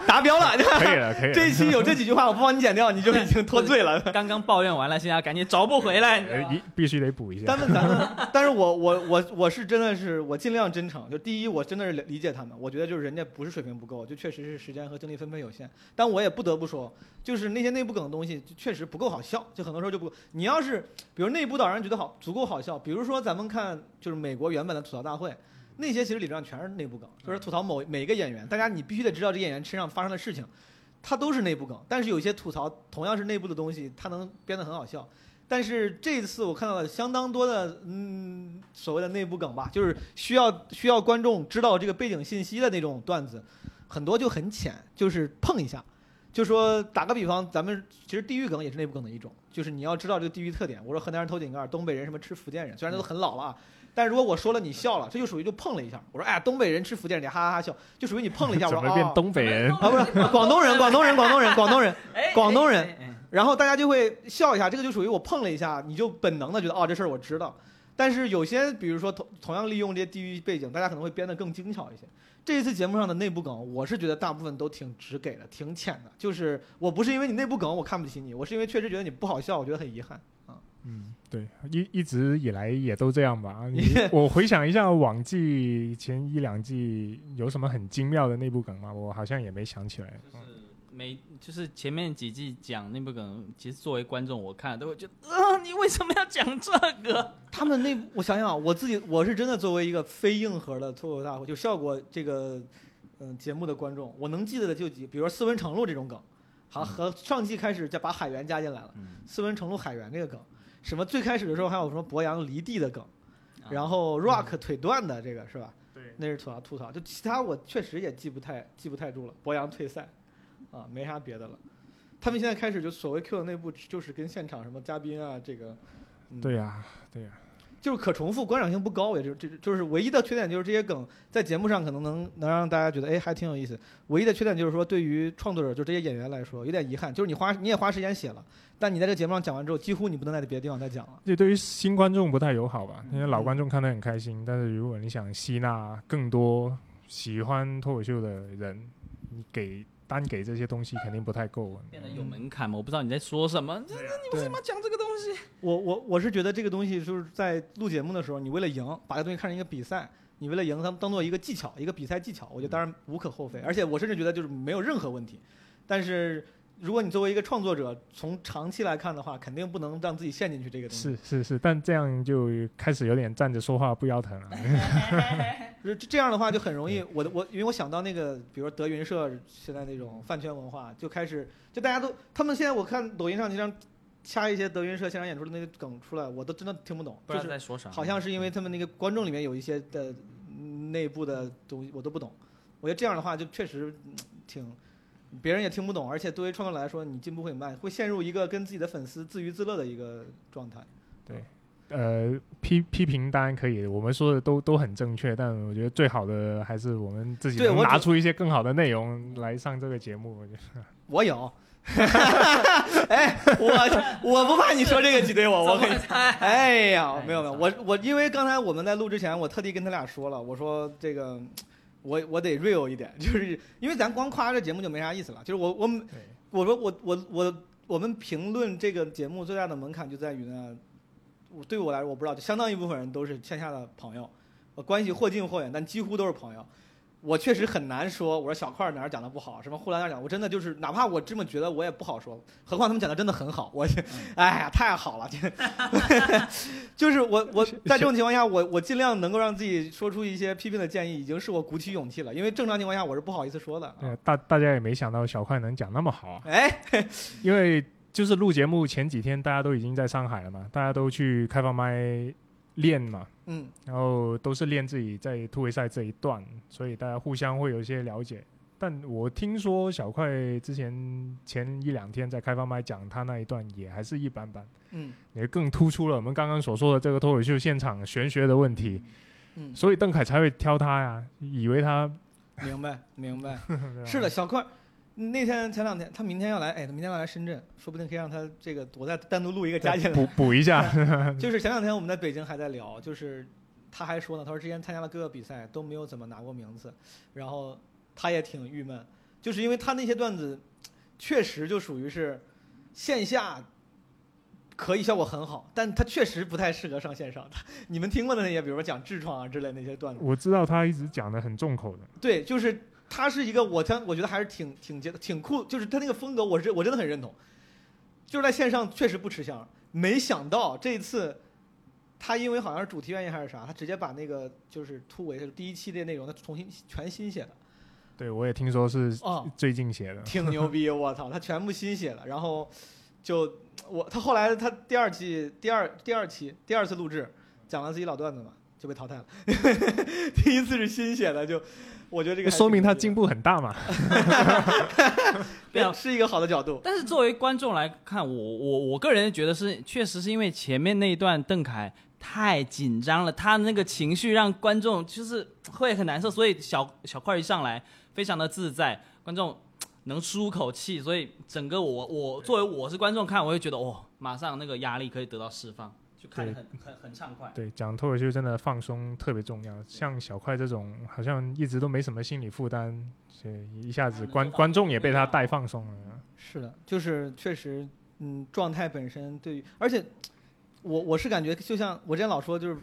达标了，[laughs] 可以了，可以了。这一期有这几句话，我不帮你剪掉，你就已经脱罪了。[laughs] 刚刚抱怨完了，现在赶紧找补回来。呃一必须得补一下但。是咱们，[laughs] 但是我我我我是真的是我尽量真诚。就第一，我真的是理解他们，我觉得就是人家不是水平不够，就确实是时间和精力分配有限。但我也不得不说，就是那些内部梗的东西，确实不够好笑，就很多时候就不。你要是比如内部导让人觉得好足够好笑，比如说咱们看就是美国原本的吐槽大会。那些其实理论上全是内部梗，就是吐槽某每一个演员，大家你必须得知道这演员身上发生的事情，它都是内部梗，但是有些吐槽同样是内部的东西，它能编得很好笑。但是这次我看到了相当多的嗯所谓的内部梗吧，就是需要需要观众知道这个背景信息的那种段子，很多就很浅，就是碰一下。就说打个比方，咱们其实地域梗也是内部梗的一种，就是你要知道这个地域特点。我说河南人偷井盖，东北人什么吃福建人，虽然都很老了啊，但是如果我说了你笑了，这就属于就碰了一下。我说哎呀，东北人吃福建人，你哈哈哈笑，就属于你碰了一下。我怎么变东北人？啊不是广东人，广东人，广东人，广东人。哎广东人 [laughs] 然后大家就会笑一下，这个就属于我碰了一下，你就本能的觉得哦这事儿我知道。但是有些比如说同同样利用这些地域背景，大家可能会编得更精巧一些。这一次节目上的内部梗，我是觉得大部分都挺直给的，挺浅的。就是我不是因为你内部梗我看不起你，我是因为确实觉得你不好笑，我觉得很遗憾啊。嗯，对，一一直以来也都这样吧。你 [laughs] 我回想一下往季前一两季有什么很精妙的内部梗吗？我好像也没想起来。每就是前面几季讲那部梗，其实作为观众我看都会觉得，啊，你为什么要讲这个？他们那，我想想啊，我自己我是真的作为一个非硬核的脱口秀大会，就效果这个嗯、节目的观众，我能记得的就几，比如说斯文成路这种梗，好和上季开始就把海源加进来了，嗯，斯文成路海源这个梗，什么最开始的时候还有什么博洋离地的梗，啊然后 Rock 腿断的这个是吧？对，那是吐槽吐槽，就其他我确实也记不太记不太住了。博洋退赛，啊，没啥别的了。他们现在开始就所谓 Q 的内部，就是跟现场什么嘉宾啊，这个，嗯、对呀、对呀、就是可重复，观赏性不高，也就这就是唯一的缺点，就是这些梗在节目上可能能能让大家觉得哎还挺有意思。唯一的缺点就是说，对于创作者就这些演员来说，有点遗憾，就是你花你也花时间写了，但你在这个节目上讲完之后，几乎你不能在别的地方再讲了。这对于新观众不太友好吧？因为老嗯观众看得很开心，但是如果你想吸纳更多喜欢脱口秀的人，你给单给这些东西肯定不太够。变得有门槛嘛，我不知道你在说什么，这你为什么讲这个东西？我我我是觉得这个东西就是在录节目的时候，你为了赢，把这东西看成一个比赛，你为了赢，它当做一个技巧，一个比赛技巧，我觉得当然无可厚非。而且我甚至觉得就是没有任何问题。但是如果你作为一个创作者，从长期来看的话，肯定不能让自己陷进去这个东西。是是是，但这样就开始有点站着说话不腰疼了。[laughs] 这这样的话就很容易，我的我因为我想到那个，比如说德云社现在那种饭圈文化，就开始就大家都他们现在我看抖音上经常掐一些德云社现场演出的那个梗出来，我都真的听不懂，不知就是道在说啥。好像是因为他们那个观众里面有一些的嗯内部的东西我都不懂，我觉得这样的话就确实嗯挺。别人也听不懂，而且对于创作者来说，你进步会很慢，会陷入一个跟自己的粉丝自娱自乐的一个状态。对呃，批批评当然可以，我们说的都都很正确，但我觉得最好的还是我们自己能对我拿出一些更好的内容来上这个节目。我觉得我有，[laughs] 哎，我我不怕你说这个挤兑我，我可以。[laughs] 哎呀，没有没有，我我因为刚才我们在录之前，我特地跟他俩说了，我说这个我我得 real 一点，就是因为咱光夸这节目就没啥意思了。就是我我们我说我我我我们评论这个节目最大的门槛就在于呢，我对我来说我不知道，就相当一部分人都是线下的朋友，呃关系或近或远，但几乎都是朋友。我确实很难说，我说小块儿哪儿讲的不好，什么呼兰哪儿讲，我真的就是哪怕我这么觉得，我也不好说。何况他们讲的真的很好，我，[laughs] 哎呀，太好了，就 [laughs] 是我我在这种情况下，我我尽量能够让自己说出一些批评的建议，已经是我鼓起勇气了。因为正常情况下我是不好意思说的。对大大家也没想到小块能讲那么好啊，哎，[laughs] 因为就是录节目前几天大家都已经在上海了嘛，大家都去开放麦练嘛，嗯，然后都是练自己在突围赛这一段，所以大家互相会有一些了解。但我听说小快之前前一两天在开放麦讲他那一段也还是一般般，嗯。也更突出了我们刚刚所说的这个脱口秀现场玄学的问题，嗯，所以邓凯才会挑他呀，以为他明白明白。[laughs] [laughs] 是的，小块儿那天前两天他明天要来，哎，他明天要来深圳，说不定可以让他这个我再单独录一个加进来。补补一下 [laughs] [laughs] 就是前两天我们在北京还在聊，就是他还说呢，他说之前参加了各个比赛都没有怎么拿过名次，然后他也挺郁闷，就是因为他那些段子确实就属于是线下可以效果很好，但他确实不太适合上线上。他 [laughs] 你们听过的那些，比如说讲痔疮啊之类那些段子，我知道他一直讲的很重口的，对，就是他是一个我真我觉得还是挺挺接挺酷，就是他那个风格我是我真的很认同，就是在线上确实不吃香，没想到这一次。他因为好像是主题原因还是啥，他直接把那个就是突围的第一期的内容，他重新全新写的，对我也听说是哦，最近写的。挺牛逼，我操，他全部新写的，然后就我他后来他第二季第二第二期第二次录制讲了自己老段子嘛，就被淘汰了。[laughs] 第一次是新写的，就我觉得这个说明他进步很大嘛。对啊是一个好的角度。但是作为观众来看，我我我个人觉得是，确实是因为前面那一段邓凯太紧张了，他那个情绪让观众就是会很难受，所以小小块一上来非常的自在，观众能舒口气，所以整个我我作为我是观众看，我会觉得哦，马上那个压力可以得到释放，就看得很很很畅快。对，讲脱口秀真的放松特别重要。像小快这种，好像一直都没什么心理负担，所以一下子观观众也被他带放松了。是的，就是确实，嗯，状态本身对于，而且我我是感觉，就像我之前老说，就是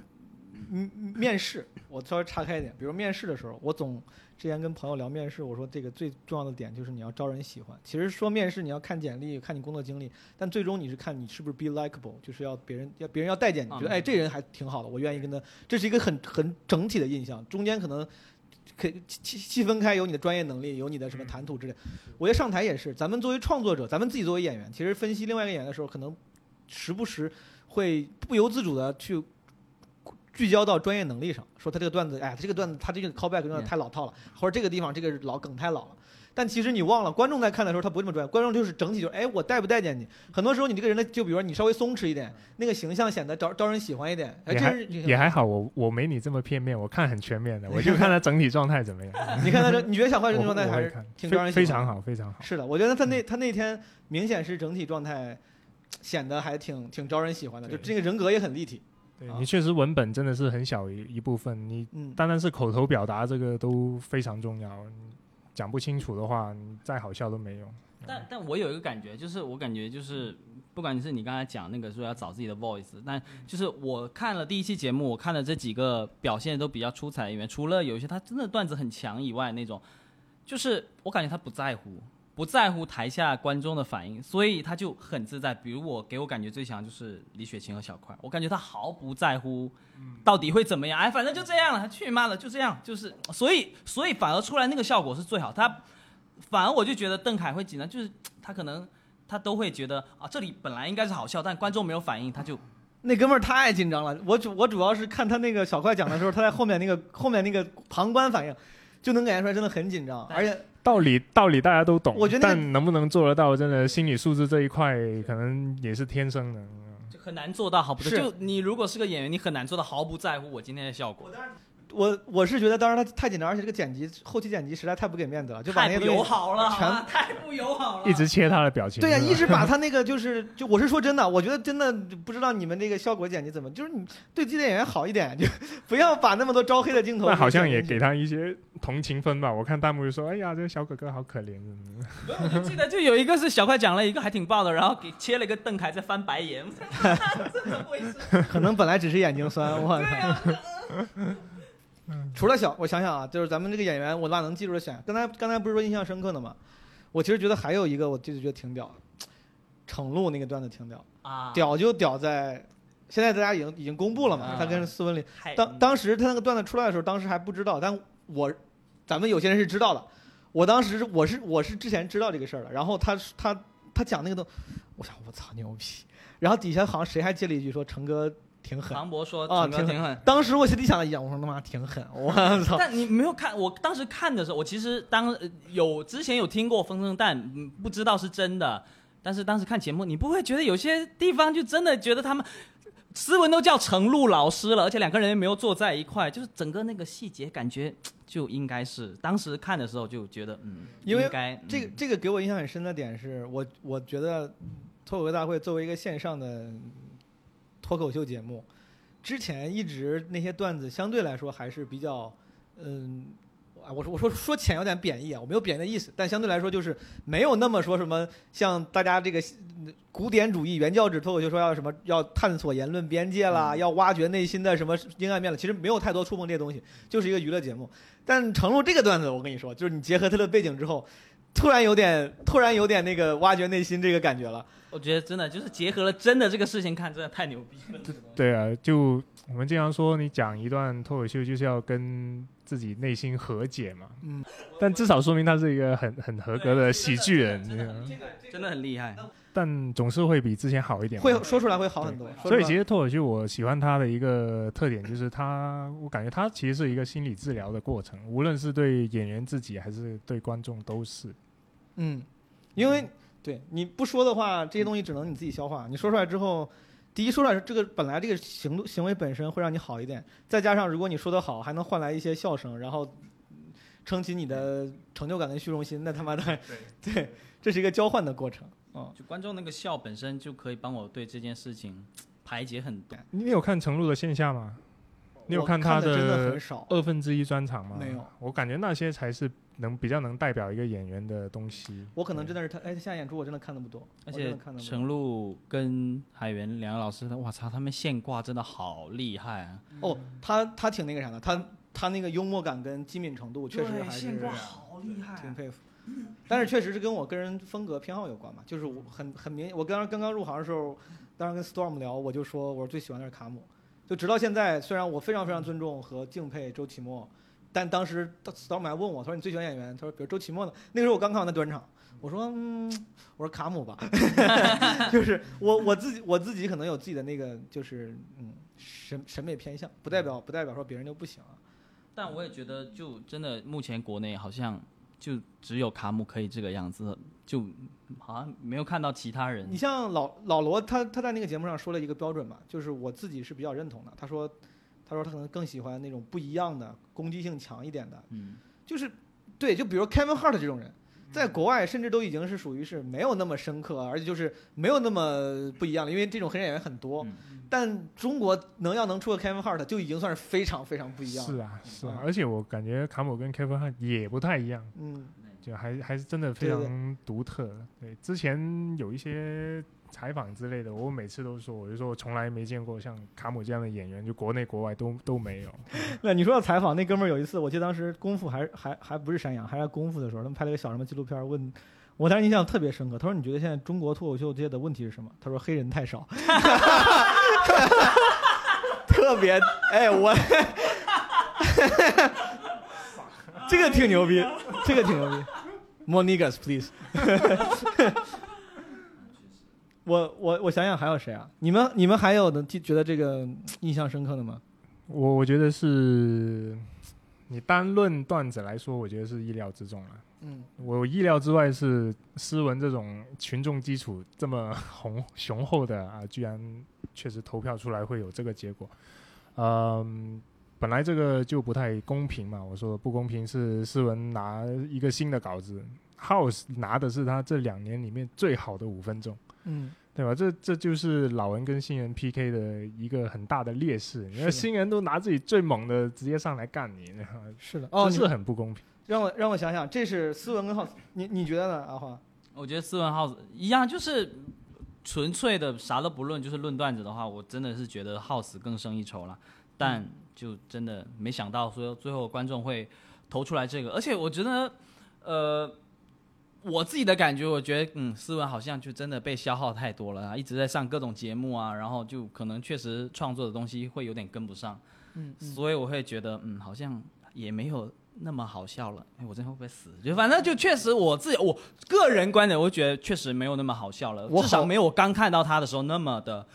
嗯面试，我稍微岔开一点，比如面试的时候，我总之前跟朋友聊面试，我说这个最重要的点就是你要招人喜欢。其实说面试你要看简历，看你工作经历，但最终你是看你是不是 be likable，就是要别人要别人要待见你，觉得嗯哎这人还挺好的，我愿意跟他，这是一个很很整体的印象，中间可能。可以细细分开，有你的专业能力，有你的什么谈吐之类。我觉得上台也是，咱们作为创作者，咱们自己作为演员，其实分析另外一个演员的时候，可能时不时会不由自主的去聚焦到专业能力上，说他这个段子，哎，他这个段子他这个 callback 用的太老套了，或者这个地方这个老梗太老了。但其实你忘了，观众在看的时候他不会这么专业，观众就是整体就是，哎，我待不待见你？很多时候你这个人的，就比如说你稍微松弛一点，那个形象显得招招人喜欢一点，哎，也还这是也还好，我我没你这么片面，我看很全面的，我就看他整体状态怎么样。[laughs] 你看他这，你觉得小坏我这种状态还是挺招人喜欢非非常好，非常好。是的，我觉得他那他那天明显是整体状态显得还挺挺招人喜欢的，就这个人格也很立体。你确实文本真的是很小一一部分，你嗯，单单是口头表达这个都非常重要。你讲不清楚的话，你再好笑都没用。但但我有一个感觉，就是我感觉就是，不管你是你刚才讲那个说要找自己的 voice，但就是我看了第一期节目，我看了这几个表现都比较出彩的演员，除了有一些他真的段子很强以外，那种就是我感觉他不在乎，不在乎台下观众的反应，所以他就很自在。比如我给我感觉最强就是李雪琴和小块，我感觉他毫不在乎到底会怎么样，哎，反正就这样了，去妈了，就这样，就是所以所以反而出来那个效果是最好。他反而我就觉得邓凯会紧张，就是他可能他都会觉得啊，这里本来应该是好笑，但观众没有反应，他就那哥们儿太紧张了。我主我主要是看他那个小快讲的时候，他在后面那个后面那个旁观反应，就能感觉出来真的很紧张，而且道理道理大家都懂，我觉得那个但能不能做得到，真的心理素质这一块可能也是天生的。就很难做到毫不是就你如果是个演员，你很难做到毫不在乎我今天的效果，我我是觉得当时他太紧张，而且这个剪辑后期剪辑实在太不给面子了，就把那太不些东西。友好了，全 [laughs] 太不友好了，一直切他的表情。对呀、一直把他那个就是就我是说真的，我觉得真的不知道你们这个效果剪辑怎么，就是你对自己的演员好一点，就不要把那么多招黑的镜头。[laughs] 那好像也给。他一些同情分吧。我看弹幕就说：“哎呀，这个小哥哥好可怜。嗯我记得就有一个是小快讲了一个还挺爆的，然后给切了一个邓凯在翻白眼，[laughs] 这怎么回事？可能本来只是眼睛酸，我对操。呀、除了小，我想想啊，就是咱们这个演员，我哪能记住的选？刚才刚才不是说印象深刻的吗？我其实觉得还有一个，我就是觉得挺屌的，程璐那个段子挺屌，啊，屌就屌在，现在大家已经已经公布了嘛，啊他跟斯文林，当当时他那个段子出来的时候，当时还不知道，但我咱们有些人是知道的，我当时我是我是之前知道这个事儿的，然后他他他讲那个东，我想我操牛逼，然后底下好像谁还接了一句说成哥挺狠，庞博说啊挺挺狠。当时我心里想的一样，我说他妈挺狠，我操。但你没有看，我当时看的时候，我其实当呃有之前有听过风声弹，嗯不知道是真的。但是当时看节目，你不会觉得有些地方就真的觉得他们斯文都叫程璐老师了，而且两个人也没有坐在一块，就是整个那个细节感觉就应该是当时看的时候就觉得嗯，因为应该这个嗯这个给我印象很深的点是我我觉得脱口秀大会作为一个线上的脱口秀节目，之前一直那些段子相对来说还是比较嗯。啊，我说我说说浅有点贬义啊，我没有贬义的意思，但相对来说就是没有那么说什么像大家这个嗯古典主义原教旨脱口秀说要什么要探索言论边界啦，嗯要挖掘内心的什么阴暗面了，其实没有太多触碰这些东西，就是一个娱乐节目。但程璐这个段子，我跟你说，就是你结合他的背景之后，突然有点突然有点那个挖掘内心这个感觉了。我觉得真的就是结合了真的这个事情看，真的太牛逼了。对啊，就我们经常说，你讲一段脱口秀就是要跟自己内心和解嘛。嗯，但至少说明他是一个很很合格的喜剧人，真的真的很厉害。但总是会比之前好一点。会说出来会好很多。所以其实脱口秀我喜欢他的一个特点就是他，我感觉他其实是一个心理治疗的过程，无论是对演员自己还是对观众都是。嗯，因为对你不说的话，这些东西只能你自己消化。你说出来之后，第一说出来这个本来这个行动行为本身会让你好一点，再加上如果你说的好，还能换来一些笑声，然后撑起你的成就感跟虚荣心，那他妈的对，[laughs] 这是一个交换的过程。哦，就观众那个笑本身就可以帮我对这件事情排解很多。你有看程璐的线下吗？你有看他的真的很少二分之一专场吗？没有，我感觉那些才是能比较能代表一个演员的东西。我可能真的是他，哎，他现在演出我真的看的不多，而且陈露跟海源两个老师，我操，他们现挂真的好厉害啊！哦，他他挺那个啥的，他他那个幽默感跟机敏程度确实还是现挂好厉害，挺佩服。但是确实是跟我个人风格偏好有关嘛，就是我很很明，我刚刚刚入行的时候，当时跟 Storm 聊，我就说我最喜欢的是卡姆，就直到现在，虽然我非常非常尊重和敬佩周奇墨，但当时 Storm 还问我，他说你最喜欢演员？他说比如周奇墨呢？那个时候我刚看完他短场，我说嗯，我说卡姆吧，[laughs] 就是我我自己我自己可能有自己的那个就是嗯审审美偏向，不代表不代表说别人就不行啊。但我也觉得就真的目前国内好像。就只有卡姆可以这个样子，就好像没有看到其他人。你像老老罗，他他在那个节目上说了一个标准嘛，就是我自己是比较认同的。他说，他说他可能更喜欢那种不一样的、攻击性强一点的。嗯，就是对，就比如 Kevin Hart 这种人，在国外甚至都已经是属于是没有那么深刻，而且就是没有那么不一样了，因为这种黑人演员很多。但中国能要能出个 Kevin Hart 就已经算是非常非常不一样了。是啊，是啊，而且我感觉卡姆跟 Kevin Hart 也不太一样。嗯，就还还是真的非常独特。对，之前有一些采访之类的，我每次都说，我就说我从来没见过像卡姆这样的演员，就国内国外都都没有。[laughs] 那你说要采访，那哥们儿有一次，我记得当时功夫还还还不是山羊，还是功夫的时候，他们拍了个小什么纪录片，问我当时印象特别深刻。他说：“你觉得现在中国脱口秀界的问题是什么？”他说：“黑人太少。[laughs] ”特别哎，我这个挺牛逼，这个挺牛逼。More niggas, please。我我我想想还有谁啊？你们你们还有的觉得这个印象深刻的吗？我我觉得是你单论段子来说，我觉得是意料之中了。嗯，我意料之外是斯文这种群众基础这么雄雄厚的啊，居然确实投票出来会有这个结果。嗯，本来这个就不太公平嘛。我说不公平是斯文拿一个新的稿子，House 拿的是他这两年里面最好的五分钟，嗯，对吧？这这就是老人跟新人 PK 的一个很大的劣势。因为新人都拿自己最猛的直接上来干你，[laughs] 是的，[laughs] 这是很不公平。让我让我想想，这是斯文跟 House，，你你觉得呢？阿华，我觉得斯文 House 一样，就是纯粹的啥都不论，就是论段子的话，我真的是觉得 House 更胜一筹了。但就真的没想到说最后观众会投出来这个，而且我觉得，呃，我自己的感觉，我觉得嗯，思文好像就真的被消耗太多了啊，一直在上各种节目啊，然后就可能确实创作的东西会有点跟不上，嗯，所以我会觉得嗯，好像也没有。那么好笑了，哎，我这会不会死？就反正就确实我自己我个人观点，我觉得确实没有那么好笑了，至少没有我刚看到他的时候那么的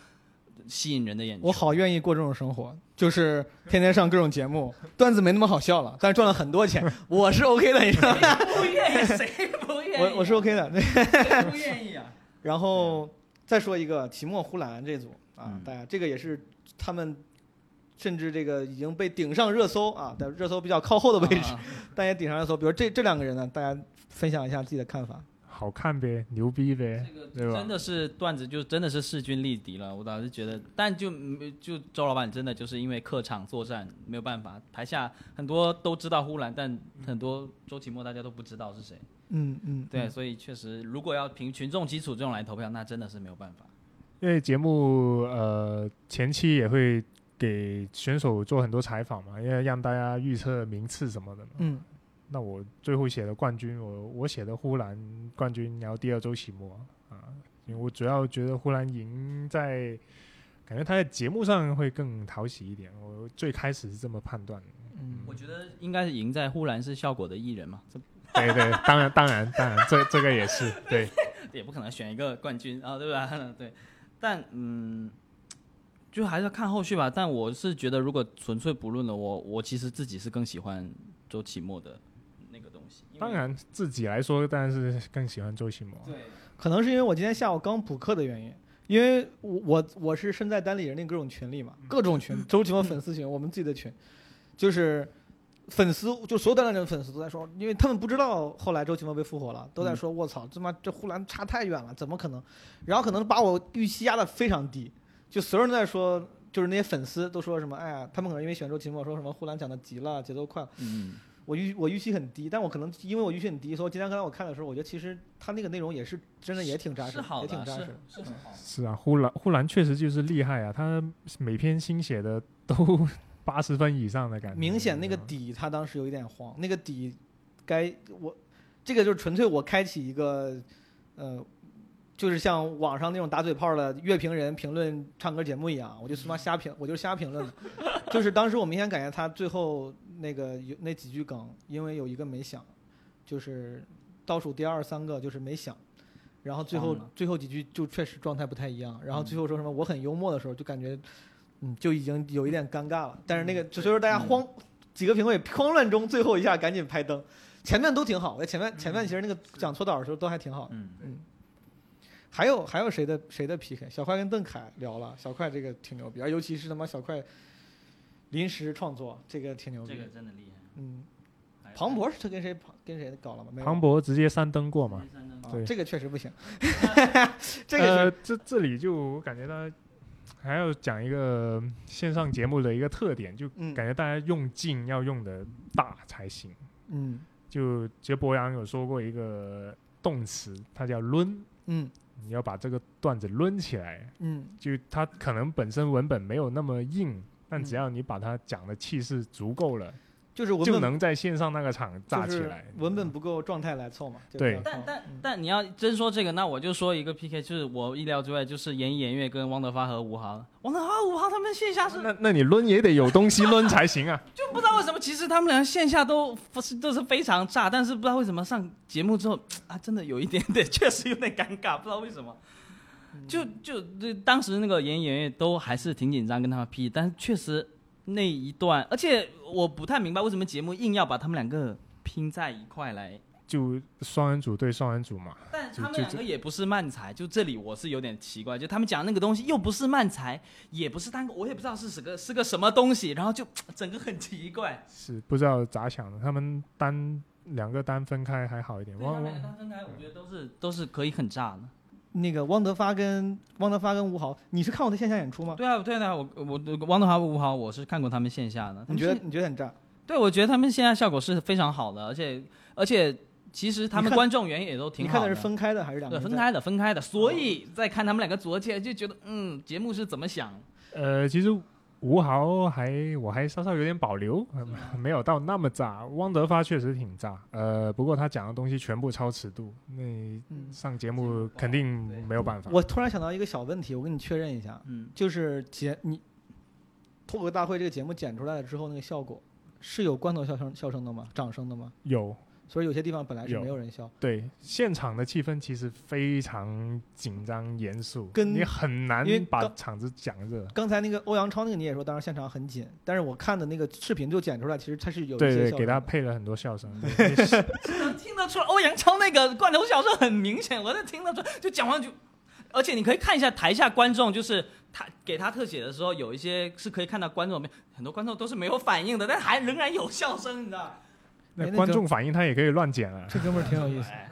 吸引人的眼。我好愿意过这种生活，就是天天上各种节目，[laughs] 段子没那么好笑了，但是赚了很多钱，[laughs] 我是 OK 的，你知道吗？不愿意，谁不愿意？我我是 OK 的，不愿意啊。[laughs] 然后再说一个提莫呼兰这组啊，大家这个也是他们。甚至这个已经被顶上热搜啊，在热搜比较靠后的位置，但也顶上热搜。比如这这两个人呢，大家分享一下自己的看法。好看呗，牛逼呗，对吧？真的是段子，就真的是势均力敌了。我倒是觉得，但就就周老板真的就是因为客场作战没有办法，台下很多都知道呼兰，但很多周奇墨大家都不知道是谁。嗯嗯，对，所以确实，如果要凭群众基础这种来投票，那真的是没有办法。因为节目呃前期也会。给选手做很多采访嘛，因为让大家预测名次什么的嘛。嗯，那我最后写的冠军，我我写的呼兰冠军，然后第二周起末啊，因为我主要觉得呼兰赢在，感觉他在节目上会更讨喜一点。我最开始是这么判断。嗯我觉得应该是赢在呼兰是效果的艺人嘛，这对对，当然当然当然，这这个也是对。[laughs] 也不可能选一个冠军啊，对吧？[laughs] 对，但嗯，就还是要看后续吧。但我是觉得，如果纯粹不论了，我我其实自己是更喜欢周奇墨的当，然自己来说，当然是更喜欢周奇墨。对，可能是因为我今天下午刚补课的原因，因为我我我是身在单立人那各种群里嘛，各种群，周奇墨粉丝群，我们自己的群，就是粉丝就所有单立人的粉丝都在说，因为他们不知道后来周奇墨被复活了，都在说我操，他妈这呼兰差太远了，怎么可能？然后可能把我预期压得非常低，就所有人都在说。就是那些粉丝都说什么，哎呀，他们可能因为选周奇墨，说什么呼兰讲的急了，节奏快了。嗯，我预我预期很低，但我可能因为我预期很低，所以今天刚才我看的时候，我觉得其实他那个内容也是真的也挺扎实，是好的，是也挺扎实。是很好。是啊，呼兰呼兰确实就是厉害啊，他每篇新写的都 [laughs] 八十分以上的感觉。明显那个底他当时有一点慌，那个底该我这个就是纯粹我开启一个呃，就是像网上那种打嘴炮的乐评人评论唱歌节目一样，我就他妈瞎评，我就瞎评论的。就是当时我明显感觉他最后那个有那几句梗，因为有一个没响，就是倒数第二三个就是没响。然后最后最后几句就确实状态不太一样，然后最后说什么我很幽默的时候，就感觉，嗯，就已经有一点尴尬了。但是那个，就所以说大家慌，几个评委慌乱中，最后一下赶紧拍灯，前面都挺好，前面前面其实那个讲搓澡的时候都还挺好。嗯，还有还有谁的谁的 PK？小快跟邓凯聊了，小快这个挺牛逼，而尤其是他妈小快临时创作，这个挺牛逼这。个真的厉害。嗯，庞博是他跟谁跟谁搞了吗？没有庞博直接三登过嘛？啊对这个确实不行，[laughs] 这个、呃，这这里就我感觉到还要讲一个线上节目的一个特点，就嗯感觉大家用劲要用的大才行。嗯就其实博洋有说过一个动词，它叫抡，嗯你要把这个段子抡起来。嗯就它可能本身文本没有那么硬，但嗯只要你把它讲的气势足够了，就是文本就能在线上那个场炸起来。文本不够，状态来凑嘛。就对但但嗯但你要真说这个，那我就说一个 PK，就是我意料之外，就是严艺、严悦跟汪德发和吴豪。汪德发、吴豪他们线下是那那你抡也得有东西抡才行啊！[laughs] 就不知道为什么，其实他们俩线下都不是都是非常炸，但是不知道为什么上节目之后啊，真的有一点点，[laughs] 确实有点尴尬，不知道为什么。就就对当时那个演演员都还是挺紧张跟他们 P，但是确实那一段，而且我不太明白为什么节目硬要把他们两个拼在一块来。就双人组对双人组嘛，但他们两个也不是慢才，就这里我是有点奇怪，就他们讲那个东西又不是慢才，也不是单口，我也不知道是什个是个什么东西，然后就整个很奇怪。是不知道咋想的。他们单两个单分开还好一点，对，他们两个单分开，我觉得都是都是可以很炸的。那个汪德发跟汪德发跟吴豪，你是看过他线下演出吗？对啊，对啊，我我汪德华、吴豪，我是看过他们线下的。你觉得你觉得很炸？对，我觉得他们线下效果是非常好的，而且而且其实他们观众缘也都挺好你看的是分开的还是两个对？分开的，分开的，所以在看他们两个组合起来，就觉得嗯，节目是怎么想？呃，其实吴豪还我还稍稍有点保留，呃 [laughs] 没有到那么炸。汪德发确实挺炸，呃，不过他讲的东西全部超尺度，那嗯，上节目肯定没有办法。我突然想到一个小问题，我跟你确认一下，嗯，就是节你脱口大会这个节目剪出来了之后，那个效果是有罐头笑声笑声的吗？掌声的吗？有所以有些地方本来是没有人笑，对现场的气氛其实非常紧张严肃，跟你很难把场子讲热。刚才那个欧阳超那个你也说，当时现场很紧，但是我看的那个视频就剪出来，其实他是有一对对，给他配了很多笑声。[laughs] 对是 [laughs] 能听得出来，欧阳超那个罐头笑声很明显，我能听得出来，就讲完就，而且你可以看一下台下观众，就是他给他特写的时候，有一些是可以看到观众没，很多观众都是没有反应的，但还仍然有笑声，你知道？那观众反应他也可以乱剪啊。这哥们儿挺有意思，哎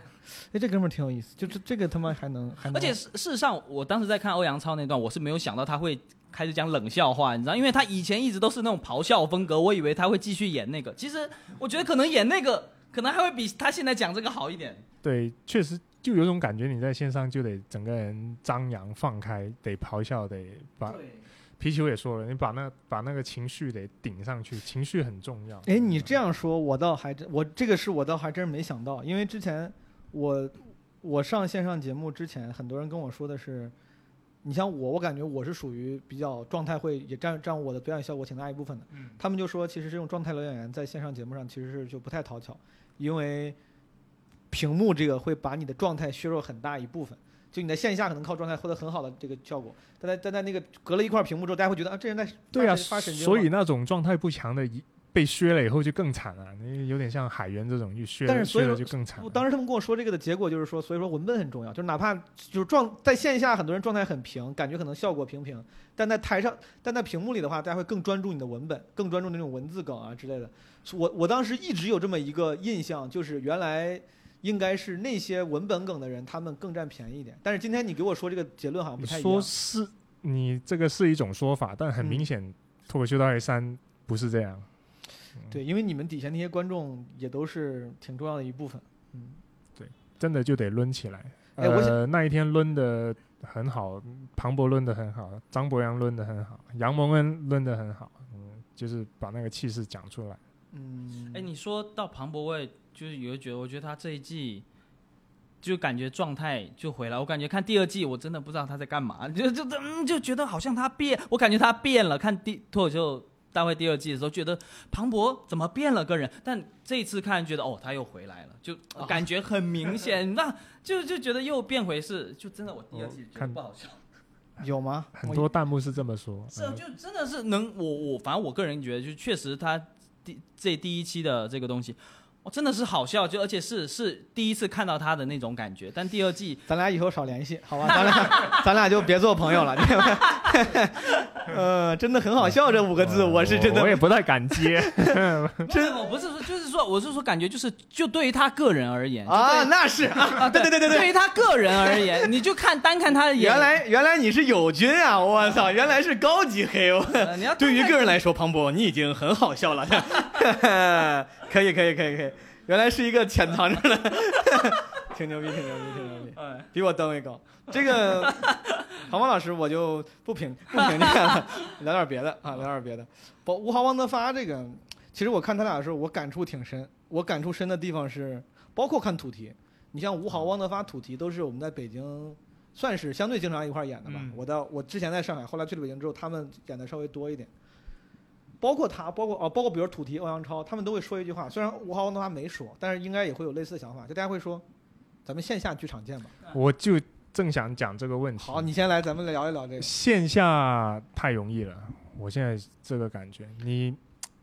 哎，这哥们儿挺有意思，就这这个他妈还能还能，而且事事实上，我当时在看欧阳超那段，我是没有想到他会开始讲冷笑话，你知道，因为他以前一直都是那种咆哮风格，我以为他会继续演那个。其实我觉得可能演那个，可能还会比他现在讲这个好一点。对，确实就有种感觉，你在线上就得整个人张扬放开，得咆哮，得把对，皮球也说了，你把那把那个情绪得顶上去，情绪很重要。哎，你这样说，我倒还真，我这个是我倒还真没想到，因为之前我我上线上节目之前，很多人跟我说的是，你像我，我感觉我是属于比较状态会也占占我的表演效果挺大一部分的。嗯他们就说，其实这种状态流演员在线上节目上其实是就不太讨巧，因为屏幕这个会把你的状态削弱很大一部分。就你在线下可能靠状态获得很好的这个效果，但在但在那个隔了一块屏幕之后，大家会觉得啊，这人在对啊，所以那种状态不强的，一被削了以后就更惨了。你有点像海源这种，一削了削了但是所以说就更惨当时他们跟我说这个的结果就是说，所以说文本很重要，就是哪怕就是状在线下很多人状态很平，感觉可能效果平平，但在台上，但在屏幕里的话，大家会更专注你的文本，更专注那种文字梗啊之类的。我我当时一直有这么一个印象，就是原来应该是那些文本梗的人，他们更占便宜一点。但是今天你给我说这个结论好像不太一样。说是你这个是一种说法，但很嗯明显，脱口秀大会三不是这样。对，因为你们底下那些观众也都是挺重要的一部分。嗯，对真的就得抡起来。哎我呃，那一天抡的很好，庞博抡的很好，张博洋抡的很好，杨蒙恩抡的很好，嗯，就是把那个气势讲出来。嗯，哎，你说到庞博卫，就是有觉得，我觉得他这一季就感觉状态就回来。我感觉看第二季，我真的不知道他在干嘛，就就嗯就觉得好像他变，我感觉他变了。看第脱口秀大会第二季的时候，觉得庞博怎么变了个人，但这一次看觉得哦，他又回来了，就感觉很明显，[laughs] 那就就觉得又变回是，就真的我第二季觉得看不好笑。[laughs] 有吗？很多弹幕是这么说。是就真的是能我我反正我个人觉得，就确实他第这第一期的这个东西，哦，真的是好笑，就而且是是第一次看到他的那种感觉。但第二季咱俩以后少联系，好吧？咱俩咱俩就别做朋友了。[laughs] 呃，真的很好笑这五个字，我是真的我也不太敢接。[laughs] 真我不是说，就是说，我是说感觉就是就对于他个人而言啊，那是啊，对对对对对。对于他个人而言，你就看单看他的演，原来原来你是友军啊！我操，原来是高级黑。我呃你要对于个人来说，庞博你已经很好笑了。[laughs] 可以可以可以可以，原来是一个潜藏着的，[laughs] 挺牛逼挺牛逼挺牛逼。哎比我段位高。这个 [laughs] 庞博老师我就不评不评价了，聊点别的啊，聊点别的。包吴豪、汪德发这个，其实我看他俩的时候，我感触挺深。我感触深的地方是，包括看土题，你像吴豪、汪德发、土题都是我们在北京算是相对经常一块儿演的吧。嗯我到我之前在上海，后来去了北京之后，他们演的稍微多一点。包括他，包括哦，包括比如土提、欧阳超，他们都会说一句话，虽然吴豪、汪德发没说，但是应该也会有类似的想法，就大家会说，咱们线下剧场见吧。我就正想讲这个问题。好，你先来，咱们聊一聊这个。线下太容易了，我现在这个感觉，你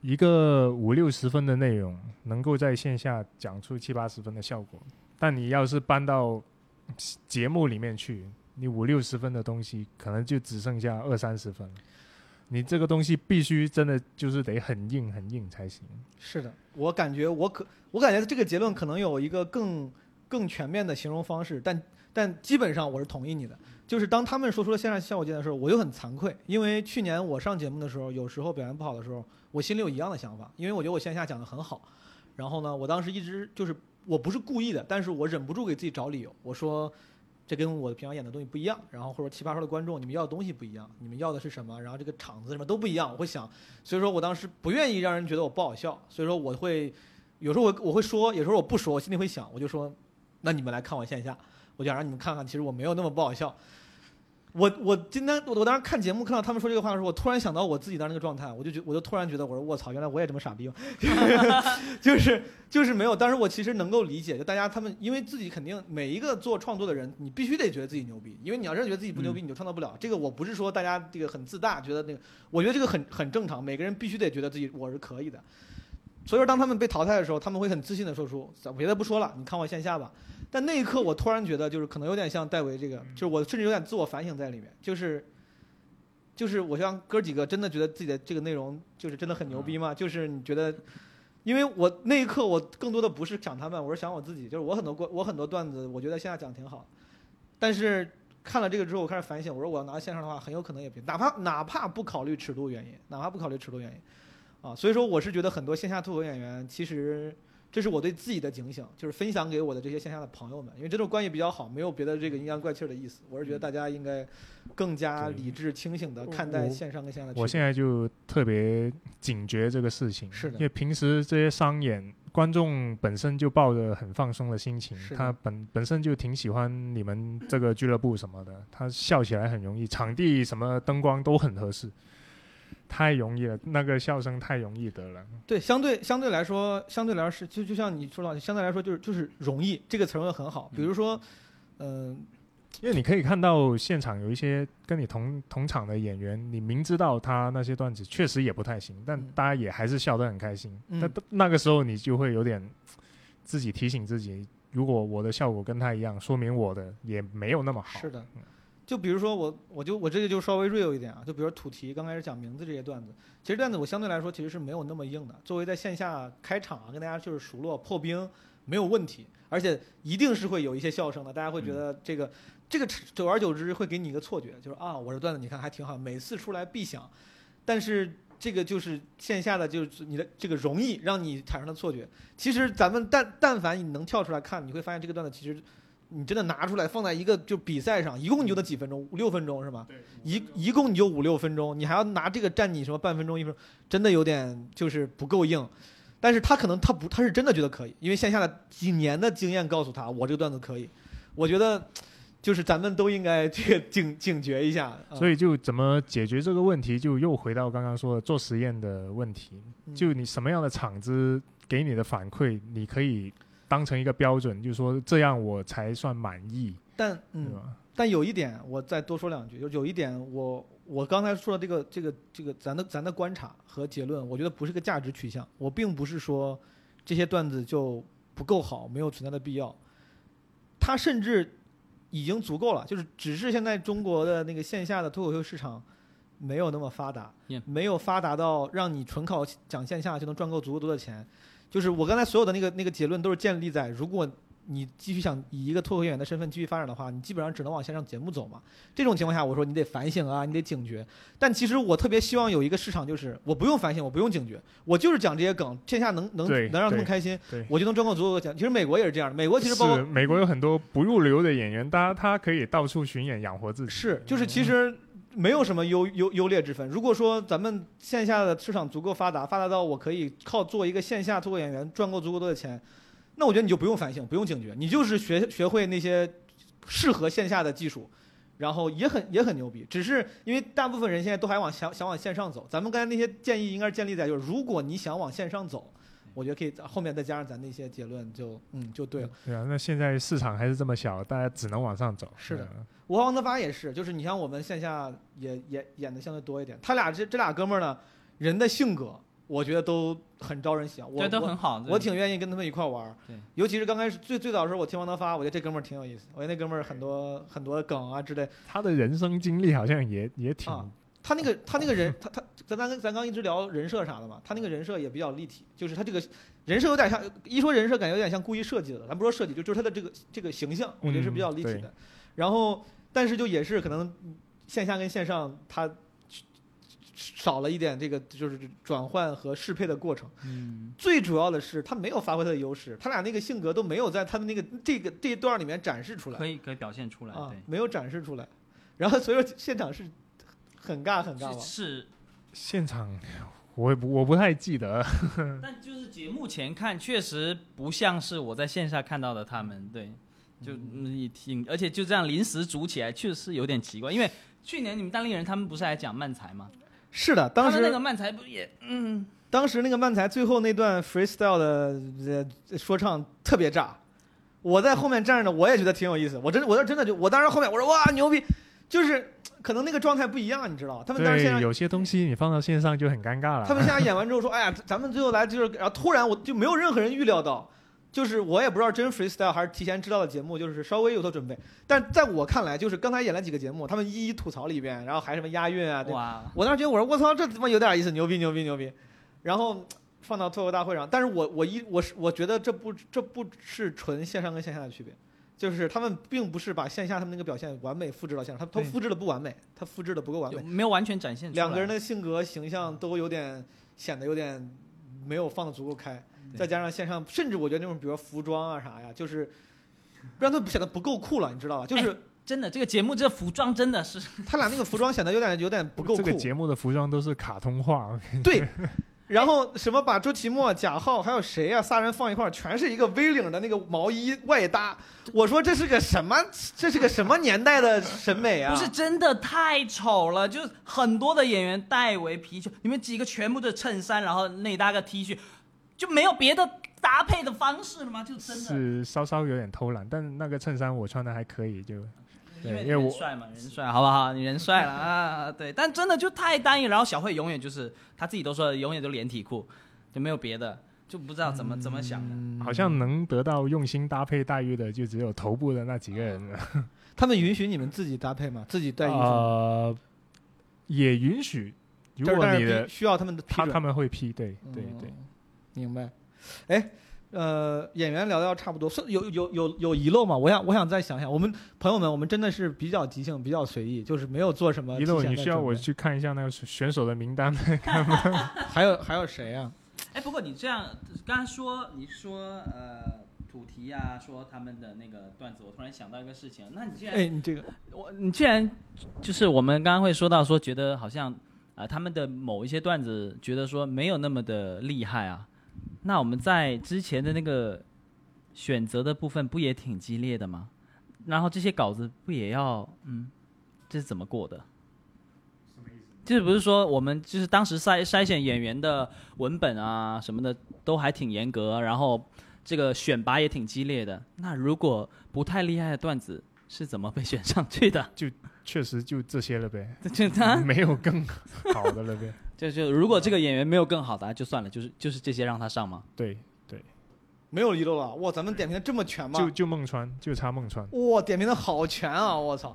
一个五六十分的内容，能够在线下讲出七八十分的效果，但你要是搬到节目里面去，你五六十分的东西，可能就只剩下二三十分了。你这个东西必须真的就是得很硬很硬才行。是的，我感觉我可，我感觉这个结论可能有一个更更全面的形容方式，但但基本上我是同意你的。就是当他们说出了线上效果键的时候，我就很惭愧，因为去年我上节目的时候，有时候表现不好的时候，我心里有一样的想法，因为我觉得我线下讲的很好。然后呢，我当时一直就是我不是故意的，但是我忍不住给自己找理由，我说这跟我平常演的东西不一样，然后或者奇葩说的观众你们要的东西不一样，你们要的是什么，然后这个场子什么都不一样，我会想，所以说我当时不愿意让人觉得我不好笑，所以说我会有时候我我会说，有时候我不说，我心里会想，我就说，那你们来看我线下，我就想让你们看看，其实我没有那么不好笑。我我今天我我当时看节目看到他们说这个话的时候，我突然想到我自己当时那个状态，我就觉我就突然觉得我说我操，原来我也这么傻逼吗，[laughs] 就是就是没有。当时我其实能够理解，就大家他们因为自己肯定每一个做创作的人，你必须得觉得自己牛逼，因为你要真觉得自己不牛逼，你就创造不了。这个我不是说大家这个很自大，觉得那个，我觉得这个很很正常，每个人必须得觉得自己我是可以的。所以说，当他们被淘汰的时候，他们会很自信的说出：“别的不说了，你看我线下吧。”但那一刻，我突然觉得，就是可能有点像戴维这个，就是我甚至有点自我反省在里面，就是，就是我像哥几个真的觉得自己的这个内容就是真的很牛逼吗？就是你觉得，因为我那一刻我更多的不是想他们，我是想我自己，就是我很多过我很多段子，我觉得线下讲挺好，但是看了这个之后，我开始反省，我说我要拿线上的话，很有可能也别，哪怕哪怕不考虑尺度原因，哪怕不考虑尺度原因。啊，所以说我是觉得很多线下脱口演员其实这是我对自己的警醒，就是分享给我的这些线下的朋友们，因为这种关系比较好，没有别的这个阴阳怪气儿的意思。我是觉得大家应该更加理智清醒的看待线上跟线下的。我现在就特别警觉这个事情，是的因为平时这些商演，观众本身就抱着很放松的心情他本本身就挺喜欢你们这个俱乐部什么的，他笑起来很容易，场地什么灯光都很合适，太容易了，那个笑声太容易得了。对，相对相对来说，相对来说是就就像你说到，相对来说就是就是容易这个词儿用的很好。比如说，嗯、因为你可以看到现场有一些跟你同同场的演员，你明知道他那些段子确实也不太行，但嗯大家也还是笑得很开心。嗯那、那个时候你就会有点自己提醒自己，如果我的效果跟他一样，说明我的也没有那么好。是的嗯，就比如说我，我就我这个就稍微 real 一点啊，就比如说土提刚开始讲名字这些段子，其实段子我相对来说其实是没有那么硬的。作为在线下开场啊，跟大家就是熟络破冰没有问题，而且一定是会有一些笑声的，大家会觉得这个、这个久而久之会给你一个错觉，就是啊，我这段子你看还挺好，每次出来必响，但是。这个就是线下的，就是你的这个容易让你产生的错觉。其实咱们但但凡你能跳出来看，你会发现这个段子其实你真的拿出来放在一个就比赛上，一共你就得几分钟，五六分钟是吧？一一共你就五六分钟，你还要拿这个占你什么半分钟一分钟，真的有点就是不够硬。但是他可能他不他是真的觉得可以，因为线下的几年的经验告诉他，我这个段子可以。我觉得就是咱们都应该这个警警觉一下。嗯所以就怎么解决这个问题，就又回到刚刚说的做实验的问题。嗯就你什么样的场子给你的反馈，你可以当成一个标准，就是说这样我才算满意，但嗯，但有一点我再多说两句，就是有一点我我刚才说的这个这个这个咱的咱的观察和结论，我觉得不是个价值取向。我并不是说这些段子就不够好，没有存在的必要。它甚至已经足够了，就是只是现在中国的那个线下的脱口秀市场没有那么发达没有发达到让你纯靠讲线下就能赚够足够多的钱。就是我刚才所有的那个那个结论都是建立在，如果你继续想以一个脱口秀演员的身份继续发展的话，你基本上只能往线上节目走嘛。这种情况下，我说你得反省啊，你得警觉。但其实我特别希望有一个市场，就是我不用反省，我不用警觉，我就是讲这些梗，线下能能能让他们开心，我就能赚够足够的钱。其实美国也是这样的，美国其实包括美国有很多不入流的演员，大家他可以到处巡演养活自己。是，就是其实没有什么优优优劣之分。如果说咱们线下的市场足够发达，发达到我可以靠做一个线下脱口演员赚够足够多的钱，那我觉得你就不用反省，不用警觉，你就是学学会那些适合线下的技术。然后也很也很牛逼，只是因为大部分人现在都还往想想往线上走，咱们刚才那些建议应该是建立在就是如果你想往线上走，我觉得可以后面再加上咱那些结论就嗯就对了。对啊，那现在市场还是这么小，大家只能往上走。是的嗯我和王德发也是，就是你像我们线下也也演的相对多一点，他俩这这俩哥们儿呢，人的性格我觉得都很招人喜欢，我对，都我很好。我挺愿意跟他们一块玩儿。对，尤其是刚开始最最早的时候，我听王德发，我觉得这哥们儿挺有意思，我觉得那哥们儿很多很多梗啊之类。他的人生经历好像也也挺、啊他那个 [laughs] 他那个人，他他咱咱咱刚一直聊人设啥的嘛，他那个人设也比较立体，就是他这个人设有点像，一说人设感觉有点像故意设计的，咱不说设计，就就是他的这个这个形象，我觉得是比较立体的。然后，但是就也是可能线下跟线上他少了一点这个就是转换和适配的过程。嗯，最主要的是他没有发挥他的优势，他俩那个性格都没有在他的那个这个这一段里面展示出来可以可以表现出来。啊对，，没有展示出来。然后所以说现场是很尬很尬吗。是，现场，我也不我不太记得。[laughs] 但就是节目前看，确实不像是我在线下看到的他们。对，就嗯也挺，而且就这样临时组起来，确实是有点奇怪。因为去年你们单立人他们不是还讲漫才吗？是的，当时那个漫才不也嗯。当时那个漫才最后那段 freestyle 的呃说唱特别炸，我在后面站着，我也觉得挺有意思。我真我真的就我当时后面我说哇牛逼，就是可能那个状态不一样，你知道？他们当时现，在有些东西你放到线上就很尴尬了。他们现在演完之后说，[laughs] 哎呀，咱们最后来就是，然后突然我就没有任何人预料到，就是我也不知道真 freestyle 还是提前知道的节目，就是稍微有所准备。但在我看来，就是刚才演了几个节目，他们一一吐槽了一遍，然后还什么押韵啊，对哇，我当时觉得我说我操，这他妈有点意思，牛逼牛逼牛逼。然后放到脱口大会上，但是我我一我是我觉得这不这不是纯线上跟线下的区别，就是他们并不是把线下他们那个表现完美复制到线上，他他复制的不完美，他复制的不够完美。没有完全展现出来？两个人的性格形象都有点显得有点没有放的足够开。再加上线上，甚至我觉得那种比如说服装啊啥呀，就是让他显得不够酷了，你知道吧？就是真的，这个节目这服装真的是他俩那个服装显得有点有点不够酷。这个节目的服装都是卡通化，对，然后什么把周奇墨、贾浩还有谁呀、仨人放一块儿，全是一个 V 领的那个毛衣外搭。我说这是个什么？这是个什么年代的审美啊？不是真的太丑了，就是很多的演员代为皮球，你们几个全部的衬衫，然后内搭个 T 恤，就没有别的搭配的方式了吗？就真的，是稍稍有点偷懒，但那个衬衫我穿的还可以，就因为对因为我人帅嘛，人帅，好不好？你人帅了啊，对，但真的就太单一。然后小慧永远就是他自己都说，永远都连体裤，就没有别的，就不知道怎么、怎么想的。嗯好像能得到用心搭配待遇的就只有头部的那几个人了。[laughs] 他们允许你们自己搭配吗？自己带衣服？呃，也允许，如果你的需要他们的批准他他们会批，对对嗯对。明白。哎，呃，演员聊的要差不多，是有有有有遗漏吗？我想我想再想想，我们朋友们，我们真的是比较即兴，比较随意，就是没有做什么提一路，前的准备。你需要我去看一下那个选手的名单吗。[laughs] [laughs] 还有还有谁啊、哎，不过你这样刚才说，你说呃主题啊，说他们的那个段子，我突然想到一个事情，那你既然哎，你这个我你既然就是我们刚刚会说到说，觉得好像啊、呃他们的某一些段子觉得说没有那么的厉害啊，那我们在之前的那个选择的部分不也挺激烈的吗？然后这些稿子不也要嗯，这是怎么过的？就是不是说我们就是当时筛筛选演员的文本啊什么的都还挺严格，然后这个选拔也挺激烈的。那如果不太厉害的段子是怎么被选上去的？[laughs] 就确实就这些了呗，就他没有更好的了呗。[laughs] 就就如果这个演员没有更好的，就算了，就是就是这些让他上吗？对对，没有遗漏了。哇，咱们点评的这么全吗？就就孟川，就差孟川。哇，点评的好全啊！我操。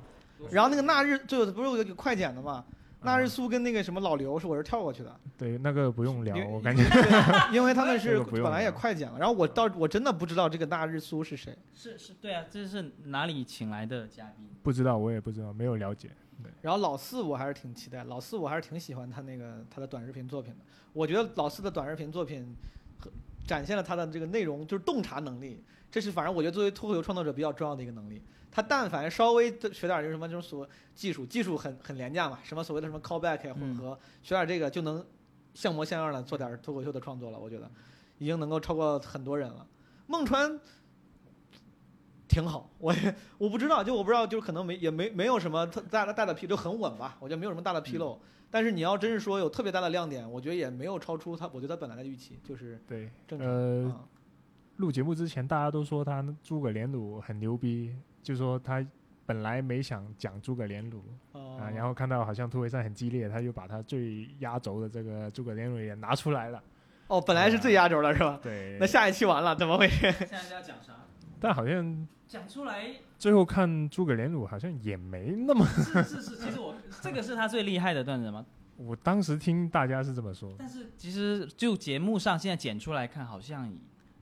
然后那个那日就不是有个快剪的嘛？那日苏跟那个什么老刘是我是跳过去的，对，那个不用聊，我感觉。[laughs] 因为他们是本来也快剪了。然后我到我真的不知道这个那日苏是谁。是是，对啊，这是哪里请来的嘉宾？不知道，我也不知道，没有了解。对然后老四我还是挺期待，老四我还是挺喜欢他那个他的短视频作品的。我觉得老四的短视频作品和展现了他的这个内容就是洞察能力，这是反正我觉得作为脱口秀创作者比较重要的一个能力。他但凡稍微的学点就是什么这种所技术，技术很很廉价嘛，什么所谓的什么 callback 呀混合，学点这个就能像模像样的做点脱口秀的创作了。我觉得已经能够超过很多人了。孟川挺好，我也我不知道，就我不知道，就是可能没也没没有什么特大的大的纰漏，很稳吧，我觉得没有什么大的纰漏。但是你要真是说有特别大的亮点，我觉得也没有超出他，我觉得他本来的预期，就是对，正常。录节目之前大家都说他诸葛连弩很牛逼，就说他本来没想讲诸葛连弩哦啊，然后看到好像突围赛很激烈，他就把他最压轴的这个诸葛连弩也拿出来了。哦，本来是最压轴的是吧？对，那下一期完了，怎么回事？现在要讲啥？但好像讲出来最后看诸葛连弩好像也没那么，[laughs] 是是是，其实我这个是他最厉害的段子吗？我当时听大家是这么说。但是其实就节目上现在剪出来看，好像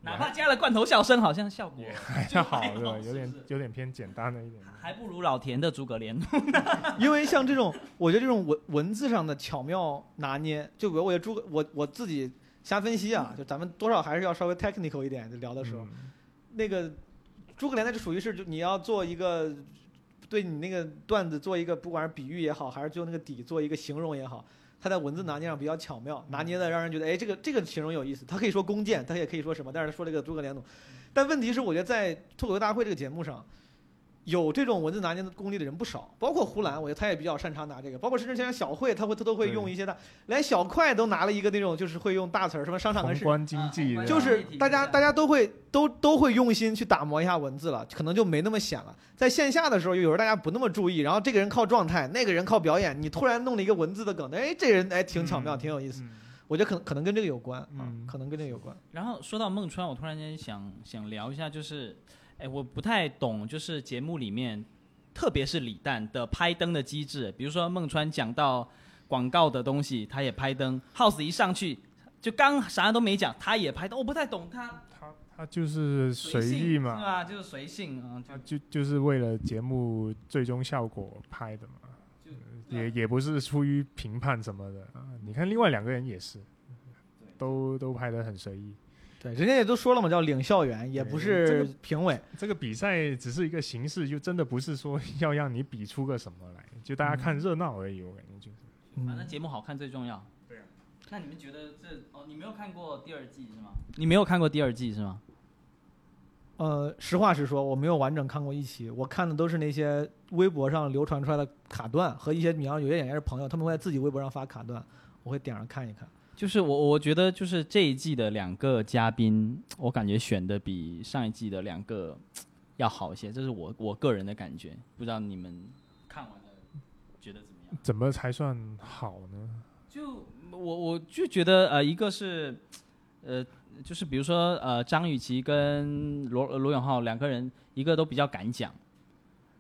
哪怕加了罐头笑声，好像效果还就好是吧？有点有点偏简单了一点。还不如老田的诸葛连弩。[laughs] 因为像这种，我觉得这种文文字上的巧妙拿捏，就比如我觉得诸葛，我我自己瞎分析啊，就咱们多少还是要稍微 technical 一点，就聊的时候，嗯那个诸葛连那就属于是，就你要做一个对你那个段子做一个，不管是比喻也好，还是就那个底做一个形容也好，他在文字拿捏上比较巧妙，拿捏的让人觉得，哎，这个这个形容有意思。他可以说弓箭，他也可以说什么，但是他说这个诸葛连弩。但问题是，我觉得在脱口秀大会这个节目上。有这种文字拿捏的功力的人不少，包括胡兰，我觉得他也比较擅长拿这个，包括甚至像小慧，他会他都会用一些的，连小快都拿了一个那种就是会用大词儿，什么商场跟市场宏观经济就是大家大家都会都都会用心去打磨一下文字了，可能就没那么显了。在线下的时候，有时候大家不那么注意，然后这个人靠状态，那个人靠表演，你突然弄了一个文字的梗，哎，这人哎挺巧妙，嗯。挺有意思。嗯。我觉得可能可能跟这个有关啊嗯，可能跟这个有关。然后说到孟川，我突然间想想聊一下，就是，哎，我不太懂，就是节目里面，特别是李诞的拍灯的机制，比如说孟川讲到广告的东西，他也拍灯，House 一上去就刚啥都没讲，他也拍灯，我不太懂他他他就是随意嘛，是吧？就是随性啊，他就就是为了节目最终效果拍的嘛，就也也不是出于评判什么的啊。你看另外两个人也是，都都拍得很随意。对，人家也都说了嘛，叫领校员，也不是评委。这个比赛只是一个形式，就真的不是说 [laughs] 要让你比出个什么来，就大家看热闹而已。我感觉就是。反正节目好看最重要。对啊。那你们觉得这哦，你没有看过第二季是吗？你没有看过第二季是吗？呃，实话实说，我没有完整看过一期，我看的都是那些微博上流传出来的卡段和一些，你要有些演员是朋友，他们会在自己微博上发卡段，我会点上看一看。就是我我觉得就是这一季的两个嘉宾，我感觉选的比上一季的两个要好一些，这是我我个人的感觉。不知道你们看完了觉得怎么样？怎么才算好呢？就我我就觉得呃，一个是呃，就是比如说呃，张雨绮跟罗罗永浩两个人，一个都比较敢讲，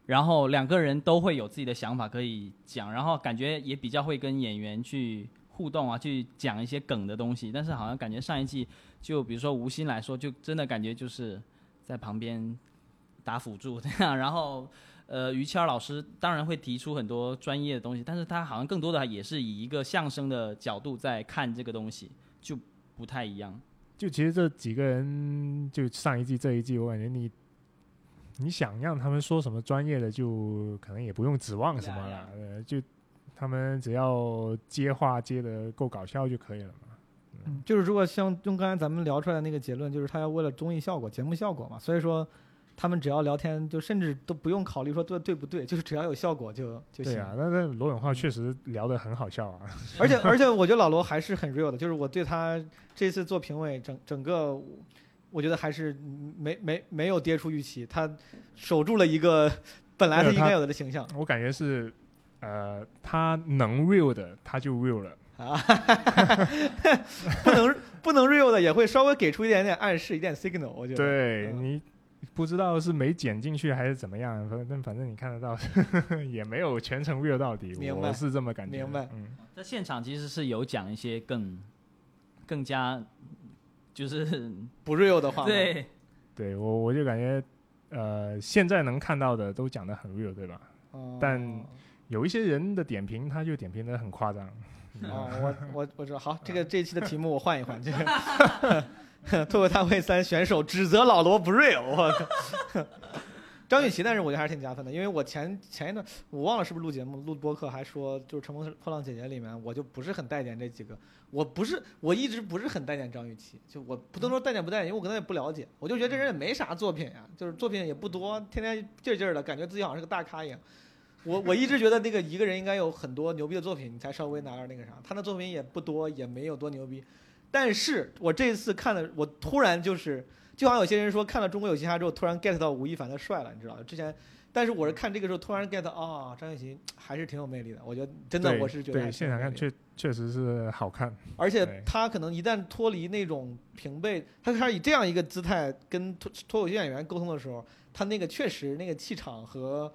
然后两个人都会有自己的想法可以讲，然后感觉也比较会跟演员去互动啊，去讲一些梗的东西。但是好像感觉上一季就比如说吴昕来说，就真的感觉就是在旁边打辅助这样，然后。呃，于谦老师当然会提出很多专业的东西，但是他好像更多的也是以一个相声的角度在看这个东西，就不太一样。就其实这几个人，就上一季这一季，我感觉你你想让他们说什么专业的，就可能也不用指望什么了，呀呃，就他们只要接话接的够搞笑就可以了嘛。嗯，就是如果像用刚才咱们聊出来的那个结论，就是他要为了综艺效果、节目效果嘛，所以说他们只要聊天，就甚至都不用考虑说对对不对，就是只要有效果就就行。对啊，那那罗永浩确实聊得很好笑啊。而且 [laughs] 而且我觉得老罗还是很 real 的，就是我对他这次做评委整整个，我觉得还是没没没有跌出预期，他守住了一个本来他应该有的形象我感觉是，呃，他能 real 的他就 real 了。啊，[laughs] 不能不能 real 的也会稍微给出一点点暗示，一点 signal，我觉得。嗯对你不知道是没剪进去还是怎么样，反正反正你看得到，[laughs] 也没有全程 real 到底，明白我是这么感觉。明白嗯，在现场其实是有讲一些更更加就是不 real 的话，对对我我就感觉，呃，现在能看到的都讲的很 real，对吧？哦但有一些人的点评，他就点评得很夸张。哦，我我我知道，好，这个这一期的题目我换一换，这个脱口大会三选手指责老罗不 real，我靠。[laughs] 张雨绮，但是我觉得还是挺加分的，因为我前前一段我忘了是不是录节目录播客还说，就是《乘风破浪姐姐》里面，我就不是很待见这几个，我不是我一直不是很待见张雨绮，就我不能说待见不待见，因为我可能也不了解，我就觉得这人也没啥作品呀，就是作品也不多，天天劲儿劲儿的，感觉自己好像是个大咖一样。我我一直觉得那个一个人应该有很多牛逼的作品，你才稍微拿点那个啥。他的作品也不多，也没有多牛逼。但是我这一次看了，我突然就是，就好像有些人说看了《中国有嘻哈》之后，突然 get 到吴亦凡的帅了，你知道吗？之前，但是我是看这个时候突然 get 到啊，张雨绮还是挺有魅力的。我觉得真的我是觉得现场看确确实是好看。而且他可能一旦脱离那种平辈，他开始以这样一个姿态跟脱脱口秀演员沟通的时候，他那个确实那个气场和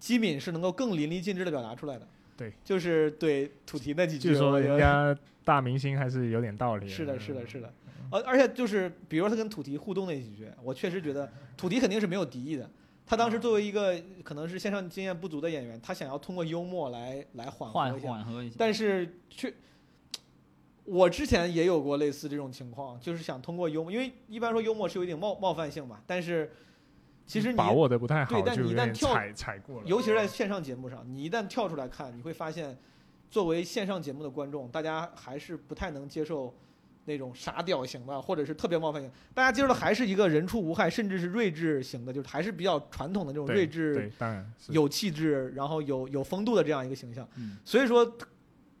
机敏是能够更淋漓尽致的表达出来的。对，就是对土提那几句，据说人家大明星还是有点道理。是的，是的，是的。而而且就是，比如说他跟土提互动那几句，我确实觉得土提肯定是没有敌意的。他当时作为一个可能是线上经验不足的演员，他想要通过幽默来来缓缓和一下，缓和一下。但是却，我之前也有过类似这种情况，就是想通过幽默，因为一般说幽默是有一点冒冒犯性嘛，但是其实你把握的不太好，对但你一旦跳踩踩过了。尤其是在线上节目上，你一旦跳出来看，你会发现，作为线上节目的观众，大家还是不太能接受那种傻屌型的，或者是特别冒犯型。大家接受的还是一个人畜无害，甚至是睿智型的，就是还是比较传统的这种睿智、对，当然有气质，然后有有风度的这样一个形象。嗯，所以说，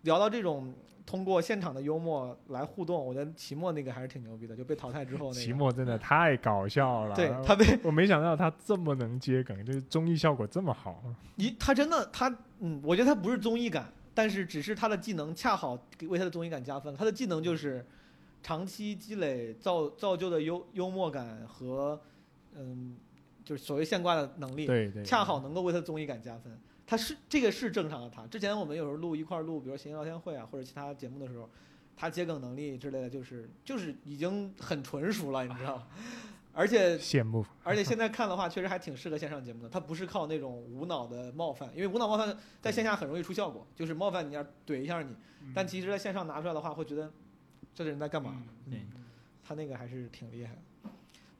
聊到这种通过现场的幽默来互动，我觉得齐墨那个还是挺牛逼的，就被淘汰之后那个。齐墨真的太搞笑了。对他被我没想到他这么能接梗，就是综艺效果这么好。一他真的他嗯，我觉得他不是综艺感，但是只是他的技能恰好给为他的综艺感加分。他的技能就是长期积累造造就的幽幽默感和嗯，就是所谓现挂的能力，对对，恰好能够为他的综艺感加分。他是这个是正常的他。之前我们有时候录一块儿录，比如闲聊天会啊或者其他节目的时候，他接梗能力之类的，就是就是已经很纯熟了，你知道吗？而且羡慕。而且现在看的话，确实还挺适合线上节目的。他不是靠那种无脑的冒犯，因为无脑冒犯在线下很容易出效果，就是冒犯你要怼一下你，但其实在线上拿出来的话，会觉得这个人在干嘛？对，他那个还是挺厉害的。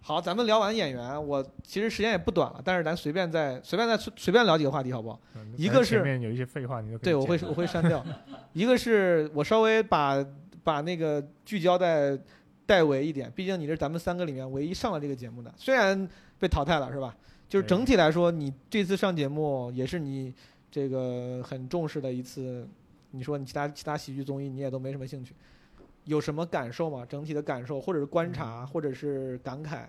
好，咱们聊完演员，我其实时间也不短了，但是咱随便再随便再随随便聊几个话题好不好？嗯一个是前面有一些废话，你对，我会我会删掉。一个是我稍微把把那个聚焦在戴维一点，毕竟你是咱们三个里面唯一上了这个节目的，虽然被淘汰了是吧？就是整体来说，你这次上节目也是你这个很重视的一次。你说你其他其他喜剧综艺你也都没什么兴趣，有什么感受吗？整体的感受，或者是观察，或者是感慨，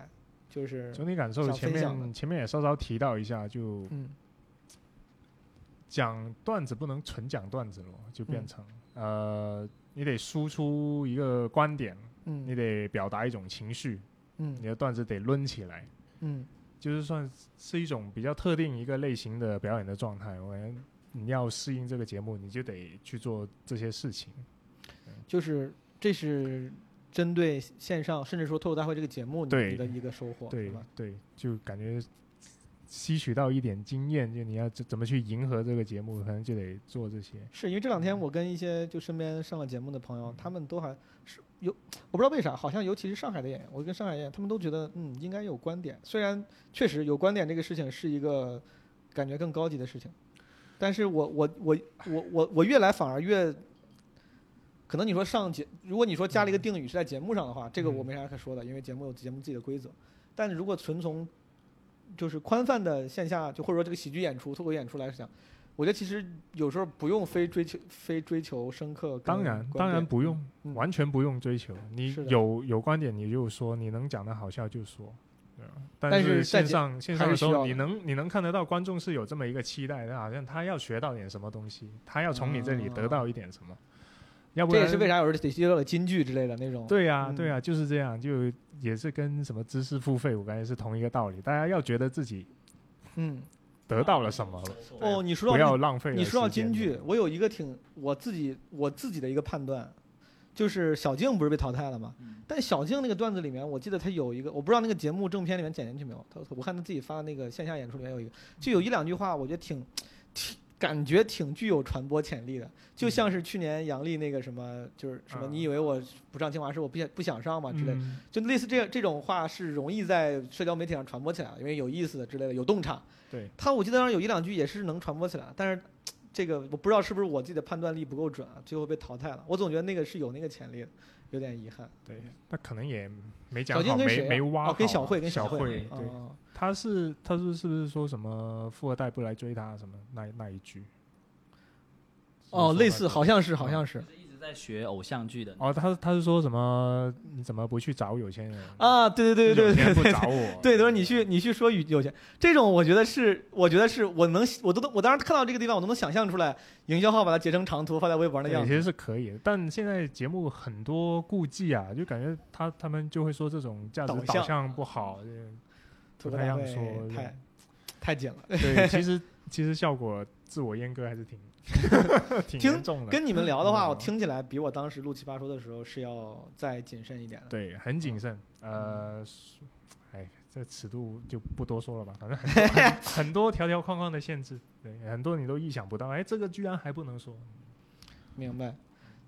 就是整体感受前面前面也稍稍提到一下，就嗯。讲段子不能纯讲段子了，就变嗯。成、呃，你得输出一个观点，你嗯得表达一种情绪，你嗯的段子得抡起来，嗯。就是算是一种比较特定一个类型的表演的状态。我感觉你要适应这个节目，你就得去做这些事情。就是这是针对线上，甚至说脱口大会这个节目你的一个收获，对吧？对，就感觉吸取到一点经验，就你要怎怎么去迎合这个节目，可能就得做这些。是因为这两天我跟一些就身边上了节目的朋友，他们都还是有，我不知道为啥，好像尤其是上海的演员，我跟上海演员，他们都觉得嗯应该有观点，虽然确实有观点这个事情是一个感觉更高级的事情，但是我我我我我我越来反而越。可能你说上节，如果你说加了一个定语是在节目上的话，这个我嗯没啥可说的，因为节目有节目自己的规则。但是如果纯从就是宽泛的线下，就或者说这个喜剧演出、脱口演出来讲，我觉得其实有时候不用非追求非追求深刻跟当然，当然不用，嗯完全不用追求。你有有观点你就说，你能讲的好笑就说，对？但是是线上线上的时候，你能你能看得到观众是有这么一个期待的，好像他要学到点什么东西，他要从你这里得到一点什么，要不然这也是为啥有时候得接到了金句之类的那种。对呀、嗯对呀、就是这样，就也是跟什么知识付费，我感觉是同一个道理。大家要觉得自己嗯，得到了什么了，哦，你说到不要浪费你说到时间金句，我有一个挺我自己我自己的一个判断，就是小静不是被淘汰了吗？嗯但小静那个段子里面，我记得他有一个，我不知道那个节目正片里面剪进去没有。他我看他自己发的那个线下演出里面有一个，就有一两句话，我觉得挺挺 [tsk] 感觉挺具有传播潜力的，就像是去年杨笠那个什么，就是什么啊你以为我不上清华是我不想不想上嘛之类就类似这这种话是容易在社交媒体上传播起来的，因为有意思的之类的，有洞察。对，他我记得当时有一两句也是能传播起来，但是 [tsk] 这个我不知道是不是我自己的判断力不够准啊，最后被淘汰了。我总觉得那个是有那个潜力的，有点遗憾。对，那可能也没讲好，没没挖。跟小慧跟小慧慧对，哦他是他是是不是说什么富二代不来追他什么那那一句？哦，类似，好像像是，好像是就是一直在学偶像剧的。哦，他他是说什么？你怎么不去找有钱人？啊，对对对有钱人不对对对找我。对，都是你去你去说有有钱，这种我觉得是，我觉得是我能我都我当时看到这个地方，我都能想象出来，营销号把它截成长图发在微博上的样子。对其实是可以的，但现在节目很多顾忌啊，就感觉他他们就会说这种价值导向不好，吐不太让槽大会说太太紧了。对，[laughs] 其实其实效果自我阉割还是挺 [laughs] 挺听严重的。跟你们聊的话，嗯我听起来比我当时录奇葩说的时候是要再谨慎一点的。对，很谨慎。嗯呃，哎，这尺度就不多说了吧，反正很多很很多条条框框的限制，对，很多你都意想不到。哎，这个居然还不能说。明白。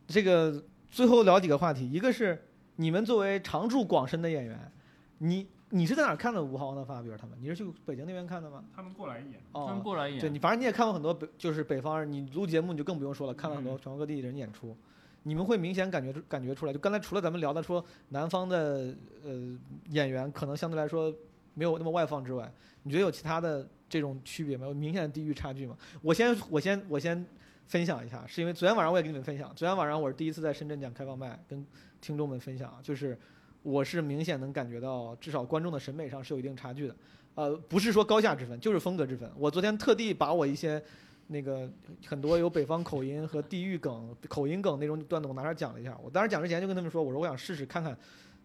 这个最后聊几个话题，一个是你们作为常驻广深的演员，你你是在哪看的吴豪呢？发比尔他们，你是去北京那边看的吗？他们过来一眼，他们哦，过来演，对你，反正你也看过很多北，就是北方人，你录节目你就更不用说了，看了很多全国各地的人演出。你们会明显感觉出感觉出来，就刚才除了咱们聊的说南方的呃演员可能相对来说没有那么外放之外，你觉得有其他的这种区别吗？有明显的地域差距吗？我先我先我先分享一下，是因为昨天晚上我也跟你们分享，昨天晚上我是第一次在深圳讲开放麦，跟听众们分享，就是我是明显能感觉到，至少观众的审美上是有一定差距的。呃，不是说高下之分，就是风格之分。我昨天特地把我一些那个很多有北方口音和地域梗、口音梗那种段子，我拿出来讲了一下。我当时讲之前就跟他们说，我说我想试试看看，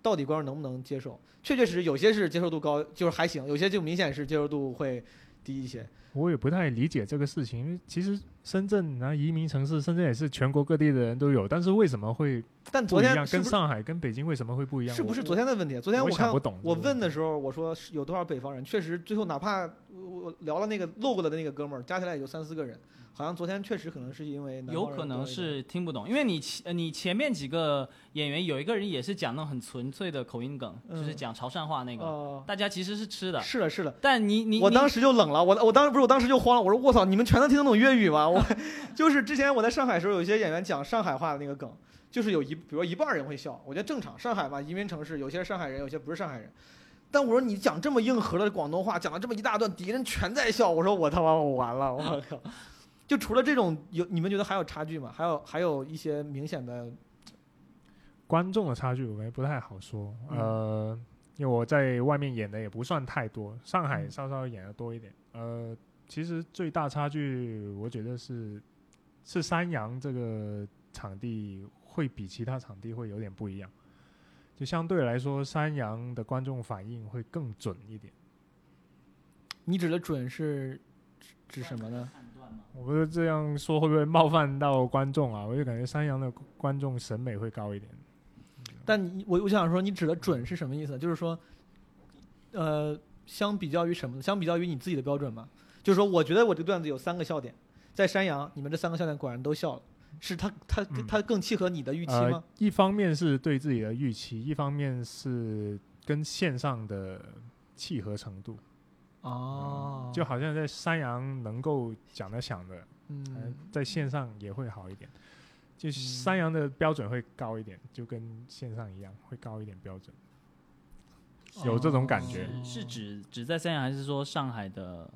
到底观众能不能接受。确确实实有些是接受度高，就是还行；有些就明显是接受度会低一些。我也不太理解这个事情，因为其实深圳啊，移民城市，深圳也是全国各地的人都有，但是为什么会但昨不一样？天跟上海、跟北京为什么会不一样？是不是昨天的问题？昨天我看我问的时候，我说是有多少北方人，确实最后哪怕我聊了那个漏过的那个哥们儿，加起来也就三四个人，好像昨天确实可能是因为有可能是听不懂，因为你前呃你前面几个演员有一个人也是讲那种很纯粹的口音梗，就是嗯讲潮汕话那个，哦，大家其实是吃的，是的，是的。但你你你我当时就冷了，我我当时不是我当时就慌了，我说我操，你们全能听得懂粤语吗？我 [laughs] 就是之前我在上海的时候，有些演员讲上海话的那个梗，就是有一比如说一半人会笑，我觉得正常，上海嘛移民城市，有些是上海人，有些不是上海人。但我说你讲这么硬核的广东话，讲了这么一大段，敌人全在笑，我说我他妈我完了，我靠！就除了这种有，你们觉得还有差距吗？还有还有一些明显的，观众的差距我们不太好说，呃，因为我在外面演的也不算太多，上海嗯稍稍演的多一点。呃，其实最大差距我觉得是是山羊这个场地会比其他场地会有点不一样，就相对来说，山羊的观众反应会更准一点。你指的准是指指什么呢？我不是这样说会不会冒犯到观众啊？我就感觉山羊的观众审美会高一点。但你我我想说，你指的准是什么意思？就是说，呃，相比较于什么？相比较于你自己的标准嘛？就是说，我觉得我这个段子有三个笑点，在山羊，你们这三个笑点果然都笑了，是他他嗯他更契合你的预期呃吗？，一方面是对自己的预期，一方面是跟线上的契合程度。哦，就好像在山羊能够讲得响的，呃嗯，在线上也会好一点。就山羊的标准会高一点，就跟线上一样，会高一点标准。有这种感觉哦是指只在三亚还是说上海的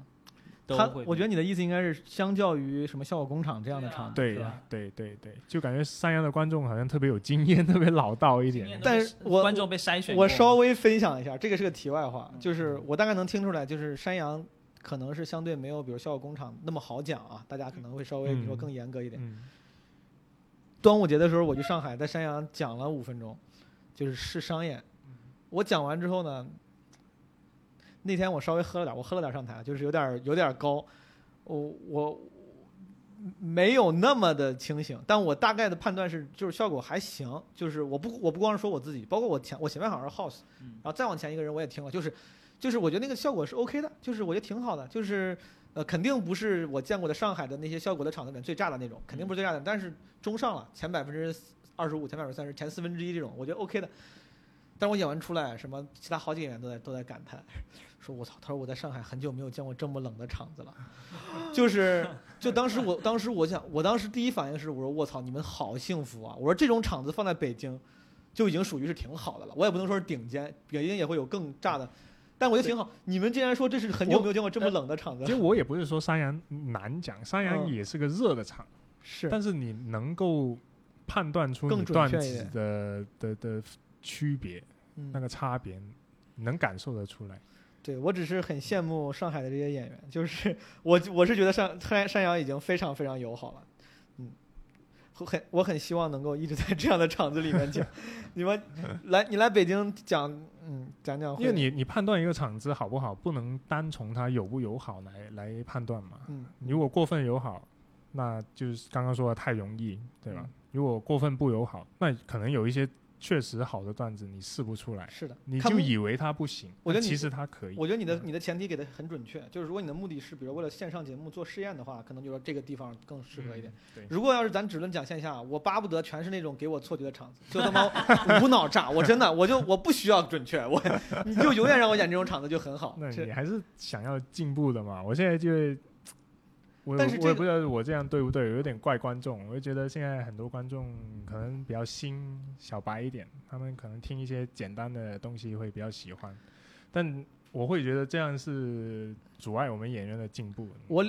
都他会？我觉得你的意思应该是相较于什么效果工厂这样的场地，对吧？对对对，就感觉山羊的观众好像特别有经验，特别老道一点。但是我观众被筛选过，我稍微分享一下，这个是个题外话，嗯就是我大概能听出来，就是山羊可能是相对没有比如效果工厂那么好讲啊，大家可能会稍微比如说嗯更严格一点。嗯，端午节的时候，我去上海，在山羊讲了五分钟，就是试商演。我讲完之后呢，那天我稍微喝了点，我喝了点上台，就是有点有点高，我我没有那么的清醒，但我大概的判断是，就是效果还行。就是我不我不光是说我自己，包括我前我前面好像是 House，嗯然后再往前一个人我也听了，就是就是我觉得那个效果是 OK 的，就是我觉得挺好的，就是呃肯定不是我见过的上海的那些效果的场子里面最炸的那种，肯定不是最炸的，但是中上了，前百分之二十五，前百分之三十，前四分之一这种，我觉得 OK 的。但我演完出来，什么其他好几个演员都在都在感叹，说我操，他说我在上海很久没有见过这么冷的场子了，就是就当时我当时我想，我当时第一反应是我说我操，你们好幸福啊！我说这种场子放在北京，就已经属于是挺好的了，我也不能说是顶尖，北京也会有更炸的，但我觉得挺好。你们竟然说这是很久没有见过这么冷的场子其，实我也不是说山羊难讲，山羊嗯也是个热的场，是但是你能够判断出段子准确的的的区别，嗯那个差别，能感受得出来。对我只是很羡慕上海的这些演员，就是我我是觉得山山山羊已经非常非常友好了，嗯，我很我很希望能够一直在这样的场子里面讲。[laughs] 你们来你来北京讲，嗯，讲讲，因为你你判断一个场子好不好，不能单从它友不友好来来判断嘛。嗯，如果过分友好，那就是刚刚说的太容易，对吧？嗯如果过分不友好，那可能有一些确实好的段子你试不出来，是的，你就以为它不行，我觉得其实它可以。我觉得你的你的前提给的很准确，就是如果你的目的是比如为了线上节目做试验的话，可能就说这个地方更适合一点。嗯对，如果要是咱只论讲线下，我巴不得全是那种给我错觉的场子，就他妈 [laughs] 无脑炸，我真的我就我不需要准确，我你就永远让我演这种场子就很好。[laughs] 那你还是想要进步的嘛？我现在就会，我但是这个我也不知道我这样对不对，有点怪观众。我就觉得现在很多观众可能比较新、小白一点，他们可能听一些简单的东西会比较喜欢，但我会觉得这样是阻碍我们演员的进步。我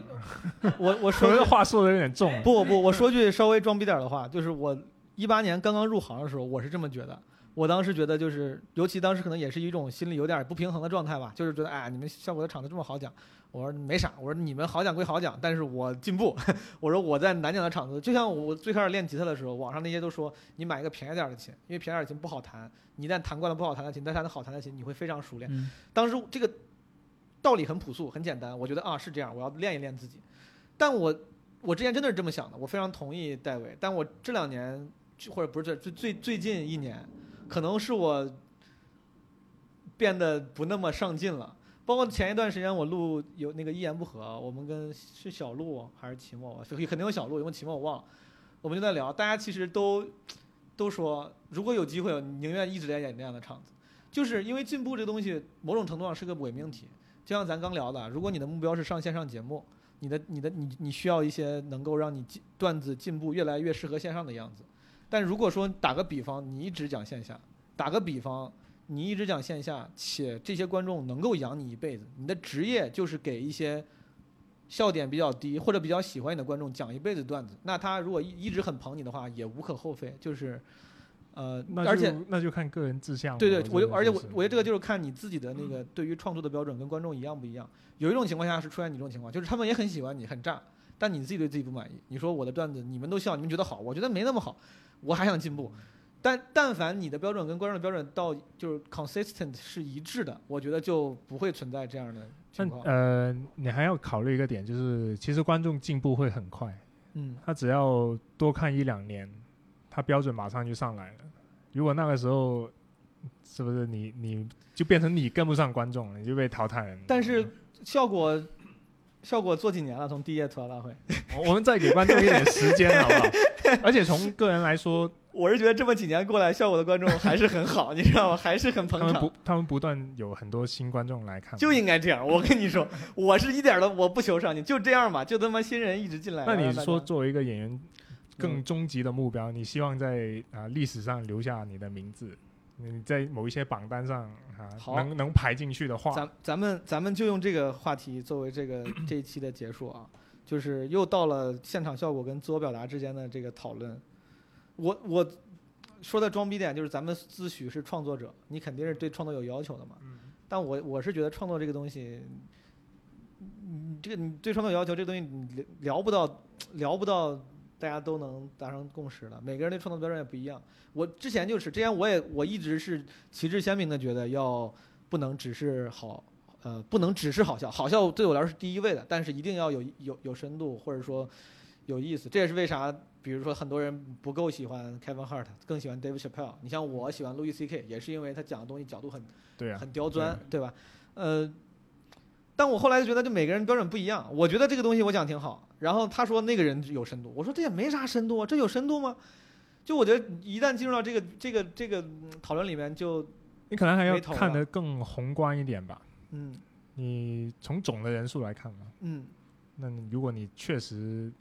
我 [laughs] 我可说的话说的有点重，不不，我说句稍微装逼点的话，就是我一八年刚刚入行的时候，我是这么觉得。我当时觉得就是，尤其当时可能也是一种心里有点不平衡的状态吧，就是觉得哎，你们效果的场子这么好讲，我说没啥，我说你们好讲归好讲，但是我进步，[laughs] 我说我在难讲的场子，就像我最开始练吉他的时候，网上那些都说你买一个便宜点儿的琴，因为便宜点儿的琴不好弹，你一旦弹惯了不好弹的琴，再弹的好弹的琴，你会非常熟练。嗯当时这个道理很朴素，很简单，我觉得啊是这样，我要练一练自己。但我我之前真的是这么想的，我非常同意戴维。但我这两年或者不是这最最最近一年，可能是我变得不那么上进了。包括前一段时间我录有那个一言不合，我们跟是小鹿还是齐墨，肯定有小鹿，因为齐墨我忘了，我们就在聊，大家其实都都说，如果有机会，宁愿一直在演那样的场子，就是因为进步这东西某种程度上是个伪命题，就像咱刚聊的，如果你的目标是上线上节目，你的你的你你需要一些能够让你进段子进步越来越适合线上的样子，但如果说打个比方，你一直讲线下，打个比方。你一直讲线下，且这些观众能够养你一辈子，你的职业就是给一些笑点比较低或者比较喜欢你的观众讲一辈子段子。那他如果一一直很捧你的话，也无可厚非。就是，呃，那而且那就看个人志向。对对，我就而且我我觉得这个就是看你自己的那个对于创作的标准跟观众一样不一样。有一种情况下是出现你这种情况，就是他们也很喜欢你，很炸，但你自己对自己不满意。你说我的段子你们都笑，你们觉得好，我觉得没那么好，我还想进步。但但凡你的标准跟观众的标准到就是 consistent 是一致的，我觉得就不会存在这样的情况。呃，你还要考虑一个点，就是其实观众进步会很快。嗯，他只要多看一两年，他标准马上就上来了。如果那个时候，是不是你你就变成你跟不上观众了，你就被淘汰了？但是效果效果做几年了，从第一届吐槽大会，我们再给观众一点时间，好不好？[laughs] 而且从个人来说。我是觉得这么几年过来，效果的观众还是很好，你知道吗？还是很捧场。他们不，他们不断有很多新观众来看。就应该这样，我跟你说，我是一点都我不求上进，就这样嘛，就他妈新人一直进来。那你说，作为一个演员，更终极的目标，你希望在啊历史上留下你的名字，你在某一些榜单上啊，能能排进去的话，咱咱们咱们就用这个话题作为这个 [clears throat] 这一期的结束啊，就是又到了现场效果跟自我表达之间的这个讨论。我我说的装逼点就是咱们自诩是创作者，你肯定是对创作有要求的嘛。嗯。但我我是觉得创作这个东西，你这个你对创作有要求，这个东西你聊不到聊不到，大家都能达成共识的。每个人的创作标准也不一样。我之前就是之前我也我一直是旗帜鲜明的觉得要不能只是好呃不能只是好笑，好笑对我来说是第一位的，但是一定要有有有深度或者说有意思。这也是为啥。比如说，很多人不够喜欢 Kevin Hart，更喜欢 David Chappelle。你像我喜欢 Louis C.K.，也是因为他讲的东西角度很，对啊很刁钻，对吧？呃，但我后来就觉得，就每个人标准不一样。我觉得这个东西我讲挺好，然后他说那个人有深度，我说这也没啥深度啊，这有深度吗？就我觉得一旦进入到这个这个这个讨论里面，就你可能还要看得更宏观一点吧。嗯，你从总的人数来看嘛。嗯，那如果你确实。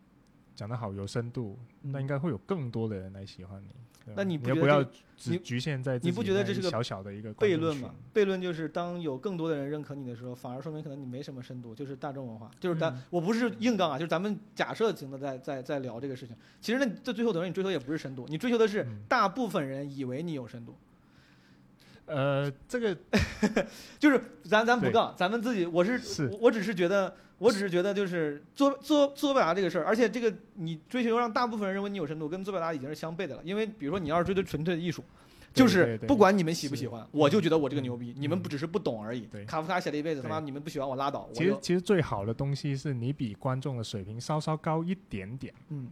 讲得好，有深度，那应该会有更多的人来喜欢你。那你不要只局限在你不觉得这是个小小的一个悖论吗？悖论就是当有更多的人认可你的时候，反而说明可能你没什么深度，就是大众文化。就是咱我不是硬杠啊，就是咱们假设型的在在在聊这个事情。其实那这最后等于你追求也不是深度，你追求的是大部分人以为你有深度。呃，这个 [laughs] 就是咱咱不杠，咱们自己我是是我只是觉得。我只是觉得，就是做做自我表达这个事儿，而且这个你追求让大部分人认为你有深度，跟自我表达已经是相悖的了。因为比如说，你要是追求纯粹的艺术，就是不管你们喜不喜欢，我就觉得我这个牛逼，你们不只是不懂而已。卡夫卡写了一辈子，他妈你们不喜欢我拉倒。其实其实最好的东西是你比观众的水平稍稍高一点点，嗯，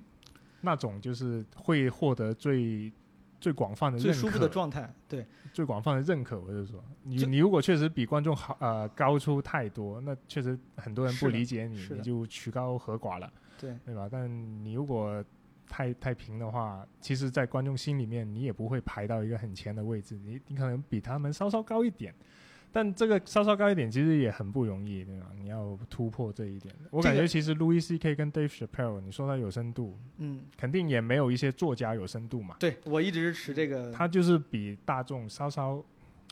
那种就是会获得最。最广泛的最舒服的状态，对，最广泛的认可，我就说，你你如果确实比观众好，呃，高出太多，那确实很多人不理解你，你就曲高和寡了，对，对吧？但你如果太太平的话，其实，在观众心里面，你也不会排到一个很前的位置，你你可能比他们稍稍高一点。但这个稍稍高一点，其实也很不容易，对吧？你要突破这一点。我感觉其实 Louis C.K. 跟 Dave Chappelle，你说他有深度，嗯，肯定也没有一些作家有深度嘛。对我一直是持这个。他就是比大众稍稍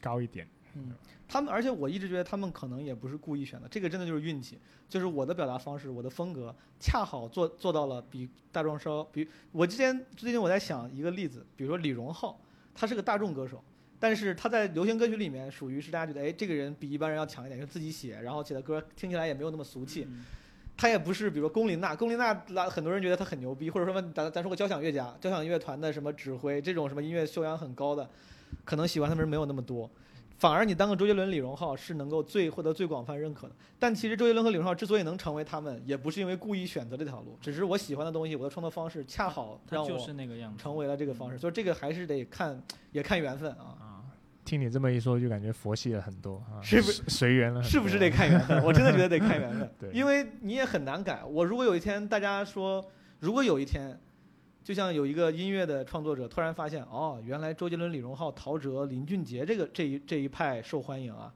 高一点。嗯，他们，而且我一直觉得他们可能也不是故意选的，这个真的就是运气。就是我的表达方式，我的风格，恰好做做到了比大众稍比。我之前最近我在想一个例子，比如说李荣浩，他是个大众歌手。但是他在流行歌曲里面属于是大家觉得，哎，这个人比一般人要强一点，就自己写，然后写的歌听起来也没有那么俗气。他也不是，比如说龚琳娜，龚琳娜拉很多人觉得他很牛逼，或者说咱咱说个交响乐家，交响乐团的什么指挥，这种什么音乐修养很高的，可能喜欢他们人没有那么多。反而你当个周杰伦、李荣浩是能够最获得最广泛认可的。但其实周杰伦和李荣浩之所以能成为他们，也不是因为故意选择这条路，只是我喜欢的东西，我的创作方式恰好让我成为了这个方式。所以这个还是得看，也看缘分啊。听你这么一说，就感觉佛系了很多啊，是不随随缘了？是不是得看缘分？[laughs] 我真的觉得得看缘分对，因为你也很难改。我如果有一天大家说，如果有一天，就像有一个音乐的创作者突然发现，哦，原来周杰伦、李荣浩、陶喆、林俊杰这个这一这一派受欢迎啊，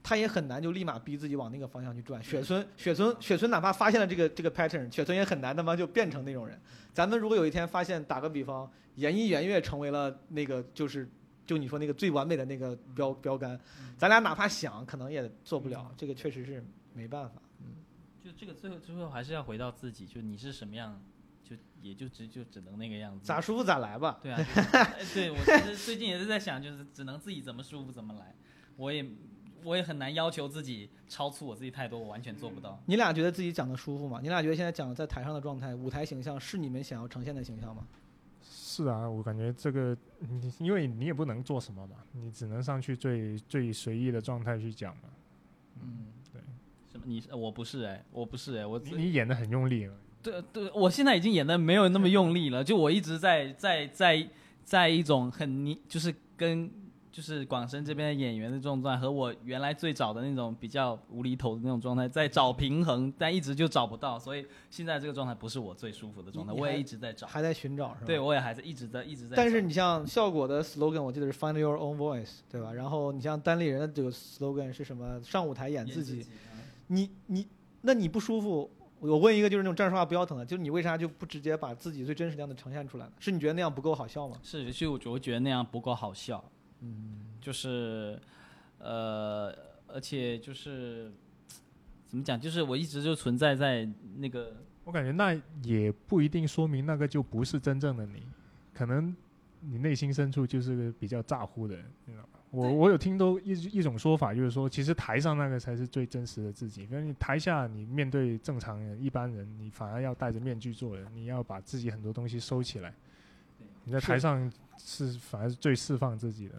他也很难就立马逼自己往那个方向去转。雪村、雪村、雪村，哪怕发现了这个这个 pattern，雪村也很难他妈就变成那种人。咱们如果有一天发现，打个比方，言一言月成为了那个就是。就你说那个最完美的那个标标杆，咱俩哪怕想，可能也做不了。这个确实是没办法。嗯就这个最后最后还是要回到自己，就你是什么样，就也就只就只能那个样子。咋舒服咋来吧。对啊，对我其实 [laughs] 最近也是在想，就是只能自己怎么舒服怎么来。我也我也很难要求自己超出我自己太多，我完全做不到。你俩觉得自己讲的舒服吗？你俩觉得现在讲的在台上的状态、舞台形象是你们想要呈现的形象吗？是啊，我感觉这个，你因为你也不能做什么嘛，你只能上去最最随意的状态去讲嘛。嗯，对。什么？你我不是哎，我不是哎，我你你演的很用力了。对对，我现在已经演的没有那么用力了，就我一直在在在在一种很你就是跟就是广深这边的演员的状态，和我原来最早的那种比较无厘头的那种状态在找平衡，但一直就找不到，所以现在这个状态不是我最舒服的状态，我也一直在找。还在寻找是吧？对，。我也还在一直在一直在。但是你像效果的 slogan，我记得是 Find Your Own Voice，对吧？然后你像单立人的这个 slogan 是什么？上舞台演自己。你你那你不舒服？我问一个就是那种站着说话不腰疼的，就是你为啥就不直接把自己最真实的样子呈现出来呢？是你觉得那样不够好笑吗？是，就我觉得那样不够好笑。嗯，就是，呃，而且就是怎么讲，就是我一直就存在在那个我感觉那也不一定说明那个就不是真正的你，可能你内心深处就是个比较咋呼的人，你知道吗？我我有听到一一种说法，就是说，其实台上那个才是最真实的自己，因为你台下你面对正常人、一般人，你反而要戴着面具做人，你要把自己很多东西收起来。你在台上是反而是最释放自己的。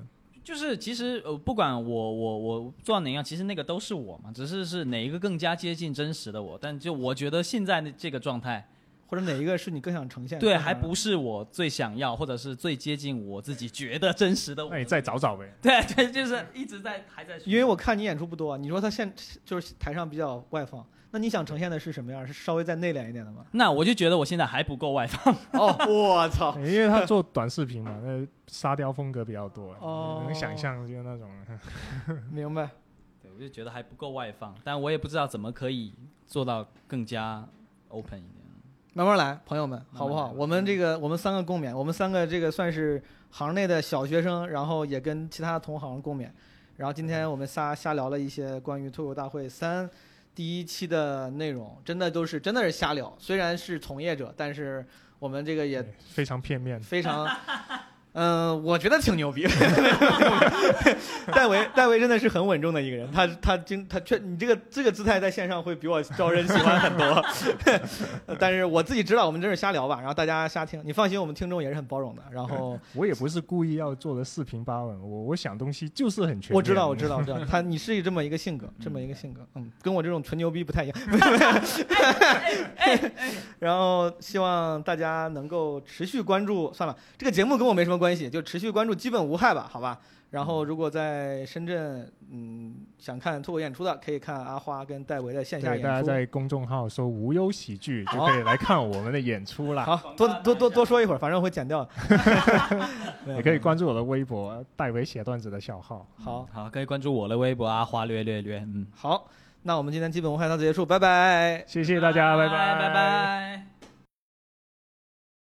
就是其实呃，不管我我我做到哪样，其实那个都是我嘛，只是是哪一个更加接近真实的我。但就我觉得现在的这个状态，或者哪一个是你更想呈现的？对，还不是我最想要，或者是最接近我自己觉得真实的我。那你再找找呗。对对，就是一直在还在。因为我看你演出不多啊，你说他现就是台上比较外放，那你想呈现的是什么样？是稍微再内敛一点的吗？那我就觉得我现在还不够外放。哦，[laughs] 我操！因为他做短视频嘛，那沙雕风格比较多，哦能想象就是那种。[laughs] 明白。对，我就觉得还不够外放，但我也不知道怎么可以做到更加 open 一点。慢慢来，朋友们，好不好？来我们这个，我们三个共勉，我们三个这个算是行内的小学生，然后也跟其他同行共勉。然后今天我们仨瞎聊了一些关于脱口大会三第一期的内容，真的都是真的是瞎聊。虽然是从业者，但是我们这个也非常片面。非常，嗯、我觉得挺牛逼。[laughs] 戴维，戴维真的是很稳重的一个人，他他经他确你这个这个姿态在线上会比我招人喜欢很多。[laughs] 但是我自己知道，我们这是瞎聊吧，然后大家瞎听。你放心，我们听众也是很包容的。然后我也不是故意要做的四平八稳，我我想东西就是很全。我知道，我知道，我知道，[laughs] 他你是这么一个性格，这么一个性格，嗯，跟我这种纯牛逼不太一样。然后希望大家能够持续关注，算了，这个节目跟我没什么关系，就持续关注，基本无害吧，好吧。然后如果在深圳，嗯，想看脱口演出的，可以看阿花跟戴维的线下演出，大家。在公众号搜“无忧喜剧”就可以来看我们的演出了。好多多多多说一会儿，反正我会剪掉。[laughs] 也可以关注我的微博“戴维写段子”的小号。好，好，可以关注我的微博阿花略略略，嗯，好，那我们今天基本无害到此结束，拜拜。谢谢大家，拜拜拜拜。